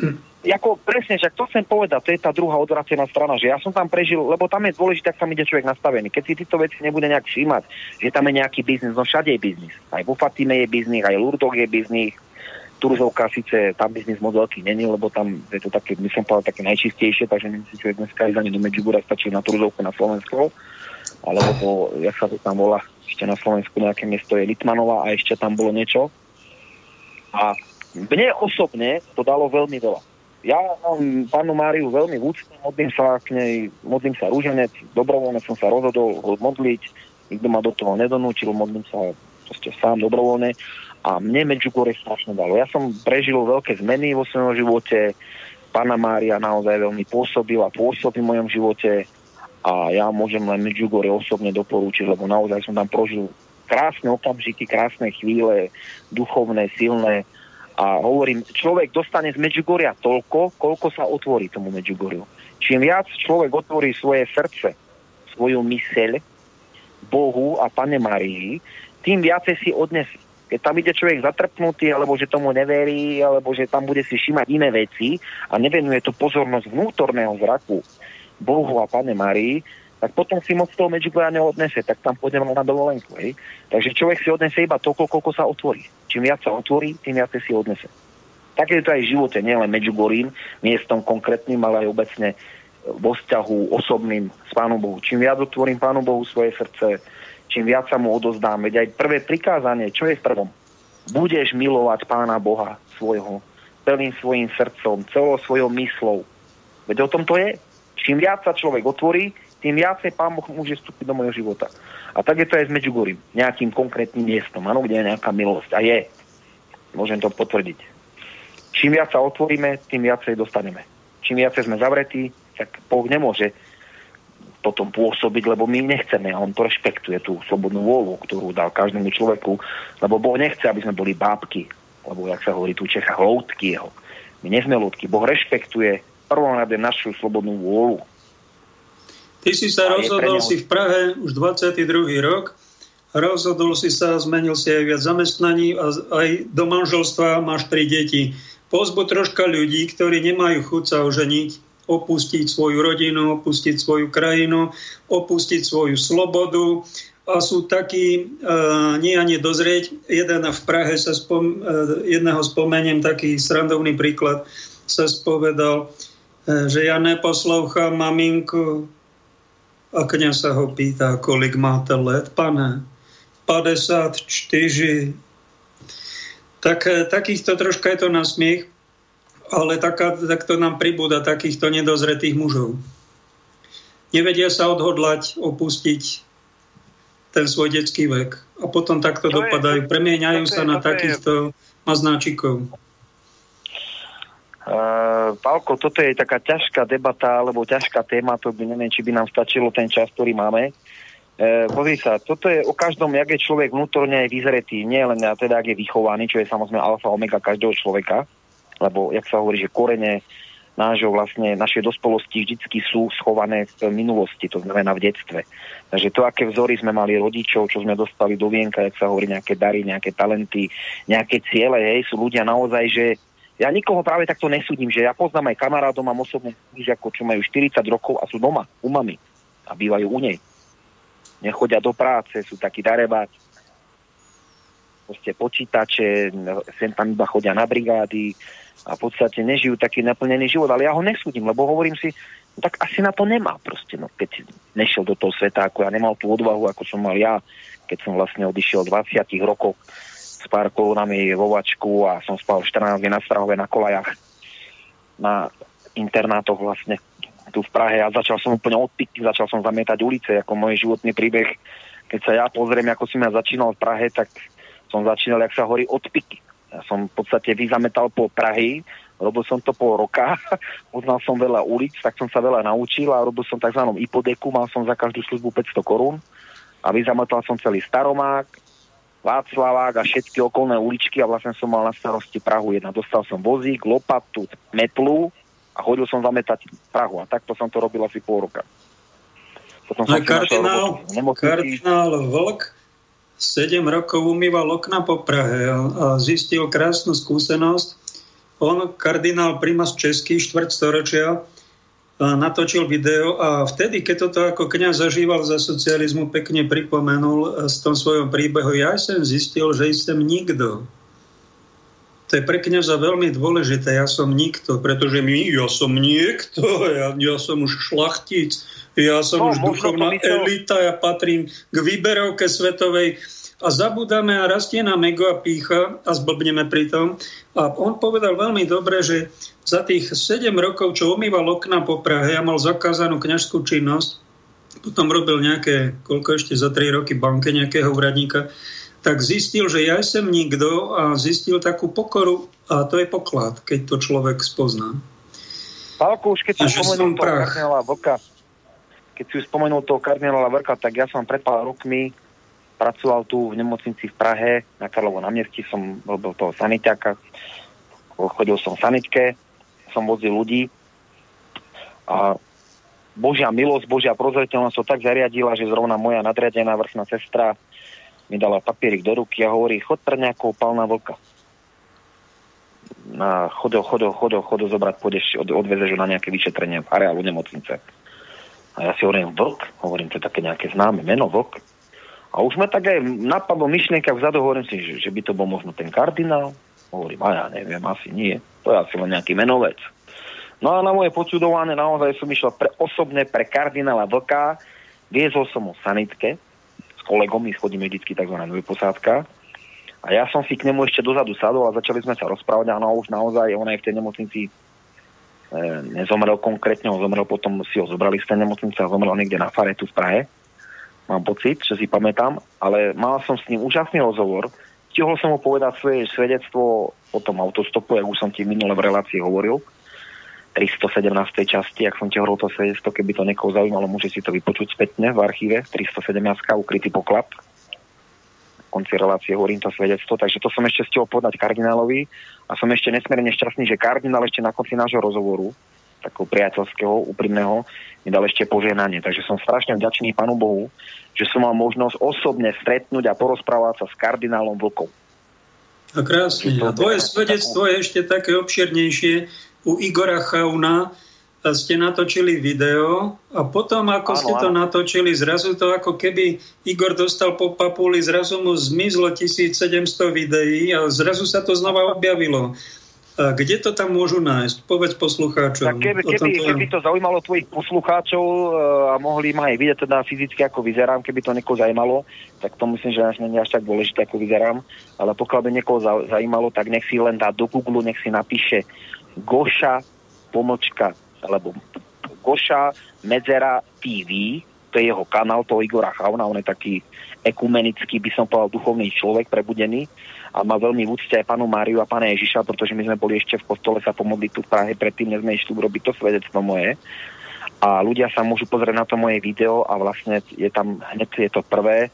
Ako presne, že to chcem povedať, to je tá druhá odvratená strana, že ja som tam prežil, lebo tam je dôležité, ak tam ide človek nastavený. Keď si tieto veci nebude nejak všímať, že tam je nejaký biznis, no všade je biznis. Aj vo Fatime je biznis, aj Lurdoch je biznis, Turzovka síce tam biznis moc veľký není, lebo tam je to také, myslím povedal, také najčistejšie, takže nemyslím, že dneska ísť ani do Medžugora stačí na Turzovku na Slovensku, alebo to, jak sa to tam volá, ešte na Slovensku nejaké miesto je Litmanova a ešte tam bolo niečo. A mne osobne to dalo veľmi veľa. Ja mám pánu Máriu veľmi v úcte, modlím sa k nej, modlím sa rúženec, dobrovoľne som sa rozhodol modliť, nikto ma do toho nedonúčil, modlím sa proste sám dobrovoľne a mne Medjugorje strašne dalo. Ja som prežil veľké zmeny vo svojom živote, pána Mária naozaj veľmi pôsobila, pôsobí v mojom živote, a ja môžem len Medjugorje osobne doporúčiť, lebo naozaj som tam prožil krásne okamžiky, krásne chvíle, duchovné, silné a hovorím, človek dostane z Medjugorja toľko, koľko sa otvorí tomu Medjugorju. Čím viac človek otvorí svoje srdce, svoju myseľ Bohu a Pane Marii, tým viacej si odnesie. Keď tam ide človek zatrpnutý, alebo že tomu neverí, alebo že tam bude si všímať iné veci a nevenuje to pozornosť vnútorného zraku, Bohu a Pane Marii, tak potom si moc toho Medjugorja neodnese, tak tam pôjdem na dovolenku. Hej? Takže človek si odnese iba toľko, koľko sa otvorí. Čím viac sa otvorí, tým viac si odnese. Tak je to aj v živote, nielen Medjugorím, miestom konkrétnym, ale aj obecne vo vzťahu osobným s Pánom Bohu. Čím viac otvorím Pánu Bohu svoje srdce, čím viac sa mu odozdám. Veď aj prvé prikázanie, čo je v prvom? Budeš milovať Pána Boha svojho celým svojim srdcom, celou svojou myslou. Veď o tom to je. Čím viac sa človek otvorí, tým viacej Pán Boh môže vstúpiť do môjho života. A tak je to aj s Medjugorím, nejakým konkrétnym miestom, áno, kde je nejaká milosť. A je. Môžem to potvrdiť. Čím viac sa otvoríme, tým viacej dostaneme. Čím viacej sme zavretí, tak Boh nemôže potom pôsobiť, lebo my nechceme a on to rešpektuje, tú slobodnú vôľu, ktorú dal každému človeku, lebo Boh nechce, aby sme boli bábky, lebo, jak sa hovorí tu Čecha, hloutky jeho. My nie sme ľudky. Boh rešpektuje prvom našu slobodnú vôľu. Ty si sa rozhodol si v Prahe už 22. rok, rozhodol si sa, zmenil si aj viac zamestnaní a aj do manželstva máš tri deti. Pozbu troška ľudí, ktorí nemajú chuť sa oženiť, opustiť svoju rodinu, opustiť svoju krajinu, opustiť svoju slobodu a sú takí uh, nie ani dozrieť. Jeden v Prahe sa spom, uh, jedného spomeniem, taký srandovný príklad, sa spovedal, E, že ja neposlouchám maminku a kniaz sa ho pýta, kolik máte let, pane? 54. Tak, e, takýchto troška je to na smiech, ale taká, takto nám pribúda takýchto nedozretých mužov. Nevedia sa odhodlať, opustiť ten svoj detský vek. A potom takto to dopadajú. Je, Premieňajú sa je, na takýchto maznáčikov. Uh, Pálko, toto je taká ťažká debata alebo ťažká téma, to by neviem, či by nám stačilo ten čas, ktorý máme. Uh, pozri sa, toto je o každom, jak je človek vnútorne aj vyzretý, nie len teda, ak je vychovaný, čo je samozrejme alfa omega každého človeka, lebo, jak sa hovorí, že korene nášho vlastne, našej dospelosti vždycky sú schované v minulosti, to znamená v detstve. Takže to, aké vzory sme mali rodičov, čo sme dostali do vienka, jak sa hovorí, nejaké dary, nejaké talenty, nejaké ciele, hej, sú ľudia naozaj, že ja nikoho práve takto nesúdim, že ja poznám aj kamarádov, mám osobne ako čo majú 40 rokov a sú doma u mami a bývajú u nej. Nechodia do práce, sú takí darebáci. Proste počítače, sem tam iba chodia na brigády a v podstate nežijú taký naplnený život, ale ja ho nesúdim, lebo hovorím si, no tak asi na to nemá proste, no keď nešiel do toho sveta, ako ja nemal tú odvahu, ako som mal ja, keď som vlastne odišiel 20 rokov s pár korunami vo vačku a som spal 14 dní na Strahove na kolajach na internátoch vlastne tu v Prahe a začal som úplne odpiť, začal som zamietať ulice, ako môj životný príbeh. Keď sa ja pozriem, ako som ja začínal v Prahe, tak som začínal, jak sa horí, odpiky. Ja som v podstate vyzametal po Prahy, robil som to pol roka, poznal som veľa ulic, tak som sa veľa naučil a robil som tzv. ipodeku, mal som za každú službu 500 korún a vyzametal som celý Staromák, Václavák a všetky okolné uličky a vlastne som mal na starosti Prahu jedna. Dostal som vozík, lopatu, metlu a chodil som zametať Prahu a takto som to robil asi pol roka. Potom a kardinál, kardinál Vlk 7 rokov umýval okna po Prahe a, a zistil krásnu skúsenosť. On, kardinál Primas Český, štvrť storočia, natočil video a vtedy, keď toto ako kniaz zažíval za socializmu, pekne pripomenul s tom svojom príbehu, ja som zistil, že som nikto. To je pre kniaza veľmi dôležité, ja som nikto, pretože my, ja som niekto, ja, ja som už šlachtic, ja som no, už duchovná elita, ja patrím k výberovke svetovej a zabudáme a rastie nám ego a pícha a zblbneme pri tom. A on povedal veľmi dobre, že za tých 7 rokov, čo umýval okna po Prahe a mal zakázanú kňažskú činnosť, potom robil nejaké, koľko ešte za 3 roky banke nejakého úradníka, tak zistil, že ja som nikto a zistil takú pokoru a to je poklad, keď to človek spozná. Pálko, už keď si spomenul toho kardinála Vlka, keď si spomenul toho kardinála Vlka, tak ja som pred pár rokmi pracoval tu v nemocnici v Prahe, na Karlovo námestí som robil toho sanitáka, chodil som v sanitke, som vozil ľudí a Božia milosť, Božia prozreteľnosť to tak zariadila, že zrovna moja nadriadená vrchná sestra mi dala papierik do ruky a hovorí, chod pre palná vlka. Na chodo, chodo, chodo, chodo zobrať, pôjdeš, od, odvezeš na nejaké vyšetrenie v areálu nemocnice. A ja si hovorím, vlk? Hovorím, to je také nejaké známe meno, vlk. A už ma tak aj napadlo myšlienka vzadu, hovorím si, že, že by to bol možno ten kardinál. Hovorím, a ja neviem, asi nie. To je asi len nejaký menovec. No a na moje počudovanie naozaj som išiel pre, osobne pre kardinála Vlka. Viezol som ho sanitke s kolegom, my schodíme vždy tzv. posádka. A ja som si k nemu ešte dozadu sadol a začali sme sa rozprávať a už naozaj on aj v tej nemocnici e, nezomrel konkrétne, on zomrel potom, si ho zobrali z tej nemocnice a zomrel niekde na fare tu v Prahe mám pocit, že si pamätám, ale mal som s ním úžasný rozhovor. Stihol som mu povedať svoje svedectvo o tom autostopu, ako som ti minule v relácii hovoril, 317. časti, ak som ti hovoril to svedectvo, keby to niekoho zaujímalo, môže si to vypočuť spätne v archíve, 317. ukrytý poklad. V konci relácie hovorím to svedectvo, takže to som ešte stihol povedať kardinálovi a som ešte nesmierne šťastný, že kardinál ešte na konci nášho rozhovoru takého priateľského, úprimného, mi dal ešte poženanie. Takže som strašne vďačný Pánu Bohu, že som mal možnosť osobne stretnúť a porozprávať sa s kardinálom Vlkom. A krásne. A tvoje svedectvo je ešte také obširnejšie. U Igora Chauna ste natočili video a potom, ako áno, ste to áno. natočili, zrazu to ako keby Igor dostal po papuli, zrazu mu zmizlo 1700 videí a zrazu sa to znova objavilo. A kde to tam môžu nájsť? Povedz poslucháčom. Tak keby, keby, keby to zaujímalo tvojich poslucháčov e, a mohli ma aj vidieť teda fyzicky, ako vyzerám, keby to niekoho zaujímalo, tak to myslím, že nie až tak dôležité, ako vyzerám. Ale pokiaľ by niekoho zaujímalo, tak nech si len dá do Google, nech si napíše Goša pomočka, alebo Goša Medzera TV, to je jeho kanál, toho Igora Chauna, on je taký ekumenický, by som povedal, duchovný človek prebudený a má veľmi v úcte aj panu Máriu a pána Ježiša, pretože my sme boli ešte v kostole sa pomodliť tu v Prahe, predtým než sme išli urobiť to svedectvo moje. A ľudia sa môžu pozrieť na to moje video a vlastne je tam, hneď je to prvé,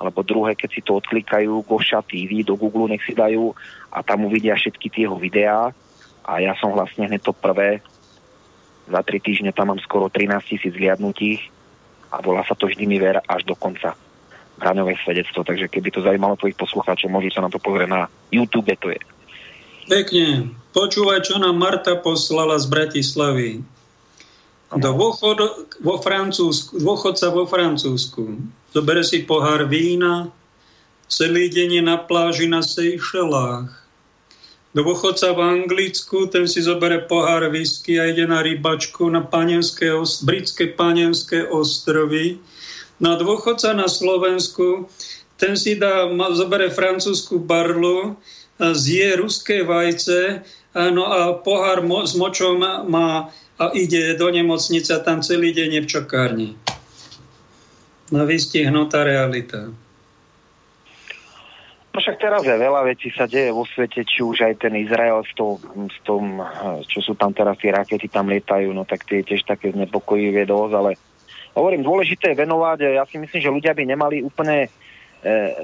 alebo druhé, keď si to odklikajú, Goša TV do Google, nech si dajú a tam uvidia všetky tie jeho videá. A ja som vlastne hneď to prvé, za tri týždne tam mám skoro 13 tisíc zliadnutých a volá sa to vždy mi ver až do konca hraňové svedectvo, takže keby to zaujímalo tvojich poslucháčov, môžu sa na to pozrieť na YouTube, to je. Pekne. Počúvaj, čo nám Marta poslala z Bratislavy. Do dôchod, vo Francúzsku, dôchodca vo Francúzsku. Zobere si pohár vína, celý deň je na pláži na Seychelách. Dôchodca v Anglicku, ten si zoberie pohár whisky a ide na rybačku na panenské, britské panenské ostrovy. No a dôchodca na Slovensku, ten si dá, zoberie francúzsku barlu, zje ruské vajce, no a pohár mo, s močom má a ide do nemocnice a tam celý deň je v čakárni. No vystihnutá realita. No však teraz je veľa vecí sa deje vo svete, či už aj ten Izrael s, to, s tom, čo sú tam teraz tie rakety, tam lietajú, no tak tie tiež také znepokojivé dosť, ale hovorím, dôležité je venovať, ja si myslím, že ľudia by nemali úplne e,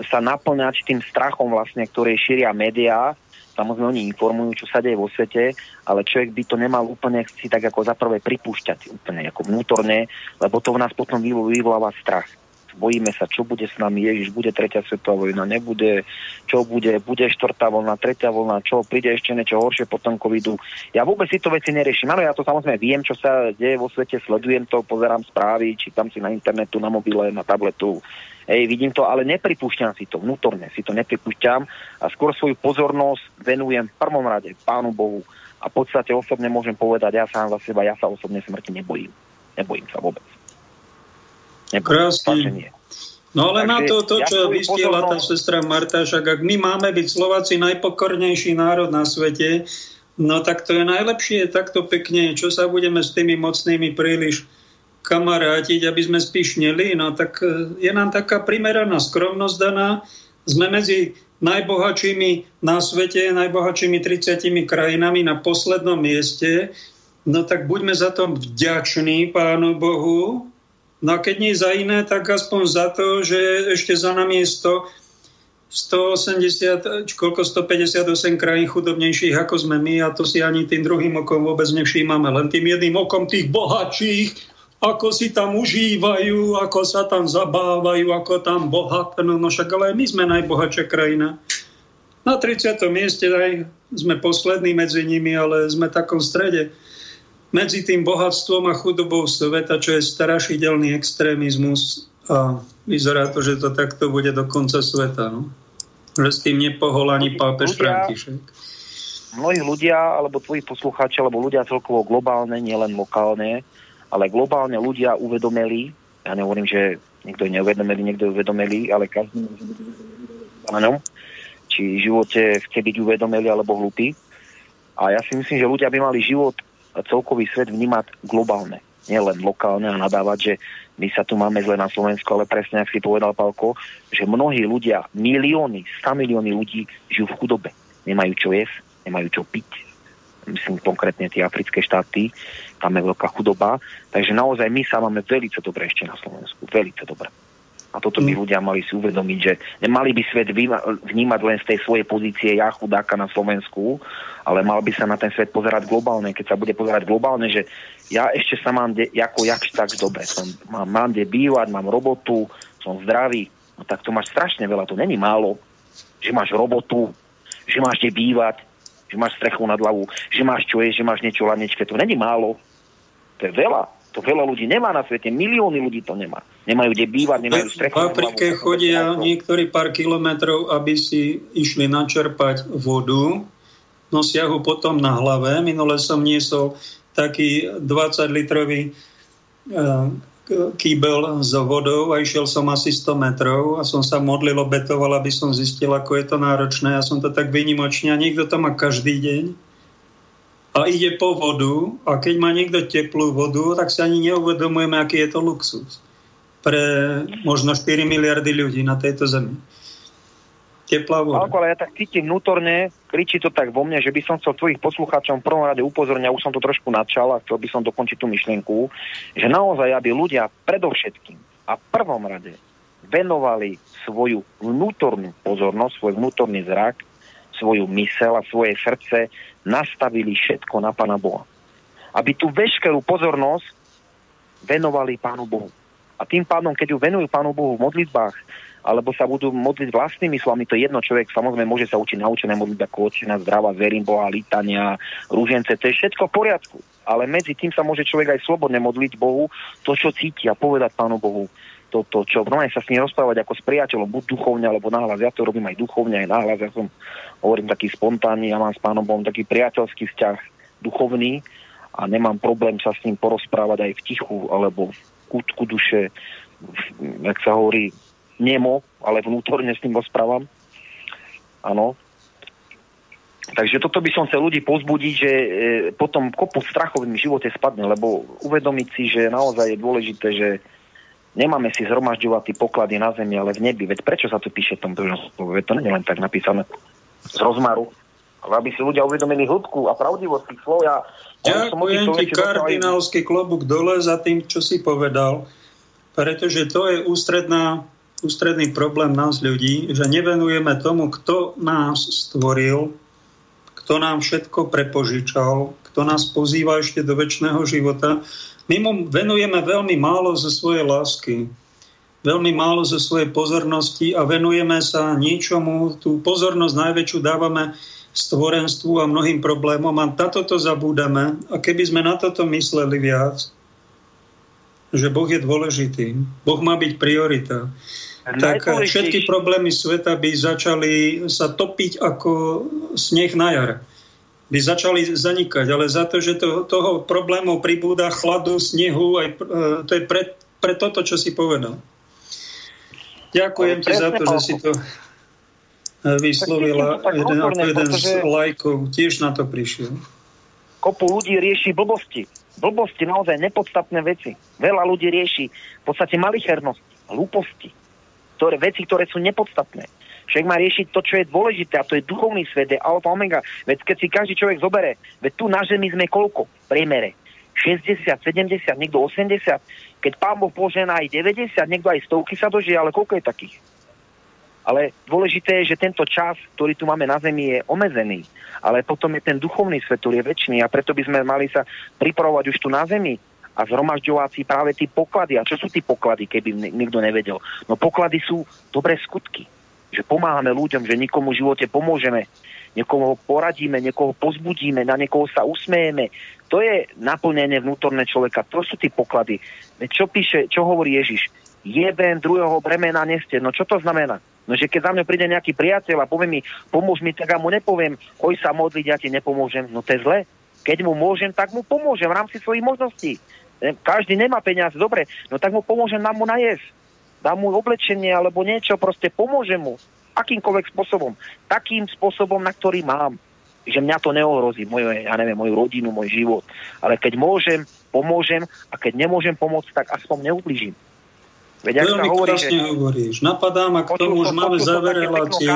sa naplňať tým strachom vlastne, ktorý šíria médiá, samozrejme oni informujú, čo sa deje vo svete, ale človek by to nemal úplne si tak ako za prvé pripúšťať úplne ako vnútorne, lebo to v nás potom vyvoláva strach bojíme sa, čo bude s nami, Ježiš, bude tretia svetová vojna, nebude, čo bude, bude štvrtá vlna, tretia vlna, čo, príde ešte niečo horšie po tom covidu. Ja vôbec si to veci neriešim. Áno, ja to samozrejme viem, čo sa deje vo svete, sledujem to, pozerám správy, čítam si na internetu, na mobile, na tabletu, Ej, vidím to, ale nepripúšťam si to vnútorne, si to nepripúšťam a skôr svoju pozornosť venujem v prvom rade Pánu Bohu a v podstate osobne môžem povedať, ja sám za seba, ja sa osobne smrti nebojím. Nebojím sa vôbec. Krásne. No ale Takže na to, to čo ja vystiela tá sestra Marta, však ak my máme byť Slováci najpokornejší národ na svete, no tak to je najlepšie takto pekne, čo sa budeme s tými mocnými príliš kamarátiť, aby sme spíšneli, no tak e, je nám taká primeraná skromnosť daná. Sme medzi najbohatšími na svete, najbohatšími 30 krajinami na poslednom mieste, no tak buďme za to vďační Pánu Bohu, No a keď nie za iné, tak aspoň za to, že ešte za nami je 100, 180, koľko 158 krajín chudobnejších ako sme my a to si ani tým druhým okom vôbec nevšímame. Len tým jedným okom tých bohatších, ako si tam užívajú, ako sa tam zabávajú, ako tam bohatnú. No však ale my sme najbohatšia krajina. Na 30. mieste aj sme poslední medzi nimi, ale sme v takom strede medzi tým bohatstvom a chudobou sveta, čo je strašidelný extrémizmus a vyzerá to, že to takto bude do konca sveta. No? Že s tým nepohol ani pápež František. Mnohí ľudia, alebo tvoji poslucháči, alebo ľudia celkovo globálne, nielen lokálne, ale globálne ľudia uvedomili, ja nehovorím, že niekto je neuvedomili, niekto je uvedomili, ale každý áno, či v živote chce byť uvedomili alebo hlupý. A ja si myslím, že ľudia by mali život celkový svet vnímať globálne, nielen lokálne a nadávať, že my sa tu máme zle na Slovensku, ale presne, ak si povedal, Palko, že mnohí ľudia, milióny, 100 milióny ľudí žijú v chudobe. Nemajú čo jesť, nemajú čo piť. Myslím konkrétne tie africké štáty, tam je veľká chudoba. Takže naozaj my sa máme veľmi dobre ešte na Slovensku. Veľmi dobre. A toto by mm. ľudia mali si uvedomiť, že nemali by svet vnímať len z tej svojej pozície ja chudáka na Slovensku, ale mal by sa na ten svet pozerať globálne. Keď sa bude pozerať globálne, že ja ešte sa mám de, ako jakž tak dobre. Som, mám, mám kde bývať, mám robotu, som zdravý. No tak to máš strašne veľa, to není málo. Že máš robotu, že máš kde bývať, že máš strechu nad hlavu, že máš čo jesť, že máš niečo ladnečké. To není málo. To je veľa. To veľa ľudí nemá na svete, milióny ľudí to nemá. Nemajú kde bývať, nemajú strechu. V Afrike chodia niektorí pár kilometrov, aby si išli načerpať vodu, nosia ho potom na hlave. Minule som niesol taký 20-litrový eh, kýbel s vodou a išiel som asi 100 metrov a som sa modlil, obetoval, aby som zistil, ako je to náročné. Ja som to tak vynimočne a niekto to má každý deň a ide po vodu a keď má niekto teplú vodu, tak si ani neuvedomujeme, aký je to luxus pre možno 4 miliardy ľudí na tejto zemi. Teplá voda. Ale ja tak cítim vnútorne, kričí to tak vo mne, že by som chcel tvojich poslucháčom v prvom rade upozorniť, už som to trošku načal a chcel by som dokončiť tú myšlienku, že naozaj, aby ľudia predovšetkým a v prvom rade venovali svoju vnútornú pozornosť, svoj vnútorný zrak svoju mysel a svoje srdce nastavili všetko na Pána Boha. Aby tú veškerú pozornosť venovali Pánu Bohu. A tým pádom, keď ju venujú Pánu Bohu v modlitbách, alebo sa budú modliť vlastnými slovami, to jedno človek samozrejme môže sa učiť naučené modliť ako očina, zdravá, verím Boha, lítania, rúžence, to je všetko v poriadku. ale medzi tým sa môže človek aj slobodne modliť Bohu to, čo cíti a povedať Pánu Bohu to, to čo normálne sa s ním rozprávať ako s priateľom, buď duchovne alebo nahlas. Ja to robím aj duchovne, aj nahlas. Ja som, hovorím, taký spontánny, ja mám s pánom Bohom taký priateľský vzťah duchovný a nemám problém sa s ním porozprávať aj v tichu alebo v kútku duše, jak sa hovorí, nemo, ale vnútorne s ním rozprávam. Áno. Takže toto by som chcel ľudí pozbudiť, že e, potom kopu strachov v živote spadne, lebo uvedomiť si, že naozaj je dôležité, že nemáme si zhromažďovať poklady na zemi, ale v nebi. Veď prečo sa to píše v tom Veď to nie je len tak napísané z rozmaru. Ale aby si ľudia uvedomili hĺbku a pravdivosť tých slov. Ja, Ďakujem ti kardinálsky klobúk dole za tým, čo si povedal, pretože to je ústredná, ústredný problém nás ľudí, že nevenujeme tomu, kto nás stvoril, kto nám všetko prepožičal, kto nás pozýva ešte do väčšného života my mu venujeme veľmi málo zo svojej lásky, veľmi málo zo svojej pozornosti a venujeme sa niečomu, tú pozornosť najväčšiu dávame stvorenstvu a mnohým problémom a na toto zabúdame. A keby sme na toto mysleli viac, že Boh je dôležitý, Boh má byť priorita, tak všetky problémy sveta by začali sa topiť ako sneh na jar by začali zanikať, ale za to, že to, toho problémov pribúda chladu, snehu, aj, e, to je pre, pre toto, čo si povedal. Ďakujem ti za to, že si to e, vyslovila jeden, ako jeden z lajkov, tiež na to prišiel. Kopu ľudí rieši blbosti. Blbosti, naozaj nepodstatné veci. Veľa ľudí rieši v podstate malichernosť, hlúposti. Ktoré, veci, ktoré sú nepodstatné. Však má riešiť to, čo je dôležité, a to je duchovný svet, je alfa omega. Veď keď si každý človek zobere, veď tu na Zemi sme koľko? Priemere. 60, 70, niekto 80. Keď pán Boh požená aj 90, niekto aj stovky sa dožije, ale koľko je takých? Ale dôležité je, že tento čas, ktorý tu máme na Zemi, je omezený. Ale potom je ten duchovný svet, ktorý je väčší a preto by sme mali sa pripravovať už tu na Zemi a zhromažďovať si práve tie poklady. A čo sú tie poklady, keby niekto nevedel? No poklady sú dobré skutky že pomáhame ľuďom, že nikomu v živote pomôžeme, niekoho poradíme, niekoho pozbudíme, na niekoho sa usmejeme. To je naplnenie vnútorné človeka. To sú tie poklady. Čo píše, čo hovorí Ježiš? Jeden druhého bremena neste. No čo to znamená? No, že keď za mňa príde nejaký priateľ a povie mi, pomôž mi, tak ja mu nepoviem, oj sa modliť, ja ti nepomôžem. No to je zle. Keď mu môžem, tak mu pomôžem v rámci svojich možností. Každý nemá peniaze, dobre, no tak mu pomôžem nám mu najesť dám mu oblečenie alebo niečo, proste pomôžem mu akýmkoľvek spôsobom. Takým spôsobom, na ktorý mám. Že mňa to neohrozí, moje, ja neviem, moju rodinu, môj život. Ale keď môžem, pomôžem a keď nemôžem pomôcť, tak aspoň neublížim. Veď Veľmi sa hovorí, že... hovoríš. Napadá ma k tomu, už máme záver relácie.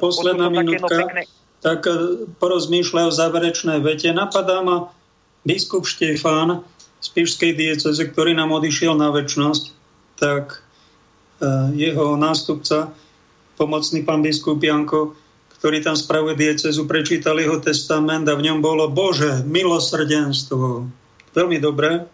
Posledná minútka. Pekné... Tak e, porozmýšľaj o záverečnej vete. Napadá ma biskup Štefán z Pišskej dieceze, ktorý nám odišiel na väčnosť tak e, jeho nástupca, pomocný pán biskup Janko, ktorý tam spravuje diecezu, prečítal jeho testament a v ňom bolo Bože, milosrdenstvo. Veľmi dobré.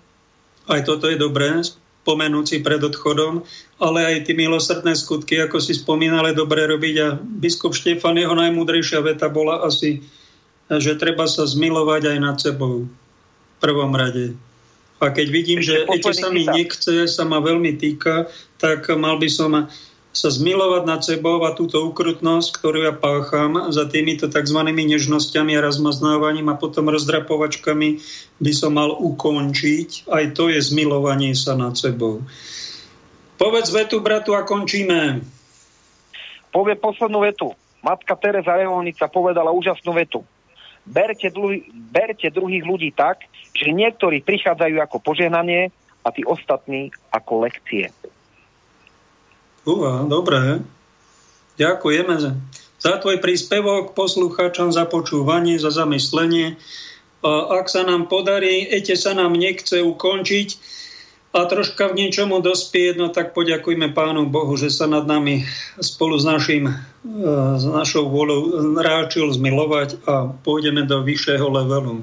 Aj toto je dobré, pomenúci pred odchodom, ale aj tie milosrdné skutky, ako si spomínali, dobre robiť. A biskup Štefan, jeho najmúdrejšia veta bola asi, že treba sa zmilovať aj nad sebou v prvom rade. A keď vidím, Ešte že ešte sa mi nechce, sa ma veľmi týka, tak mal by som sa zmilovať nad sebou a túto ukrutnosť, ktorú ja pácham za týmito tzv. nežnosťami a rozmaznávaním a potom rozdrapovačkami by som mal ukončiť. Aj to je zmilovanie sa nad sebou. Povedz vetu, bratu, a končíme. Povie poslednú vetu. Matka Teresa Reholnica povedala úžasnú vetu. Berte, dlu- berte druhých ľudí tak, že niektorí prichádzajú ako požehnanie a tí ostatní ako lekcie. Uha, dobré. Ďakujeme za, tvoj príspevok poslucháčom, za počúvanie, za zamyslenie. Ak sa nám podarí, ešte sa nám nechce ukončiť a troška v niečomu dospieť, no tak poďakujme Pánu Bohu, že sa nad nami spolu s, našim, s našou vôľou ráčil zmilovať a pôjdeme do vyššieho levelu.